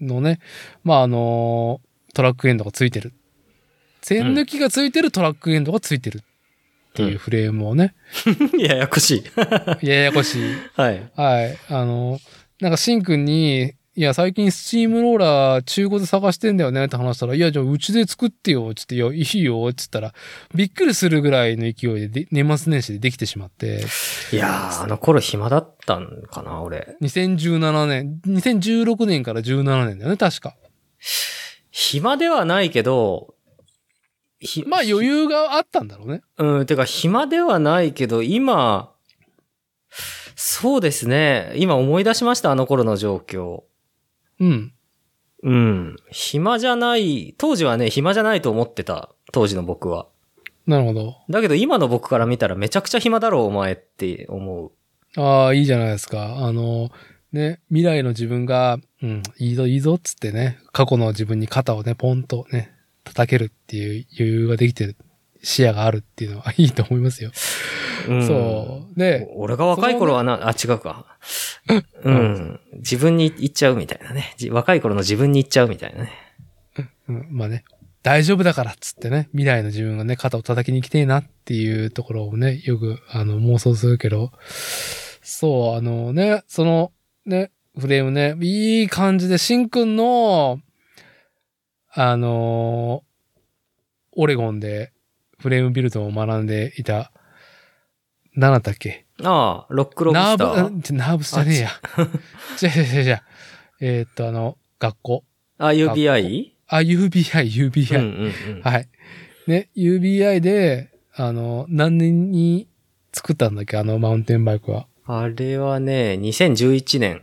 のね、まあ、あの、トラックエンドがついてる。線抜きがついてるトラックエンドがついてるっていうフレームをね、ややこしい。ややこしい。はい。はい。あの、なんかシンくんに、いや、最近スチームローラー中古で探してんだよねって話したら、いや、じゃあうちで作ってよ、つって、いや、いいよ、つったら、びっくりするぐらいの勢いでで年末年始でできてしまって、いやー、あの頃暇だったんかな、俺。2017年、2016年から17年だよね、確か。暇ではないけど、ひまあ余裕があったんだろうね。うん、てか暇ではないけど、今、そうですね。今思い出しました、あの頃の状況。うん。うん。暇じゃない、当時はね、暇じゃないと思ってた、当時の僕は。なるほど。だけど今の僕から見たらめちゃくちゃ暇だろう、お前って思う。ああ、いいじゃないですか。あの、ね、未来の自分が、うん、いいぞいいぞっつってね、過去の自分に肩をね、ポンとね、叩けるっていう余裕ができてる、視野があるっていうのはいいと思いますよ。うん、そう。で、俺が若い頃はな、あ、違うか。うん。自分に言っちゃうみたいなね。じ若い頃の自分に言っちゃうみたいなね。うん、まあね、大丈夫だからっつってね、未来の自分がね、肩を叩きに来てえなっていうところをね、よく、あの、妄想するけど、そう、あのね、その、ね、フレームね、いい感じで、しんくんの、あのオレゴンでフレームビルドを学んでいた、何だったっけ？ああ、ロックロブナスター？ーブ、ナーブスじゃねえや。じゃじゃじゃじゃえーっと、あの、学校。あ、UBI? あ、UBI、UBI。うんうんうん。はい。ね、UBI で、あの、何年に作ったんだっけ？あのマウンテンバイクは。あれはね、2011年。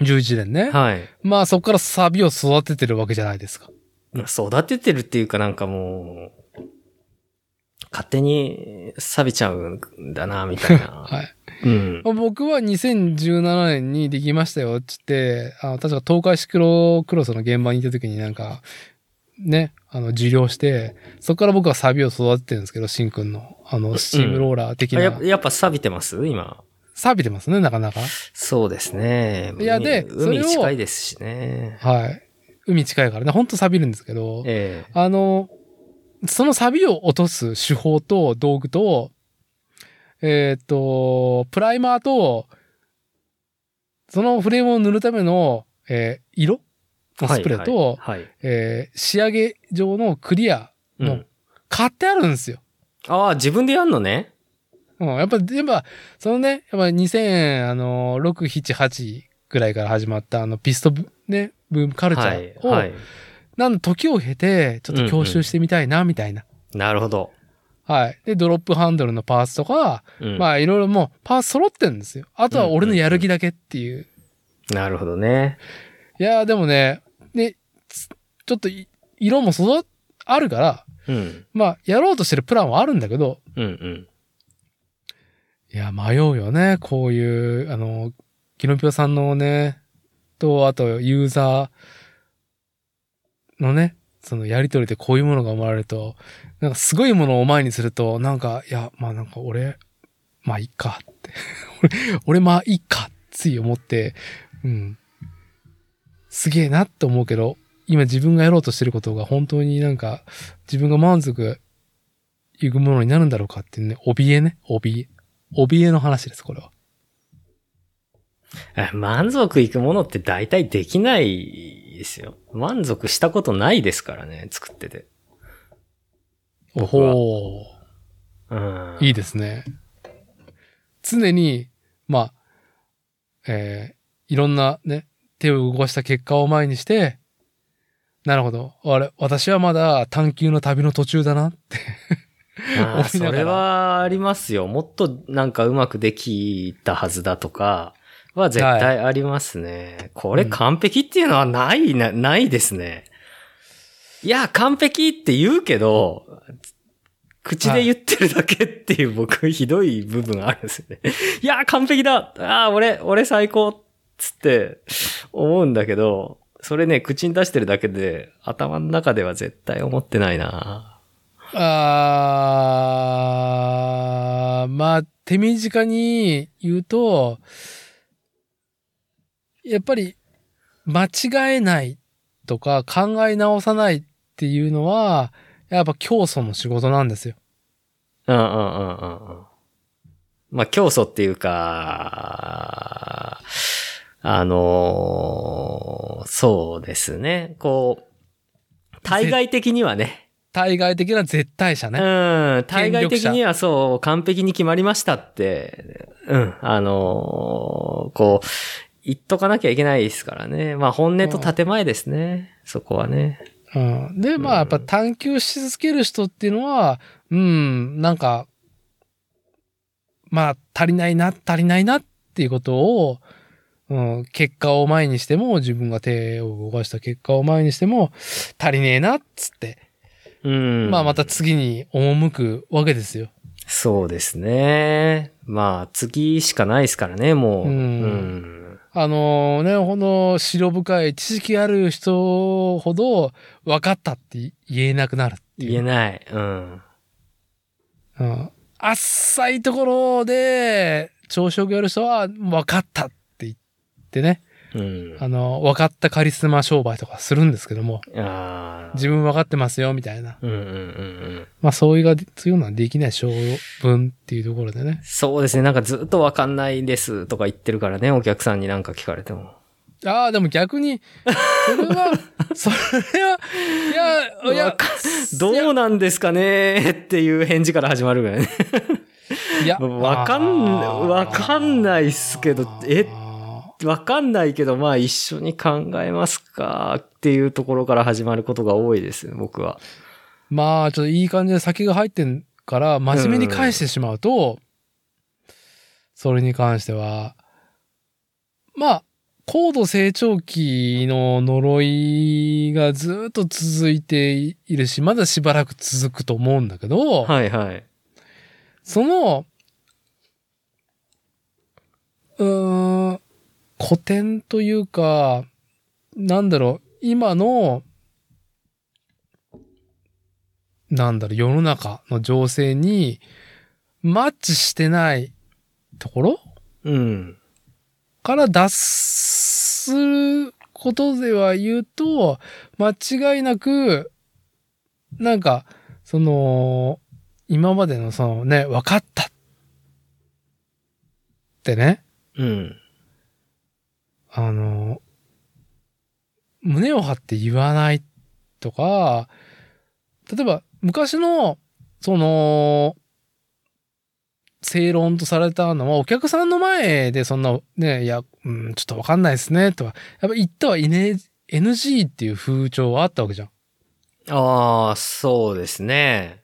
11年ね。はい。まあそこからサビを育ててるわけじゃないですか。育ててるっていうかなんかもう、勝手に錆びちゃうんだな、みたいな。はい。うん。僕は2017年にできましたよっつって、あの確か東海シクロクロスの現場にいた時になんか、ね、あの、受領して、そこから僕はサビを育ててるんですけど、シンくんの、あの、スチームローラー的な。あやっぱやっぱ錆びてます？今。錆びてますね、なかなか。そうですね。いやで海近いですしね。はい。海近いからね、ほんと錆びるんですけど、ええあの、そのサビを落とす手法と道具と、えっ、と、プライマーと、そのフレームを塗るための、えー色のスプレーと、はいはいはいえー仕上げ上のクリアのうん。買ってあるんですよ。ああ、自分でやんのね？うん、やっぱ、やっぱ、そのね、やっぱ2000、あの、6、7、8ぐらいから始まった、あの、ピストブ、ね、ブームカルチはい。ャーを、はい。なん時を経て、ちょっと教習してみたいな、みたいな。なるほど。はい。で、ドロップハンドルのパーツとか、うんまあ、いろいろもう、パーツ揃ってるんですよ。あとは俺のやる気だけっていう。なるほどね。いやー、でもね、ね、つちょっとい、色も育、あるから、うん。まあ、やろうとしてるプランはあるんだけど、うんうん。いや、迷うよね。こういう、あの、キノピオさんのね、と、あと、ユーザーのね、そのやりとりでこういうものが生まれると、なんかすごいものを前にすると、なんか、いや、まあなんか俺、まあいいかって。俺、俺まあいいか、つい思って、うん。すげえなって思うけど、今自分がやろうとしてることが本当になんか自分が満足いくものになるんだろうかっていうね、怯えね、怯え。怯えの話です、これは。満足いくものって大体できないですよ。満足したことないですからね、作ってて。おほうん。ー。いいですね。常に、まあ、えーいろんなね、手を動かした結果を前にして、なるほど。あれ、私はまだ探求の旅の途中だなって。それはありますよ。もっとなんかうまくできたはずだとかは絶対ありますね。これうん完璧っていうのはないな、ないですね。いや、完璧って言うけど、口で言ってるだけっていう僕ひどい部分あるんですよね。いや、完璧だああ、俺、俺最高っつって思うんだけど、それね、口に出してるだけで頭の中では絶対思ってないなあー、まあ、手短に言うと、やっぱり、間違えないとか考え直さないっていうのは、やっぱ教祖の仕事なんですよ。うんうんうんうんうん。まあ、教祖っていうか、あのーそうですね。こう、対外的にはね、対外的な絶対者うね。ん、対外的にはそう、完璧に決まりましたって、うん、あのーこう、言っとかなきゃいけないですからね。まあ、本音と建前ですね。そこはね。うん。で、まあ、やっぱ探求し続ける人っていうのは、うん、なんか、まあ、足りないな、足りないなっていうことを、うん、結果を前にしても、自分が手を動かした結果を前にしても、足りねえな、っつって、うん。まあ、また次に赴くわけですよ。そうですね。まあ、次しかないですからね、もう。うんうんあのね、ほんの白深い知識ある人ほど、分かったって言えなくなるっていう。言えない。うん。うん。浅いところで、朝食やる人は、分かったって言ってね。うん。あの、分かったカリスマ商売とかするんですけども。自分分かってますよ、みたいな。うんうんうんうん。まあ、そういうが、そういうのはできない性分っていうところでね。そうですね。なんかずっとわかんないですとか言ってるからね、お客さんになんか聞かれても。ああ、でも逆に、それは、それは、いや、いやどうなんですかねっていう返事から始まるぐらいね。いや、わかん、わかんないっすけど、え、あわかんないけど、まあ一緒に考えますかっていうところから始まることが多いです、僕は。ーまあ、ちょっといい感じで酒が入ってんから、真面目に返してしまうと、それに関しては、まあ、高度成長期の呪いがずっと続いているし、まだしばらく続くと思うんだけど、はいはい。その、うーん、古典というか、なんだろう、今の、なんだろう、世の中の情勢にマッチしてないところ？うん。から脱することでは言うと、間違いなく、なんか、その、今までのそのね、分かったってね、うん。あの、胸を張って言わないとか、例えば昔の、その、正論とされたのは、お客さんの前でそんな、ね、いや、うん、ちょっとわかんないですね、とか、やっぱ言ったは、NG っていう風潮はあったわけじゃん。ああ、そうですね。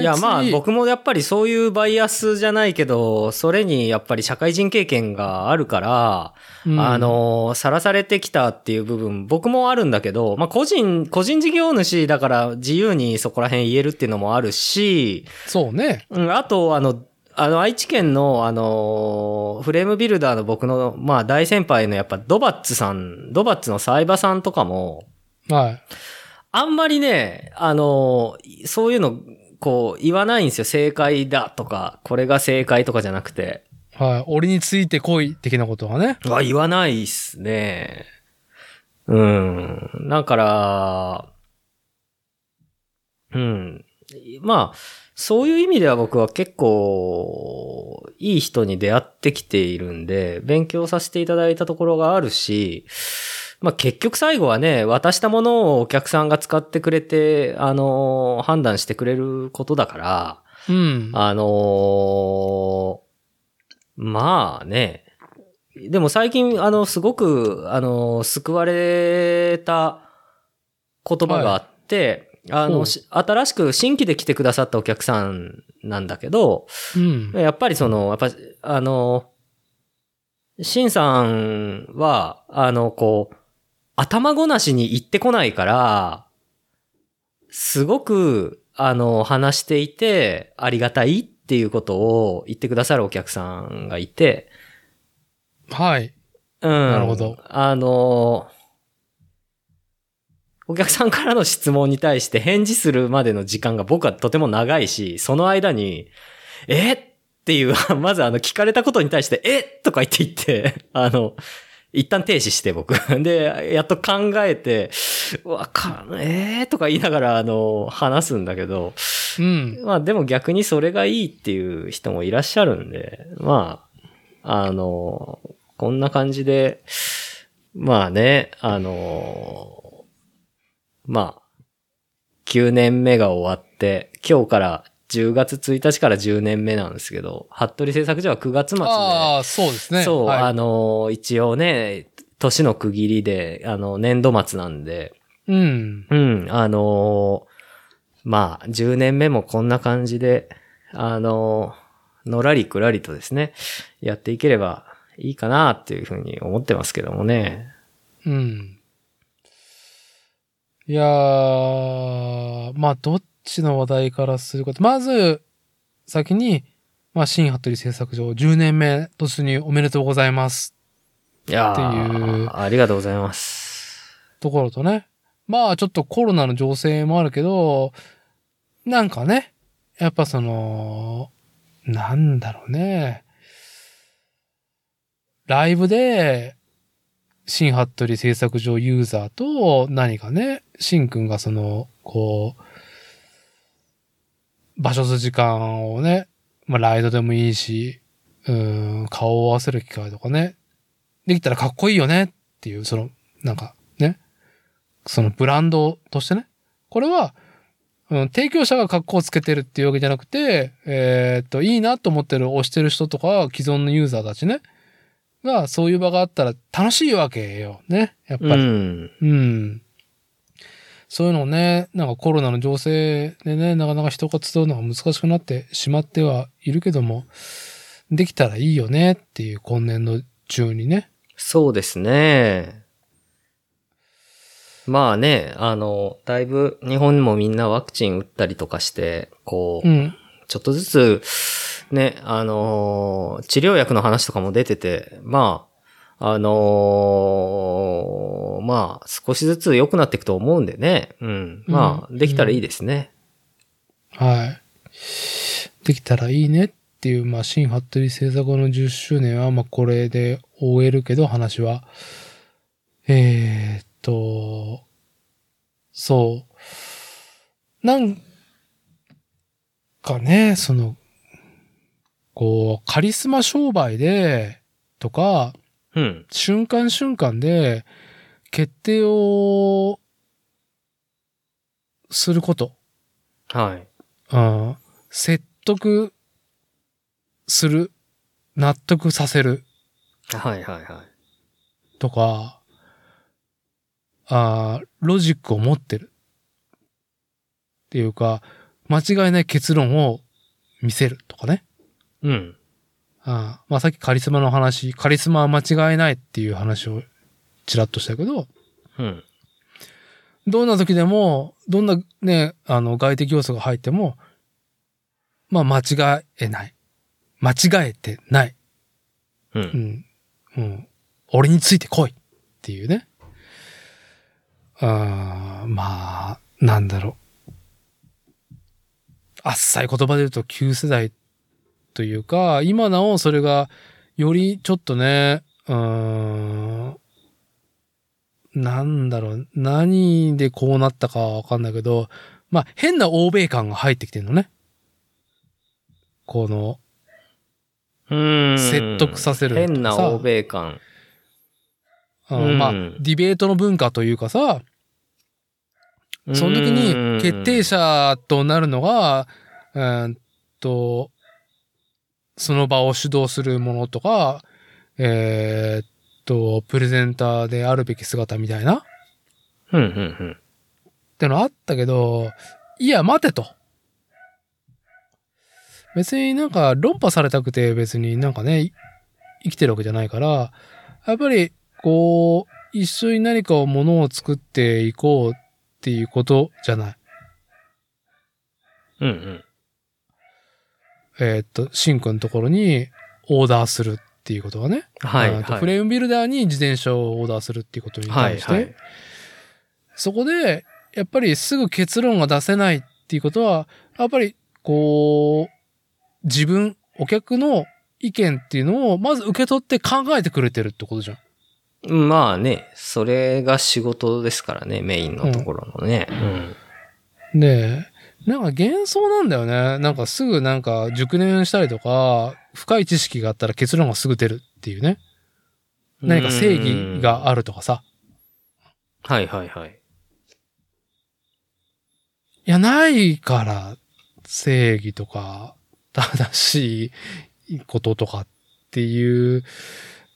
いでや、まあ次僕もやっぱりそういうバイアスじゃないけど、それにやっぱり社会人経験があるから、うんあ、の、さらされてきたっていう部分、僕もあるんだけど、まあ個人、個人事業主だから自由にそこら辺言えるっていうのもあるし、そうね。うん、あと、あの、あの、愛知県の、あの、フレームビルダーの僕の、まあ大先輩のやっぱドバッツさん、ドバッツのサイバさんとかも、はい。あんまりね、あの、そういうの、こう、言わないんですよ。正解だとか、これが正解とかじゃなくて。はい。俺についてこい的なことはね。あ、言わないっすね。うん。だから、うん。まあ、そういう意味では僕は結構、いい人に出会ってきているんで、勉強させていただいたところがあるし、まあ結局最後はね、渡したものをお客さんが使ってくれて、あの、判断してくれることだから、うん。あのーまあね。でも最近、あの、すごく、あの、救われた言葉があって、あの、ほうし新しく新規で来てくださったお客さんなんだけど、うん。やっぱりその、やっぱ、あの、シンさんは、あの、こう、頭ごなしに言ってこないから、すごく、あの、話していて、ありがたいっていうことを言ってくださるお客さんがいて、はい。うん。なるほど。あの、お客さんからの質問に対して返事するまでの時間が僕はとても長いし、その間に、えっていう、まずあの聞かれたことに対して、えとか言って言って、あの、一旦停止して僕。で、やっと考えて、わかん、えー？とか言いながら、あの、話すんだけど、うん。まあでも逆にそれがいいっていう人もいらっしゃるんで、まあ、あの、こんな感じで、まあね、あの、まあ、9年目が終わって、今日から10月1日から10年目なんですけど、服部製作所は9月末で、ああ、そうですね。そう、はいあの、一応ね、年の区切りで、あの、年度末なんで、うん。うん、あのーまあ、10年目もこんな感じで、あのーのらりくらりとですね、やっていければいいかなっていうふうに思ってますけどもね。うん。いやー、まあ、どっちの話題からするかと。まず、先に、まあ、新服部製作所10年目突入おめでとうございます。いやっていうーありがとうございます。ところとね。まあ、ちょっとコロナの情勢もあるけど、なんかね、やっぱその、なんだろうね。ライブで、新服部製作所ユーザーと何かね、シンくんがその、こう、場所と時間をね、まあライドでもいいし、うん、顔を合わせる機会とかね、できたらかっこいいよねっていう、その、なんかね、そのブランドとしてね、これは、うん、提供者が格好をつけてるっていうわけじゃなくて、えーっと、いいなと思ってる、推してる人とか、既存のユーザーたちね、が、そういう場があったら楽しいわけよ。ね。やっぱり。うん。うん。そういうのをね、なんかコロナの情勢でね、なかなか人が集うのが難しくなってしまってはいるけども、できたらいいよねっていう今年度中にね。そうですね。まあね、あの、だいぶ日本もみんなワクチン打ったりとかして、こう、うん。ちょっとずつ、ね、あのー治療薬の話とかも出てて、まあ、あのーまあ、少しずつ良くなっていくと思うんでね。うん。まあ、うんできたらいいですね。はい。できたらいいねっていう、まあ、新服部製作後の10周年は、まあ、これで終えるけど、話は。えー、っと、そう。なんかね、その、こう、カリスマ商売で、とか、うん。瞬間瞬間で、決定を、すること。はい。うん説得する、納得させるはいはいはい。とか、あーロジックを持ってる。っていうか、間違いない結論を見せるとかね。うん。あーまあさっきカリスマの話、カリスマは間違いないっていう話をちらっとしたけど、うん。どんな時でも、どんなね、あの外的要素が入っても、まあ間違えない。間違えてない。う。うんん。うん。俺についてこいっていうね。あーまあ、なんだろう。あっさい言葉で言うと旧世代というか、今なおそれがよりちょっとね、うーん、なんだろう、何でこうなったかはわかんないけど、まあ、変な欧米感が入ってきてるのね。この、うん。説得させる変な欧米感。あうんまあ、ディベートの文化というかさ、その時に決定者となるのが、うーんと、その場を主導するものとか、えーっと、プレゼンターであるべき姿みたいな、っうん、うん、うん。てのあったけど、いや、待てと。別になんか論破されたくて別になんかね、い生きてるわけじゃないから、やっぱりこう、一緒に何かをものを作っていこうっていうことじゃない。うん、うん。えーっと、シンクのところにオーダーするっていうことがね。はい、はい。フレームビルダーに自転車をオーダーするっていうことにはい、対して、はい。そこで、やっぱりすぐ結論が出せないっていうことは、やっぱり、こう、自分、お客の意見っていうのを、まず受け取って考えてくれてるってことじゃん。まあね、それが仕事ですからね、メインのところのね。うん。で、なんか幻想なんだよね。なんかすぐなんか熟練したりとか、深い知識があったら結論がすぐ出るっていうね。何か正義があるとかさ。はいはいはい。いや、ないから、正義とか、正しいこととかっていう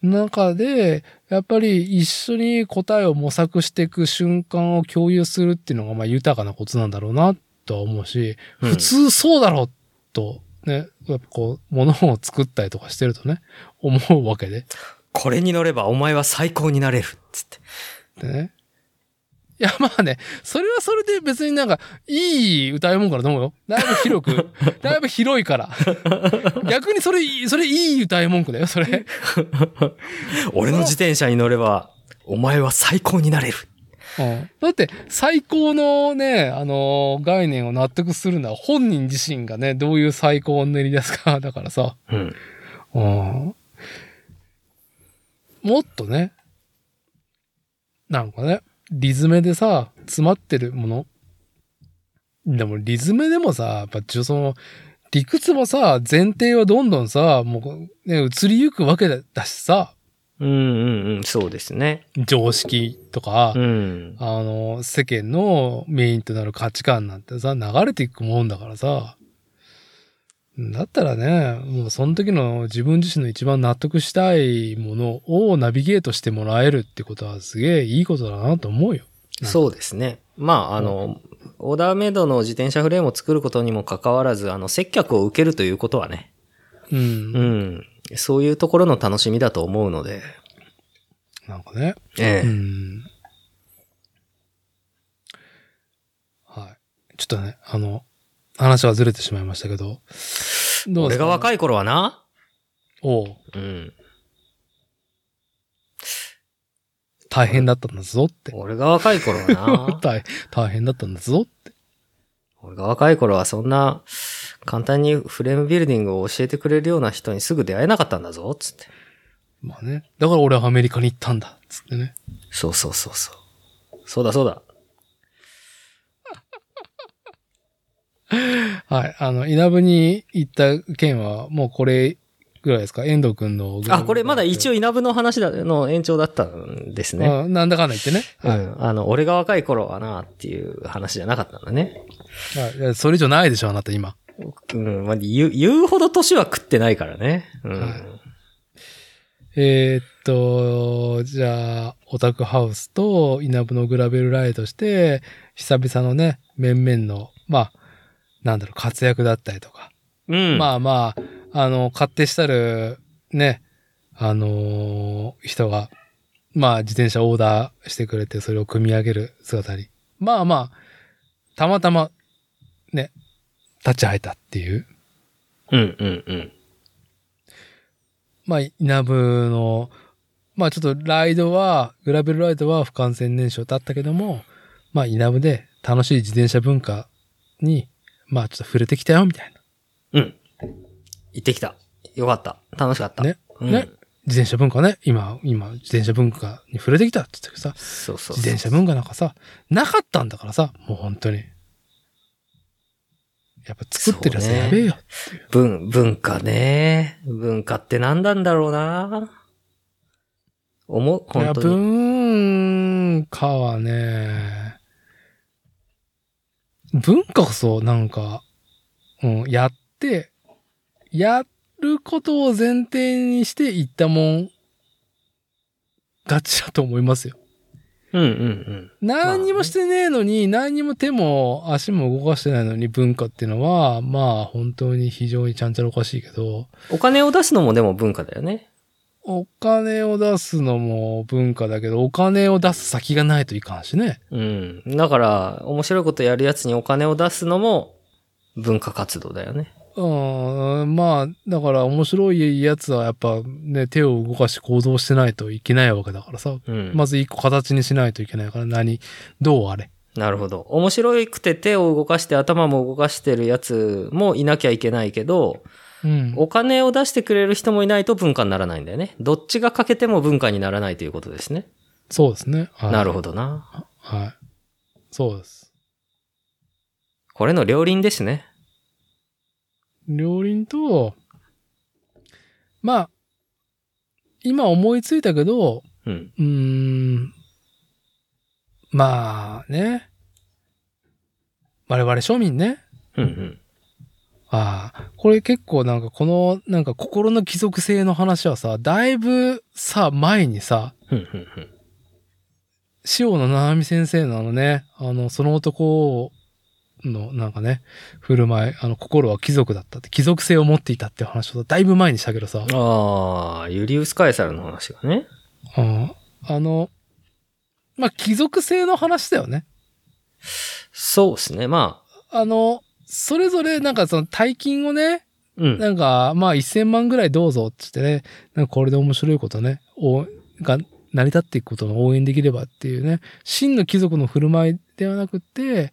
中で、やっぱり一緒に答えを模索していく瞬間を共有するっていうのが、まあ豊かなことなんだろうな、とは思うし、うん普通そうだろう、と、ね、やっぱこう、物を作ったりとかしてるとね、思うわけで。これに乗ればお前は最高になれる。つって。でね。いや、まあね、それはそれで別になんか、いい歌い物からと思うよ。だいぶ広く、だいぶ広いから。逆にそれそれいい歌い文句だよ、それ。俺の自転車に乗れば、お前は最高になれる。うん、だって、最高のね、あのー概念を納得するのは本人自身がね、どういう最高を練り出すか、だからさ。うん。うんもっとね、なんかね、リズメでさ、詰まってるもの。でもリズメでもさ、やっぱちょその、理屈もさ、前提はどんどんさ、もうね、移りゆくわけだだしさ、うんうんうん、そうですね。常識とか、うん。あの、世間のメインとなる価値観なんてさ、流れていくもんだからさ、だったらね、もうその時の自分自身の一番納得したいものをナビゲートしてもらえるってことはすげえいいことだなと思うよ。そうですね。まあ、あの、オーダーメイドの自転車フレームを作ることにもかかわらず、あの、接客を受けるということはね、うん。うん。そういうところの楽しみだと思うので、なんかね。ええうん。はい。ちょっとね、あの、話はずれてしまいましたけど。どう俺がい。若い頃はな、おううん。大変だったんだぞって。俺が若い頃はな、大大変だったんだぞって。俺が若い頃はそんな、簡単にフレームビルディングを教えてくれるような人にすぐ出会えなかったんだぞ、つって。まあね。だから俺はアメリカに行ったんだ。つってね。そうそうそうそう。そうだそうだ。はい。あの、稲部に行った件は、もうこれぐらいですか？遠藤くんの。あ、これまだ一応応稲部の話だの延長だったんですね。なんだかんだ言ってね。はい。うん。あの、俺が若い頃はなっていう話じゃなかったんだね。はいそれ以上ないでしょ、あなた今。うん。まあ、言う、言うほど年は食ってないからね。うん。はいえーっと、じゃあ、オタクハウスと稲部のグラベルライトして、久々のね、面々の、まあ、なんだろう、活躍だったりとか。うん。まあまあ、あの、勝手したる、ね、あのー人が、まあ自転車オーダーしてくれて、それを組み上げる姿に。まあまあ、たまたま、ね、立ち会えたっていう。うんうんうん。まあ、稲部の、まあちょっとライドは、グラベルライドは不完全燃焼だったけども、まあ稲部で楽しい自転車文化に、まあちょっと触れてきたよ、みたいうん。行ってきた。よかった。楽しかった。ねうん、ね自転車文化ね、今、今、自転車文化に触れてきたって言ったけどさ、そうそう。自転車文化なんかさ、なかったんだからさ、もう本当に。やっぱ作ってるやつやべえよ。文、文化ね。文化って何なんだろうな思う、本当に。文化はね、文化こそなんか、うん、やって、やることを前提にしていったもん、ガチだと思いますよ。うんうんうん。何にもしてねえのに、何にも手も足も動かしてないのに文化っていうのは、まあ本当に非常にちゃんちゃらおかしいけど、お金を出すのもでも文化だよね。お金を出すのも文化だけど、お金を出す先がないといかんしね。うん。だから、面白いことやるやつにお金を出すのも文化活動だよね。うん、まあ、だから面白いやつはやっぱね、手を動かして行動してないといけないわけだからさ。うん。まず一個形にしないといけないから、何、どうあれ？なるほど。面白くて手を動かして頭も動かしてるやつもいなきゃいけないけど、うん。お金を出してくれる人もいないと文化にならないんだよね。どっちが欠けても文化にならないということですね。そうですね。はいなるほどな。はい。そうです。これの両輪ですね。両輪と、まあ、今思いついたけど、うん。うーん、まあね。我々庶民ね。うんうん。ああ、これ結構なんかこの、なんか心の貴族性の話はさ、だいぶさ、前にさ。塩野七海先生のあのね、あの、その男のなんかね、振る舞い、あの、心は貴族だったって、貴族性を持っていたって話をだいぶ前にしたけどさ、ああ、ユリウス・カエサルの話がね。うんあの、まあ、貴族性の話だよね。そうですね。まあ、あの、それぞれなんかその大金をね、うん。なんか、まあ、1000万ぐらいどうぞってってね、なんかこれで面白いことね、おが成り立っていくことを応援できればっていうね、真の貴族の振る舞いではなくて、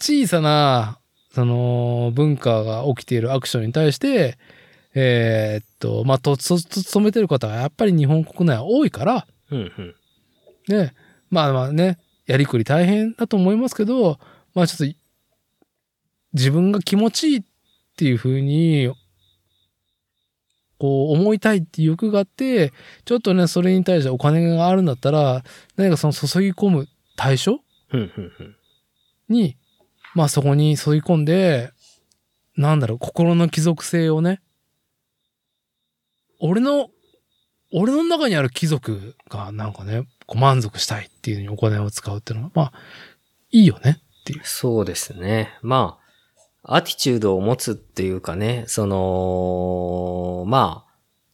小さな、その、文化が起きているアクションに対して、えーっと、まあ、と、と、と、勤めてる方はやっぱり日本国内は多いから、うんうん。ね、まあまあね、やりくり大変だと思いますけど、まあちょっと、自分が気持ちいいっていう風に、こう思いたいっていう欲があって、ちょっとね、それに対してお金があるんだったら、何かその注ぎ込む対象。に、まあそこに注ぎ込んで、なんだろう、心の貴族性をね、俺の、俺の中にある貴族がなんかね、こう満足したいっていうのにお金を使うっていうのは、まあ、いいよねっていう。そうですね。まあ、アティチュードを持つっていうかね、その、まあ、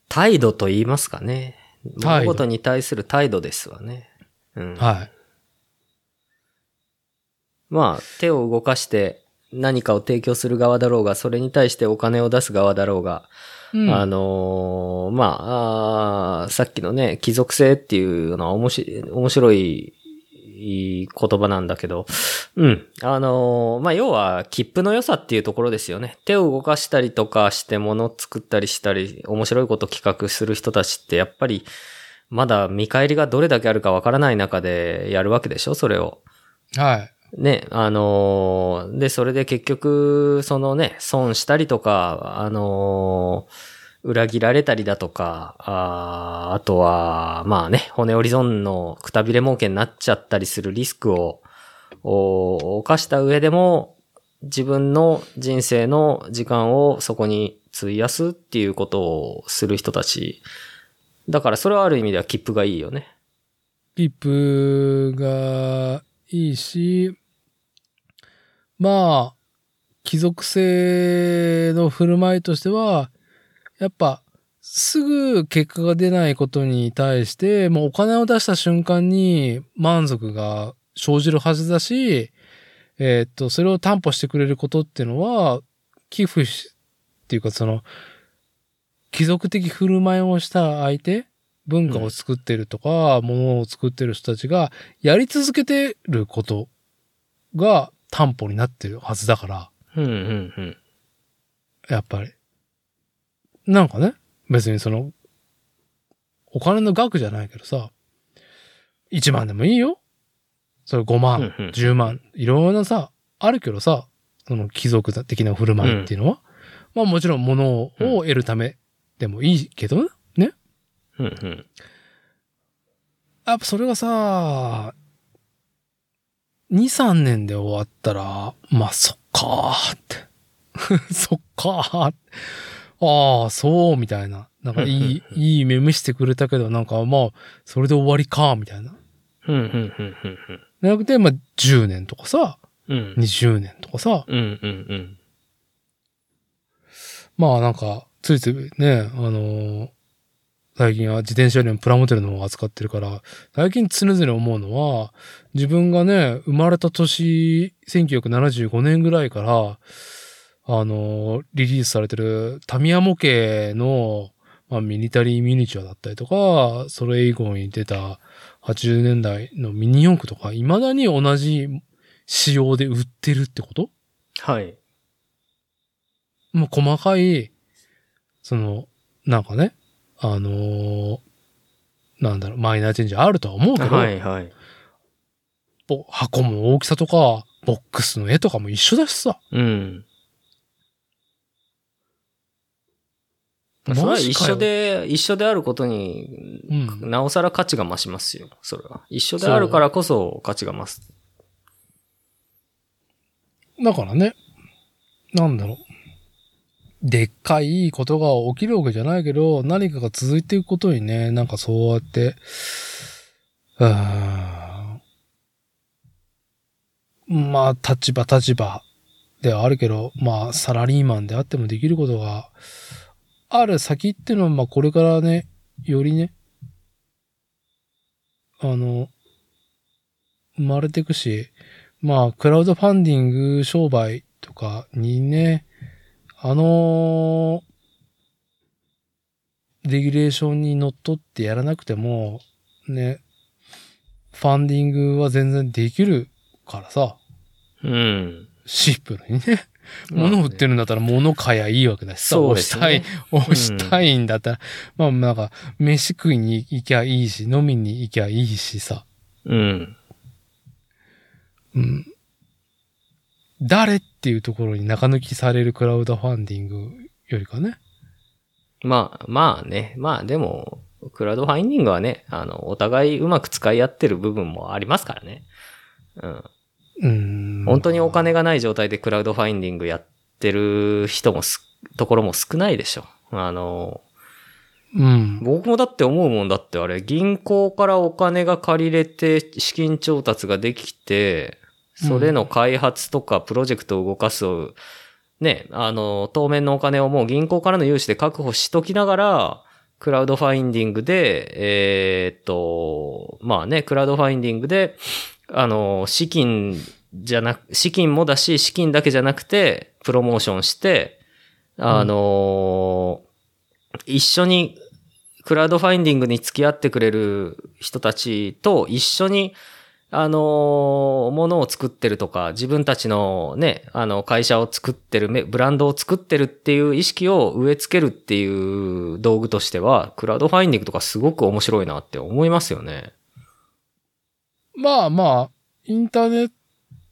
態度と言いますかね。物事に対する態度ですわね。うん。はい。まあ、手を動かして何かを提供する側だろうが、それに対してお金を出す側だろうが、うん、あのーまあさっきのね、貴族性っていうのは面白い、面白い言葉なんだけど、うん。あのーまあ、要は、切符の良さっていうところですよね。手を動かしたりとかして物作ったりしたり、面白いこと企画する人たちって、やっぱり、まだ見返りがどれだけあるかわからない中でやるわけでしょそれを。はい。ね、あのーで、それで結局、そのね、損したりとか、あのー裏切られたりだとか、ああとは、まあね、骨折り損のくたびれ儲けになっちゃったりするリスクを、犯した上でも、自分の人生の時間をそこに費やすっていうことをする人たち。だからそれはある意味では切符がいいよね。切符がいいし、まあ、貴族性の振る舞いとしては、やっぱ、すぐ結果が出ないことに対して、もうお金を出した瞬間に満足が生じるはずだし、えーっと、それを担保してくれることっていうのは、寄付し、っていうかその、貴族的振る舞いをした相手、文化を作ってるとか、物を作ってる人たちが、やり続けてることが担保になってるはずだから、うんうんうん。やっぱり。なんかね、別にその、お金の額じゃないけどさ、1万でもいいよ。それ5万、うんうん10万、いろんなさ、あるけどさ、その貴族的な振る舞いっていうのは、まあもちろん物を得るためでもいいけどね。うんうん。やっぱそれがさ、2、3年で終わったら、まあそっかーって。そっかーって。ああ、そう、みたいな。なんかいい、いい目見してくれたけど、なんかまあ、それで終わりか、みたいな。うんうんうんうんじゃなくて、まあ10年とかさ、うん。うん。20年とかさ、うんうんうん。まあなんか、ついついね、あのー最近は自転車よりもプラモデルの方を扱ってるから、最近常々思うのは、自分がね、生まれた年、1975年ぐらいから、あのーリリースされてるタミヤ模型の、まあ、ミニタリーミニチュアだったりとか、それ以後に出た80年代のミニ四駆とか、未だに同じ仕様で売ってるってこと？はい。もう細かい、その、なんかね、あのーなんだろう、マイナーチェンジあるとは思うけど、はいはい。ぼ箱も大きさとか、ボックスの絵とかも一緒だしさ。うん。それは一緒。で、一緒であることに、うん。なおさら価値が増しますよ。それは。一緒であるからこそ価値が増す。だからね、なんだろう。でっかいことが起きるわけじゃないけど、何かが続いていくことにね、なんかそうやって、うんまあ、立場立場ではあるけど、まあ、サラリーマンであってもできることがある先っていうのは、まあ、これからね、よりね、あの、生まれていくし、まあ、クラウドファンディング商売とかにね、あのレギュレーションにのっとってやらなくても、ね、ファンディングは全然できるからさ、うん。シンプルにね。物売ってるんだったら物買やいいわけだしさ、そう押したい。押したいんだったら、まあなんか、飯食いに行きゃいいし、飲みに行きゃいいしさ、うん。うん。誰っていうところに中抜きされるクラウドファンディングよりかね。まあ、まあね。まあでも、クラウドファインディングはね、あの、お互いうまく使い合ってる部分もありますからね。うん。うん。本当にお金がない状態でクラウドファインディングやってる人もす、ところも少ないでしょ。あの、うん。僕もだって思うもんだってあれ、銀行からお金が借りれて資金調達ができて、それの開発とかプロジェクトを動かす、ね、あの、当面のお金をもう銀行からの融資で確保しときながら、クラウドファインディングで、えーっと、まあね、クラウドファインディングで、あの、資金じゃなく、資金もだし、資金だけじゃなくて、プロモーションして、あの、一緒にクラウドファインディングに付き合ってくれる人たちと一緒に、あのーものを作ってるとか、自分たちのね、あの、会社を作ってる、めブランドを作ってるっていう意識を植え付けるっていう道具としては、クラウドファインディングとかすごく面白いなって思いますよね。まあまあ、インターネッ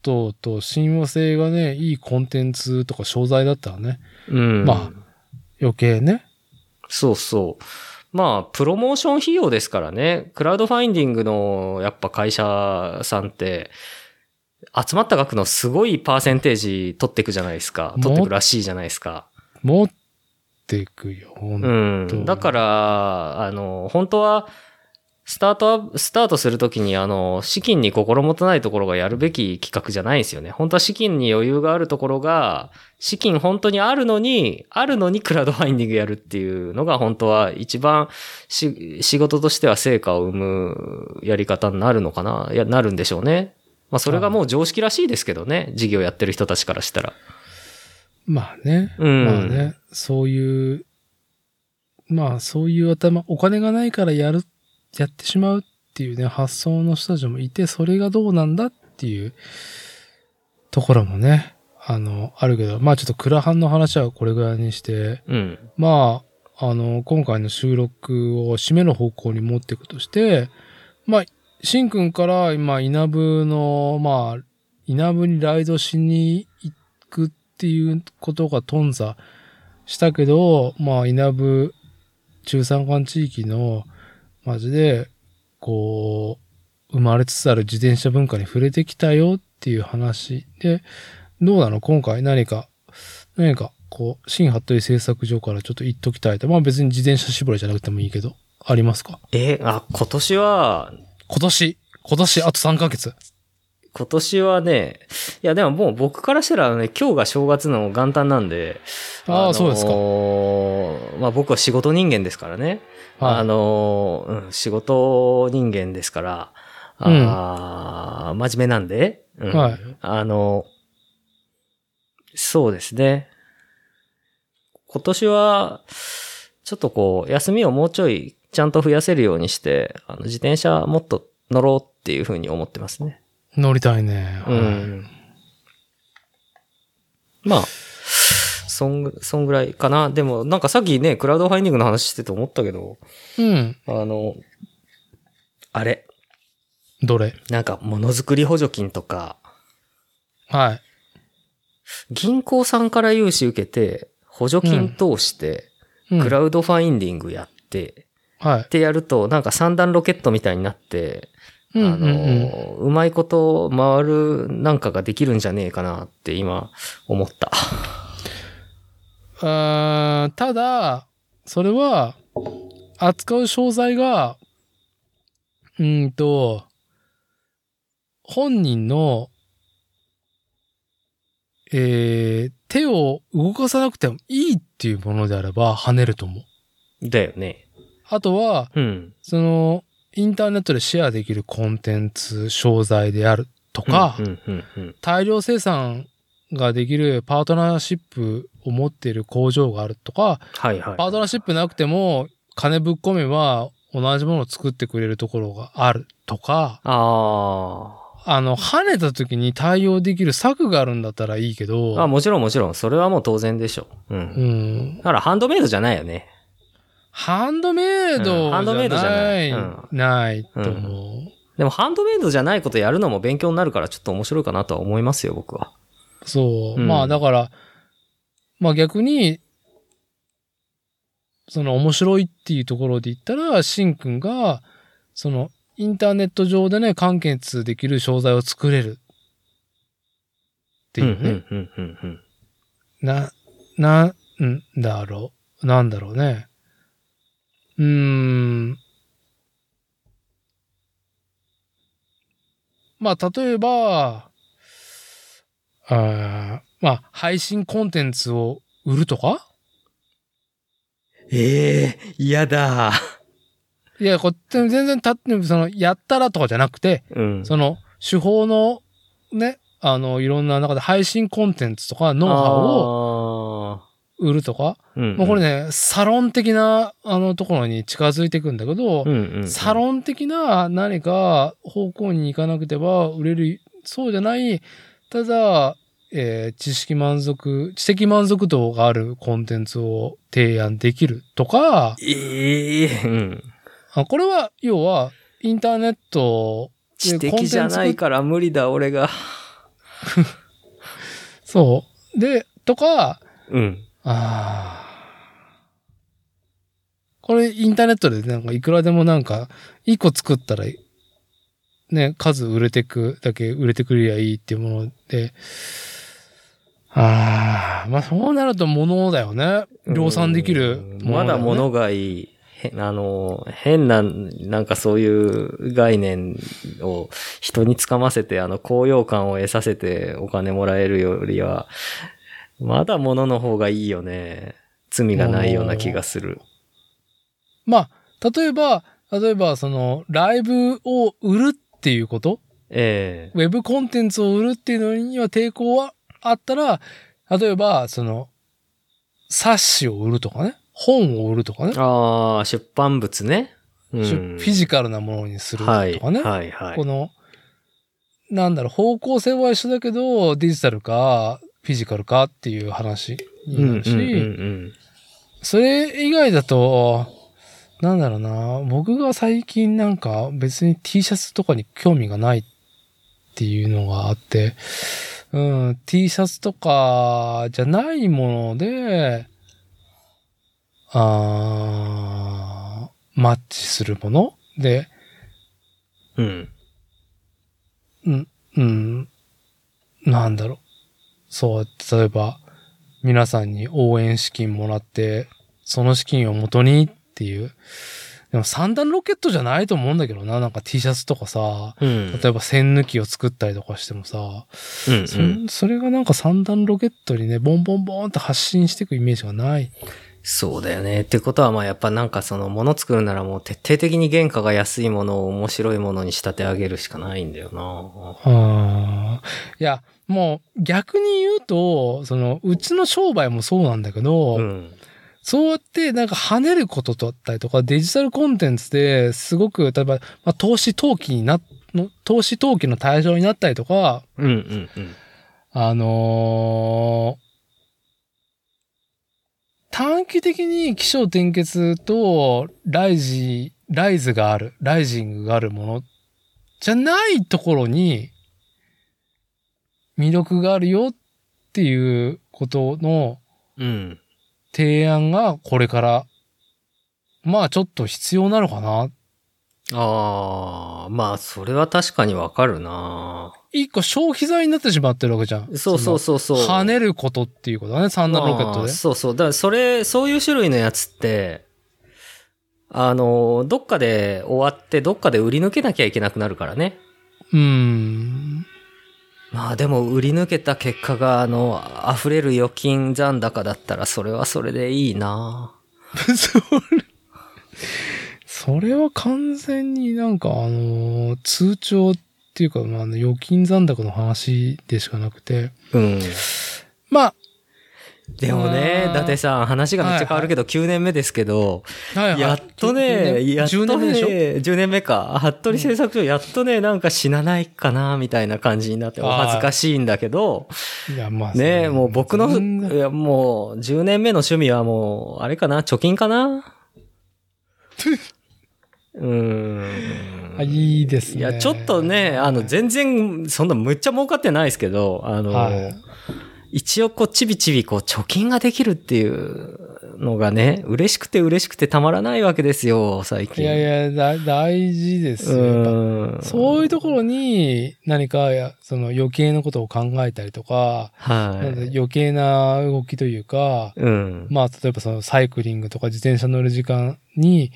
トと親和性がね、いいコンテンツとか商材だったらね、うん。ま余計ね。そうそう。まあ、プロモーション費用ですからね。クラウドファインディングのやっぱ会社さんって、集まった額のすごいパーセンテージ取っていくじゃないですか。も取っていくらしいじゃないですか。持っていくよ、うん。だから、あの、本当は、スタートは、スタートするときに、あの、資金に心もとないところがやるべき企画じゃないんですよね。本当は資金に余裕があるところが、資金本当にあるのに、あるのにクラウドファインディングやるっていうのが本当は一番し仕事としては成果を生むやり方になるのかな、いや、なるんでしょうね。まあそれがもう常識らしいですけどね。事業やってる人たちからしたら。まあね。うんまあね。そういう、まあそういう頭、お金がないからやる、やってしまうっていうね、発想の人たちもいて、それがどうなんだっていうところもね、あの、あるけど、まあちょっとクラハンの話はこれぐらいにして、うん。まあ、あの、今回の収録を締めの方向に持っていくとして、まあ、しんくんから今、稲部の、まあ、稲部にライドしに行くっていうことが頓挫したけど、まあ、稲部中山間地域の、マジで、こう、生まれつつある自転車文化に触れてきたよっていう話で、どうなの？今回何か、何か、こう、新服部製作所からちょっと言っときたいと。まあ別に自転車絞りじゃなくてもいいけど、ありますか？え、あ、今年は、今年、今年あと3ヶ月。今年はね、いやでももう僕からしたらね、今日が正月の元旦なんで、ああそうですかか。まあ僕は仕事人間ですからね。あはい。の、うん、仕事人間ですから、あー真面目なんで、うんはいあの、そうですね。今年は、ちょっとこう、休みをもうちょいちゃんと増やせるようにして、あの自転車もっと乗ろうっていうふうに思ってますね。乗りたいね。うはいん。まあ、そんぐ、そんぐらいかな。でも、なんかさっきね、クラウドファインディングの話してて思ったけど、うん。あの、あれ、どれ？なんかものづくり補助金とか、はい。銀行さんから融資受けて、補助金通して、うんクラウドファインディングやって、はいっ。てやると、なんか三段ロケットみたいになって、うんあの、うまいこと回るなんかができるんじゃねえかなって今思った。あーただ、それは、扱う商材が、うーんと、本人の、えー、手を動かさなくてもいいっていうものであれば跳ねると思う。だよね。あとは、うん。その、インターネットでシェアできるコンテンツ、商材であるとか、大量生産ができるパートナーシップを持っている工場があるとか、はいはい。パートナーシップなくても、金ぶっ込めば同じものを作ってくれるところがあるとか、ああの、跳ねた時に対応できる策があるんだったらいいけど、あ。あ、もちろんもちろん。それはもう当然でしょ。う。うんんだ。からハンドメイドじゃないよね。ハンドメイドハンドメイドじゃないないと思う。でもハンドメイドじゃないことやるのも勉強になるからちょっと面白いかなとは思いますよ、僕は。そう。うんまあだから、まあ逆に、その面白いっていうところで言ったら、しんくんが、そのインターネット上でね、完結できる商材を作れる。っていうね。な、なんだろう。なんだろうね。うーん。まあ、例えば、あーまあ、配信コンテンツを売るとか？ええ嫌だ。いや、これ全然たその、やったらとかじゃなくて、うん。その、手法の、ね、あの、いろんな中で配信コンテンツとか、ノウハウをを、売るとか、うんもうこれ、ね、サロン的な、あの、ところに近づいていくんだけど、うんうんうん、サロン的な何か方向に行かなくては売れる、そうじゃない、ただ、えー知識満足、知的満足度があるコンテンツを提案できるとか、ええうん。あこれは、要は、インターネット知的じゃないから無理だ、俺が。そう。で、とか、うん。ああ。これインターネットでなんかいくらでもなんか、一個作ったら、ね、数売れてくだけ売れてくりゃいいっていうもので、ああ、まあそうなると物だよね。量産できるものだよね、まだ物がいい。あの、変な、なんかそういう概念を人につかませて、あの、高揚感を得させてお金もらえるよりは、まだ物の方がいいよね。罪がないような気がする。まあ、例えば、例えばその、ライブを売るっていうこと？ええウェブコンテンツを売るっていうのには抵抗はあったら、例えば、その、冊子を売るとかね、本を売るとかね、ああ、出版物ね。うフんィジカルなものにするとはい。かね、はい、はい。この、なんだろう、方向性は一緒だけど、デジタルか、フィジカルかっていう話になるし、それ以外だと、なんだろうな、僕が最近なんか別に T シャツとかに興味がないっていうのがあって、うん、T シャツとかじゃないもので、あーマッチするもの？で、うん。うん、うん、なんだろう。そう、例えば、皆さんに応援資金もらって、その資金を元にっていう。でも三段ロケットじゃないと思うんだけどな。なんか T シャツとかさ、うん。例えば線抜きを作ったりとかしてもさ、うんそうんそれがなんか三段ロケットにね、ボンボンボンって発信していくイメージがない。そうだよね。ってことはまあやっぱなんかその物作るならもう徹底的に原価が安いものを面白いものに仕立て上げるしかないんだよな。はあ。いや、もう逆に言うと、その、うちの商売もそうなんだけど、うん。そうやってなんか跳ねることだったりとか、デジタルコンテンツですごく、例えば、まあ、投資投機にな、の投資投機の対象になったりとか、うんうんうん。あのー短期的に気象転結とライジ、ライズがある、ライジングがあるものじゃないところに魅力があるよっていうことの。提案がこれから、まあちょっと必要なのかな。ああ、まあそれは確かにわかるな。一個消費財になってしまってるわけじゃん。そうそうそうそう。その跳ねることっていうことだね、三段ロケットで。まあそうそう。だからそれ、そういう種類のやつって、あの、どっかで終わって、どっかで売り抜けなきゃいけなくなるからね。うーん。まあでも売り抜けた結果が、あの、溢れる預金残高だったら、それはそれでいいな。それ、それは完全になんかあの、通帳っていうか、まあ、預金残高の話でしかなくて。うん。まあ、でもね伊達さん、話がめっちゃ変わるけど、9年目ですけど、はいはい。やっとね、やっと10年目でしょ？ね、10年目か。服部製作所、やっとね、なんか死なないかな、みたいな感じになって、お恥ずかしいんだけど、いや、まあ。ねもう僕の、いや、もう、10年目の趣味はもう、あれかな、貯金かな？うーん。あいいですね。いや、ちょっとね、あの、全然、そんなむっちゃ儲かってないですけど、あの、はい一応こう、ちびちびこう、貯金ができるっていうのがね、嬉しくて嬉しくてたまらないわけですよ、最近。いやいや、だ大事ですうよ。そういうところに何かや、その余計なことを考えたりとか、はい。か余計な動きというか、うん。まあ、例えばそのサイクリングとか自転車乗る時間に、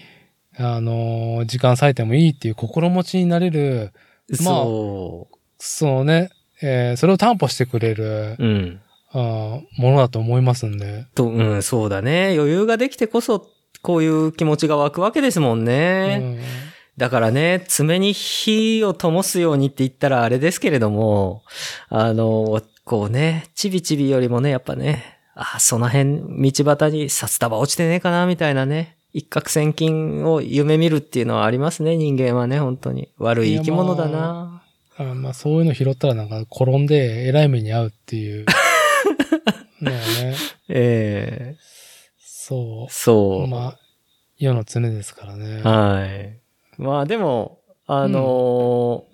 あのー時間割いてもいいっていう心持ちになれる、まあそそのね、えーそれを担保してくれる、う。うん。あーものだと思いますんで。と、うん、そうだね。余裕ができてこそ、こういう気持ちが湧くわけですもんね。うんだからね、爪に火を灯すようにって言ったらあれですけれども、あの、こうね、ちびちびよりもね、やっぱね、あ、その辺、道端に札束落ちてねえかな、みたいなね、一攫千金を夢見るっていうのはありますね、人間はね、本当に。悪い生き物だな。あまあ、そういうの拾ったらなんか転んで偉い目に遭うっていう。ねえね。ええそ。そうう。まあ、世の常ですからね。はい。まあでも、あのー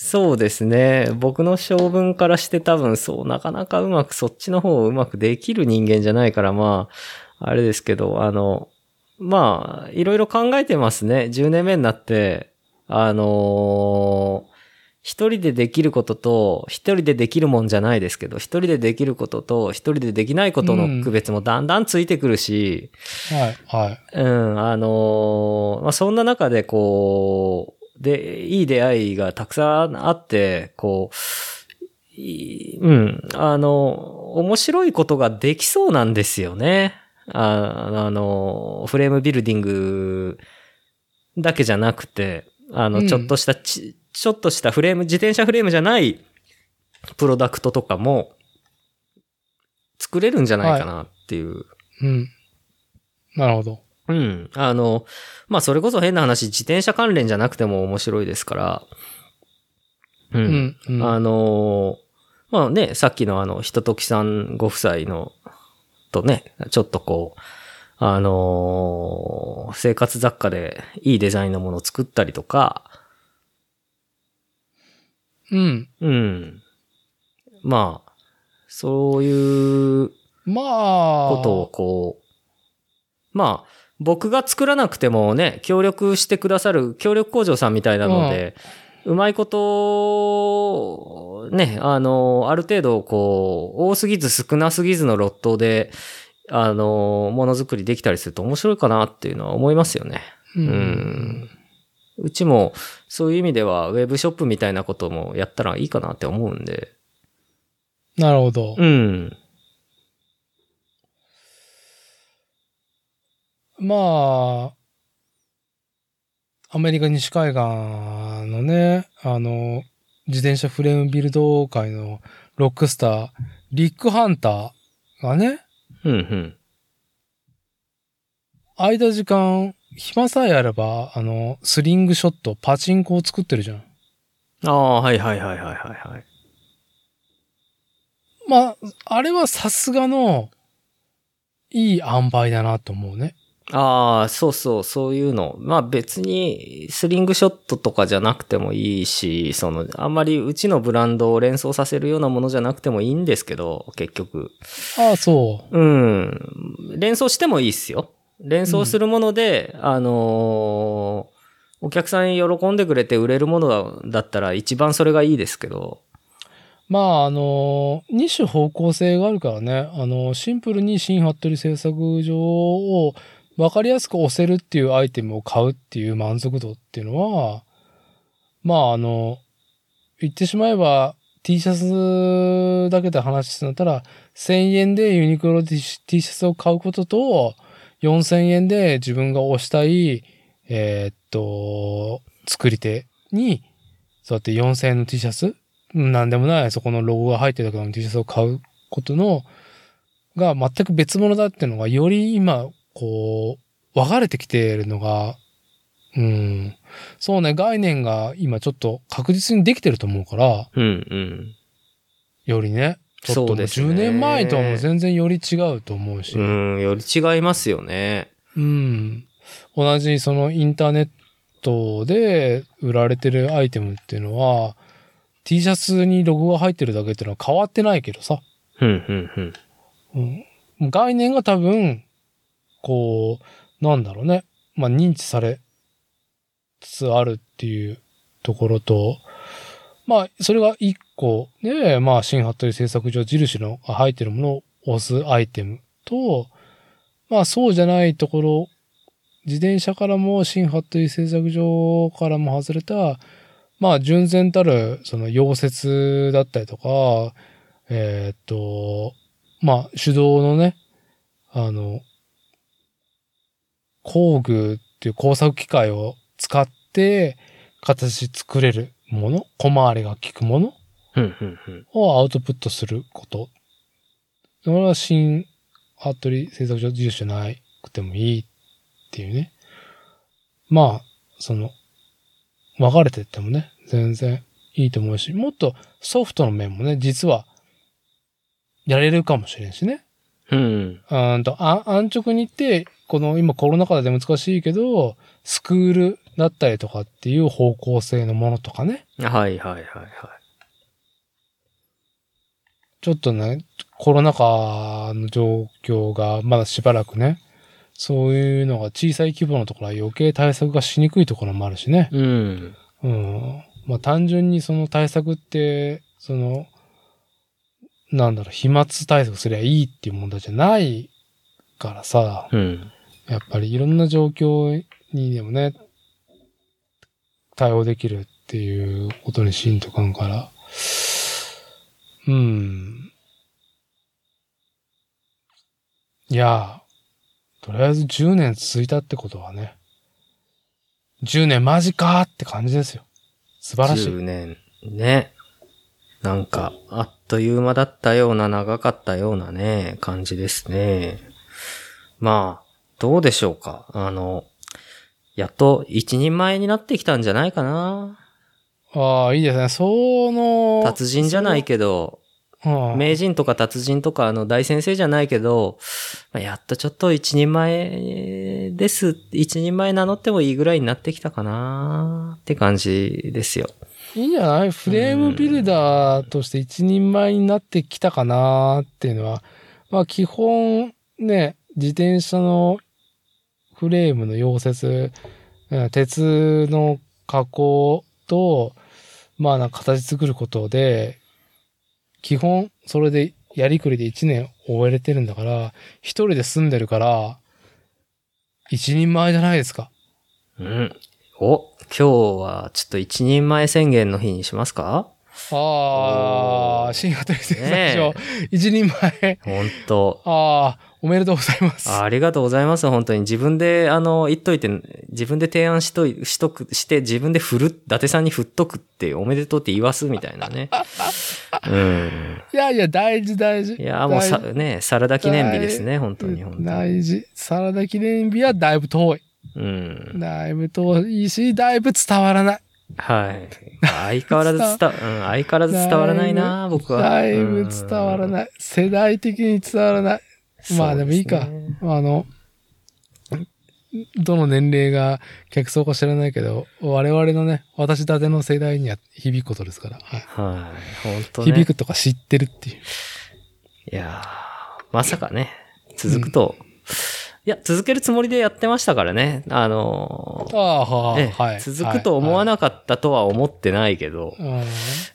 そうですね。僕の性分からして多分そう、なかなかうまく、そっちの方をうまくできる人間じゃないから、まあ、あれですけど、あの、まあ、いろいろ考えてますね。10年目になって、あのー一人でできることと、一人でできるもんじゃないですけど、一人でできることと、一人でできないことの区別もだんだんついてくるし、はい、はい。うん、あのーまあ、そんな中でこう、で、いい出会いがたくさんあって、こう、いうん、あの、面白いことができそうなんですよね。ああの、フレームビルディングだけじゃなくて、あの、うんちょっとしたち、ちょっとしたフレーム、自転車フレームじゃないプロダクトとかも作れるんじゃないかなっていう。うん。なるほど。うん。あの、まあ、それこそ変な話、自転車関連じゃなくても面白いですから。う。うんん。うん、あの、まあね、さっきのあの、ひとときさんご夫妻の、とね、ちょっとこう、あのー生活雑貨でいいデザインのものを作ったりとか、うん。うん。まあ、そういうまあ。ことをこう、まあ、僕が作らなくてもね、協力してくださる協力工場さんみたいなので、うまいこと、ね、あの、ある程度、こう、多すぎず少なすぎずのロットで、あの、ものづくりできたりすると面白いかなっていうのは思いますよね。う。うんん。うちも、そういう意味では、ウェブショップみたいなこともやったらいいかなって思うんで。なるほど。うん。まあ、アメリカ西海岸のね、あの、自転車フレームビルド界のロックスター、リック・ハンターがね、うん、うん。空いた時間、暇さえあれば、あの、スリングショット、パチンコを作ってるじゃん。ああ、はいはいはいはいはいはい。まあ、あれはさすがの、いい塩梅だなと思うね。ああ、そうそう、そういうの。まあ別に、スリングショットとかじゃなくてもいいし、その、あんまりうちのブランドを連想させるようなものじゃなくてもいいんですけど、結局。ああ、そう。うん。連想してもいいっすよ。連想するもので、あのーお客さんに喜んでくれて売れるものだったら一番それがいいですけど。まあ、あの、二種方向性があるからね。あの、シンプルに新服部製作所を分かりやすく押せるっていうアイテムを買うっていう満足度っていうのは、まあ、あの、言ってしまえば T シャツだけで話すんだったら、1000円でユニクロ T シャツを買うことと、4000円で自分が推したい、えーっと、作り手に、そうやって4000円の T シャツなんでもない、そこのロゴが入ってるだけの T シャツを買うことの、が全く別物だっていうのが、より今、こう、分かれてきているのが、うん。そうね、概念が今ちょっと確実にできてると思うから、うんうん。よりね。ちょっとね10年前とはもう全然より違うと思うし。うん、より違いますよね。うん。同じそのインターネットで売られてるアイテムっていうのは、T シャツにロゴが入ってるだけっていうのは変わってないけどさ。うん、うん、うん。うん、概念が多分、こう、なんだろうね。まあ認知されつつあるっていうところと、まあ、それが一個で、まあ、新服部製作所印の入ってるものを押すアイテムと、まあ、そうじゃないところ、自転車からも新服部製作所からも外れた、まあ、純然たる、その、溶接だったりとか、えーっと、まあ、手動のね、あの、工具っていう工作機械を使って形作れるもの、小回りが効くもの。をアウトプットすること。それは新服部製作所印じゃなくてもいいっていうね。まあ、その、分かれてってもね、全然いいと思うし、もっとソフトの面もね、実は、やれるかもしれんしね。うん。うーんと、あ安直に言って、この今コロナ禍で難しいけど、スクールだったりとかっていう方向性のものとかね。はい、はい、はい、はい。ちょっとね、コロナ禍の状況がまだしばらくね、そういうのが小さい規模のところは余計対策がしにくいところもあるしね。うん。うん。まあ単純にその対策って、その、なんだろう、飛沫対策すりゃいいっていう問題じゃないからさ、うん。やっぱりいろんな状況にでもね、対応できるっていうことにしんとかんから。うん。いや、とりあえず10年続いたってことはね、10年マジかって感じですよ。素晴らしい。10年。ね。なんか、あっという間だったような、長かったようなね、感じですね。まあ、どうでしょうか？あの、やっと一人前になってきたんじゃないかな？ああ、いいですね。その、達人じゃないけど、はあ名人とか達人とかあの大先生じゃないけど、まあやっとちょっと一人前です。一人前名乗ってもいいぐらいになってきたかな？って感じですよ。いいんじゃない？フレームビルダーとして一人前になってきたかなっていうのは、まあ基本ね、自転車のフレームの溶接、うん鉄の加工と、まあな形作ることで、基本それでやりくりで一年終えれてるんだから、一人で住んでるから、一人前じゃないですか。うん。お、今日はちょっと一人前宣言の日にしますか？ああ、新型製作ね所、一人前。本当ああ、おめでとうございます。ありがとうございます。本当に。自分で、あの、言っといて、自分で提案しとい、しとく、して、自分で振る、伊達さんに振っとくって、おめでとうって言わすみたいなね。うん。いやいや、大事大事。いや、もうさ、大ね、サラダ記念日ですね、本当に、本当に。大事。サラダ記念日はだいぶ遠い。うん。だいぶ遠いし、だいぶ伝わらない。はい。相変わらず伝わ、うん、相変わらず伝わらないな、僕は。だいぶ伝わらい。ない。世代的に伝わらない。まあでもいいかあの、どの年齢が客層か知らないけど、我々のね、私立ての世代には響くことですから。はいはい。本当ね。響くとか知ってるっていう。いやーまさかね、続くと、いや、続けるつもりでやってましたからね。あのーああ、ははい。続くと思わななかったとは思ってないけど、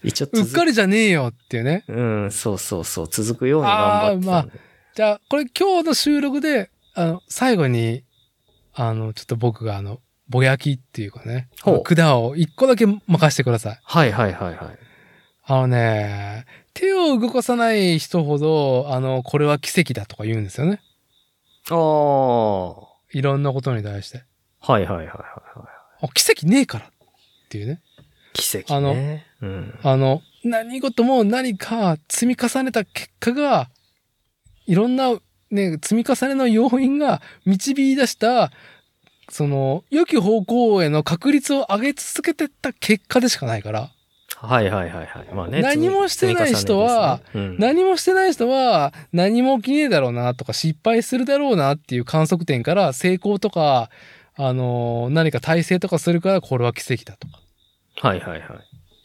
い。一応続うんうっかりじゃねえよっていうね。うん、そうそうそう、続くように頑張ってたんで。じゃあ、これ今日の収録で、あの、最後に、あの、ちょっと僕があの、ぼやきっていうかね、管を一個だけ任せてください。はいはいはいはい。あのね、手を動かさない人ほど、あの、これは奇跡だとか言うんですよね。ああ、はいろんなことに対して。はいはいはいはい。あ奇跡ねえからっていうね。奇跡ね。うん。あの、何事も何か積み重ねた結果が、いろんなね、積み重ねの要因が導き出した、その、良き方向への確率を上げ続けてった結果でしかないから、はいはいはいはい。まあね。何もしてない人はねですね、何もしてない人は何も起きねえだろうなとか失敗するだろうなっていう観測点から成功とか、あの、何か体制とかするからこれは奇跡だとかうんはいはいはい。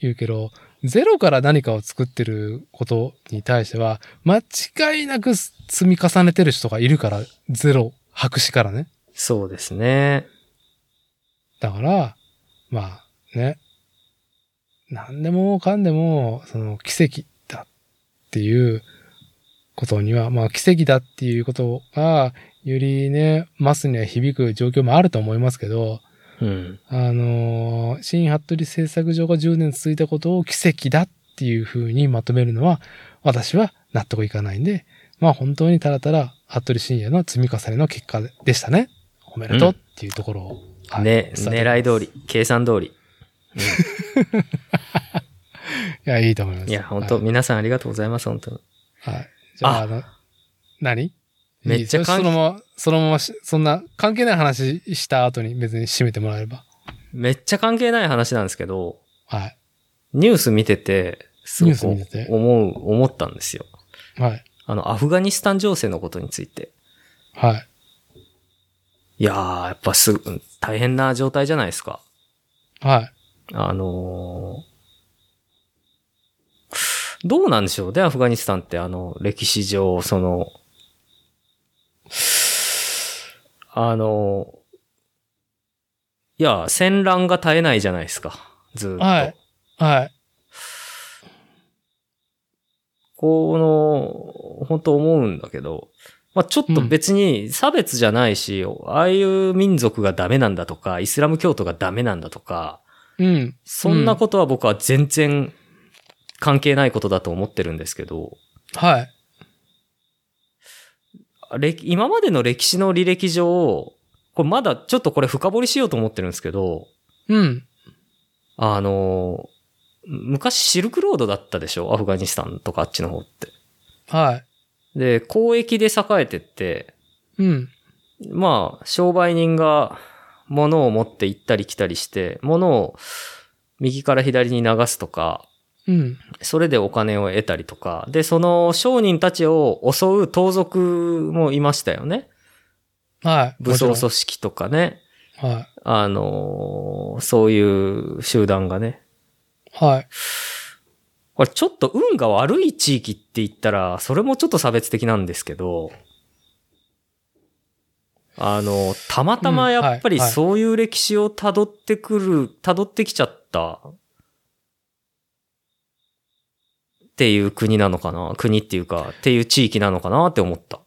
言うけど、ゼロから何かを作ってることに対しては、間違いなく積み重ねてる人がいるから、ゼロ、白紙からね。そうですね。だから、まあね、何でもかんでも、その奇跡だっていうことには、まあ奇跡だっていうことが、よりね、マスには響く状況もあると思いますけど、うん。あのー新服部製作所が10年続いたことを奇跡だっていう風にまとめるのは、私は納得いかないんで、まあ本当にただただ、服部深夜の積み重ねの結果でしたね。おめでとうっていうところを。はいね、狙い通り、計算通り。いや、いいと思います。いや、本当、はい。皆さんありがとうございます、本当に。はいじゃあ、ああの、何？めっちゃそのまま、そのままし、そんな関係ない話した後に別に締めてもらえれば。めっちゃ関係ない話なんですけど、はい。ニュース見てて、すごく思う、思ったんですよ。はい。あの、アフガニスタン情勢のことについて。はい。いやー、やっぱすぐ、大変な状態じゃないですか。はい。あのーどうなんでしょうね、アフガニスタンって、あの、歴史上、その、あのいや、戦乱が絶えないじゃないですか、ずーっと。はい。はい。この、本当思うんだけど、まあちょっと別に差別じゃないし、ああいう民族がダメなんだとか、イスラム教徒がダメなんだとか、うん。そんなことは僕は全然関係ないことだと思ってるんですけど、はい。歴今までの歴史の履歴上、これまだちょっとこれ深掘りしようと思ってるんですけど、うん。あの、昔シルクロードだったでしょ？アフガニスタンとかあっちの方って。はい。で、交易で栄えてって、うん。まあ、商売人が物を持って行ったり来たりして、物を右から左に流すとか、うん。それでお金を得たりとか、で、その商人たちを襲う盗賊もいましたよね。はい。武装組織とかね。はい。あのーそういう集団がね。はい。これちょっと運が悪い地域って言ったら、それもちょっと差別的なんですけど、あの、たまたまやっぱりそういう歴史を辿ってくる、辿ってきちゃったっていう国なのかな？国っていうか、っていう地域なのかなって思った。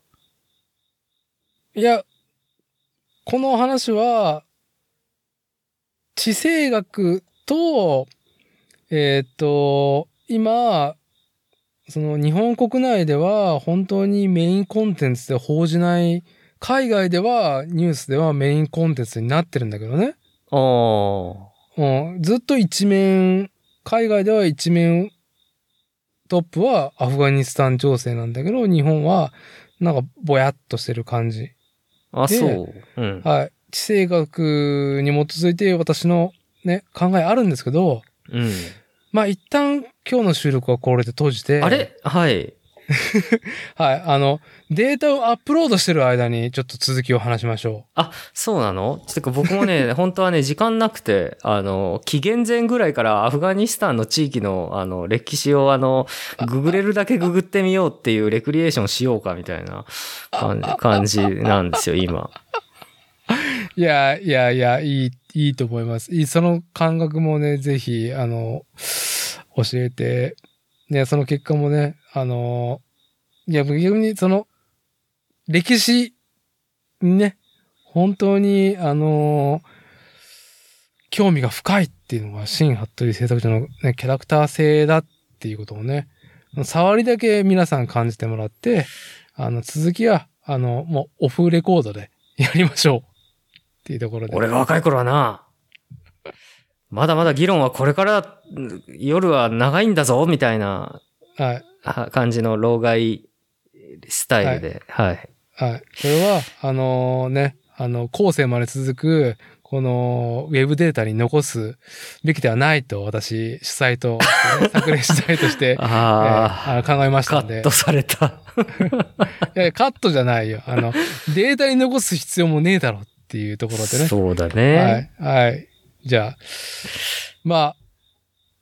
いや、この話は、地政学と、えーっと、今、その日本国内では本当にメインコンテンツで報じない、海外ではニュースではメインコンテンツになってるんだけどね。ああ。うん、ずっと一面、海外では一面トップはアフガニスタン情勢なんだけど、日本はなんかぼやっとしてる感じ。あ、でそう。うん。はい。地政学に基づいて私のね、考えあるんですけど、うん。まあ一旦今日の収録はこれで閉じて、あれ？はい。はい。あの、データをアップロードしてる間にちょっと続きを話しましょあ、そうなの？てか僕もね、本当はね、時間なくて、あの、紀元前ぐらいからアフガニスタンの地域の、あの、歴史を、あの、ググれるだけググってみようっていうレクリエーションしようかみたいな感じなんですよ、今。う。いや、いやいや、いい、いいと思います。いい、その感覚もね、ぜひ、あの、教えて、ね、その結果もね、あの、いや、逆にその、歴史にね、本当に、あの興味が深いっていうのが、新服部製作所のね、キャラクター性だっていうことをね、触りだけ皆さん感じてもらって、あの、続きは、あの、もうオフレコードでやりましょう。っていうところで。俺が若い頃はな、まだまだ議論はこれからうん夜は長いんだぞ、みたいなはい。あ感じの老害スタイルで、はい。はい。これは、あのね、あの、後世まで続く、この、ウェブデータに残すべきではないと、私、主催と、ね 作例主催として、えーああの考えまあ、したんで。カットされた。いやいやカットじゃないよ。あの、データに残す必要もねえだろっていうところでね。そうだね。はい。はい。じゃあ、まあ、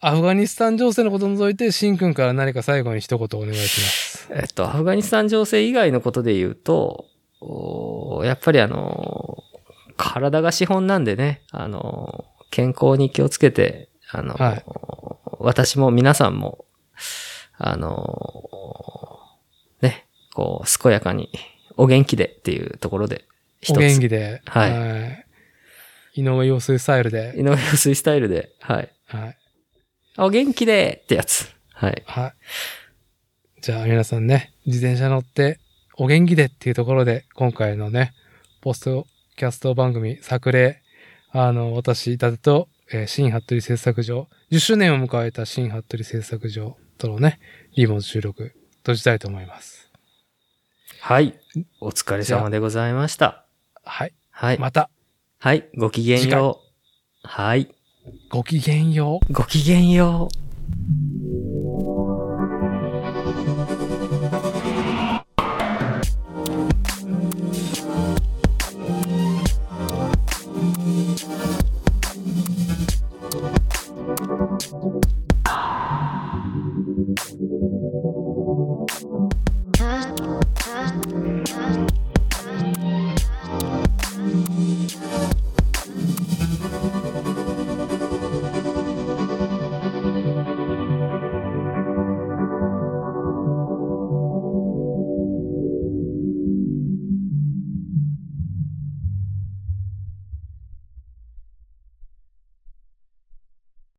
アフガニスタン情勢のことを除いて、シン君から何か最後に一言お願いします。えっと、アフガニスタン情勢以外のことで言うと、おやっぱりあの、体が資本なんでね、あの、健康に気をつけて、あの、はい私も皆さんも、あの、ね、こう、健やかに、お元気でっていうところで、一おつ、元気で。はいい。井上陽水スタイルで。井上陽水スタイルで、はい。はい。お元気でってやつ。はい。はい。じゃあ皆さんね、自転車乗ってお元気でっていうところで、今回のね、ポストキャスト番組、作例、あの、私、伊達と、えー新服部製作所、10周年を迎えた新服部製作所とのね、リモート収録、閉じたいと思います。はい。お疲れ様でございました。はい。はい。また、はい。ごきげんよう。はい。ごきげんよう。ごきげんよう。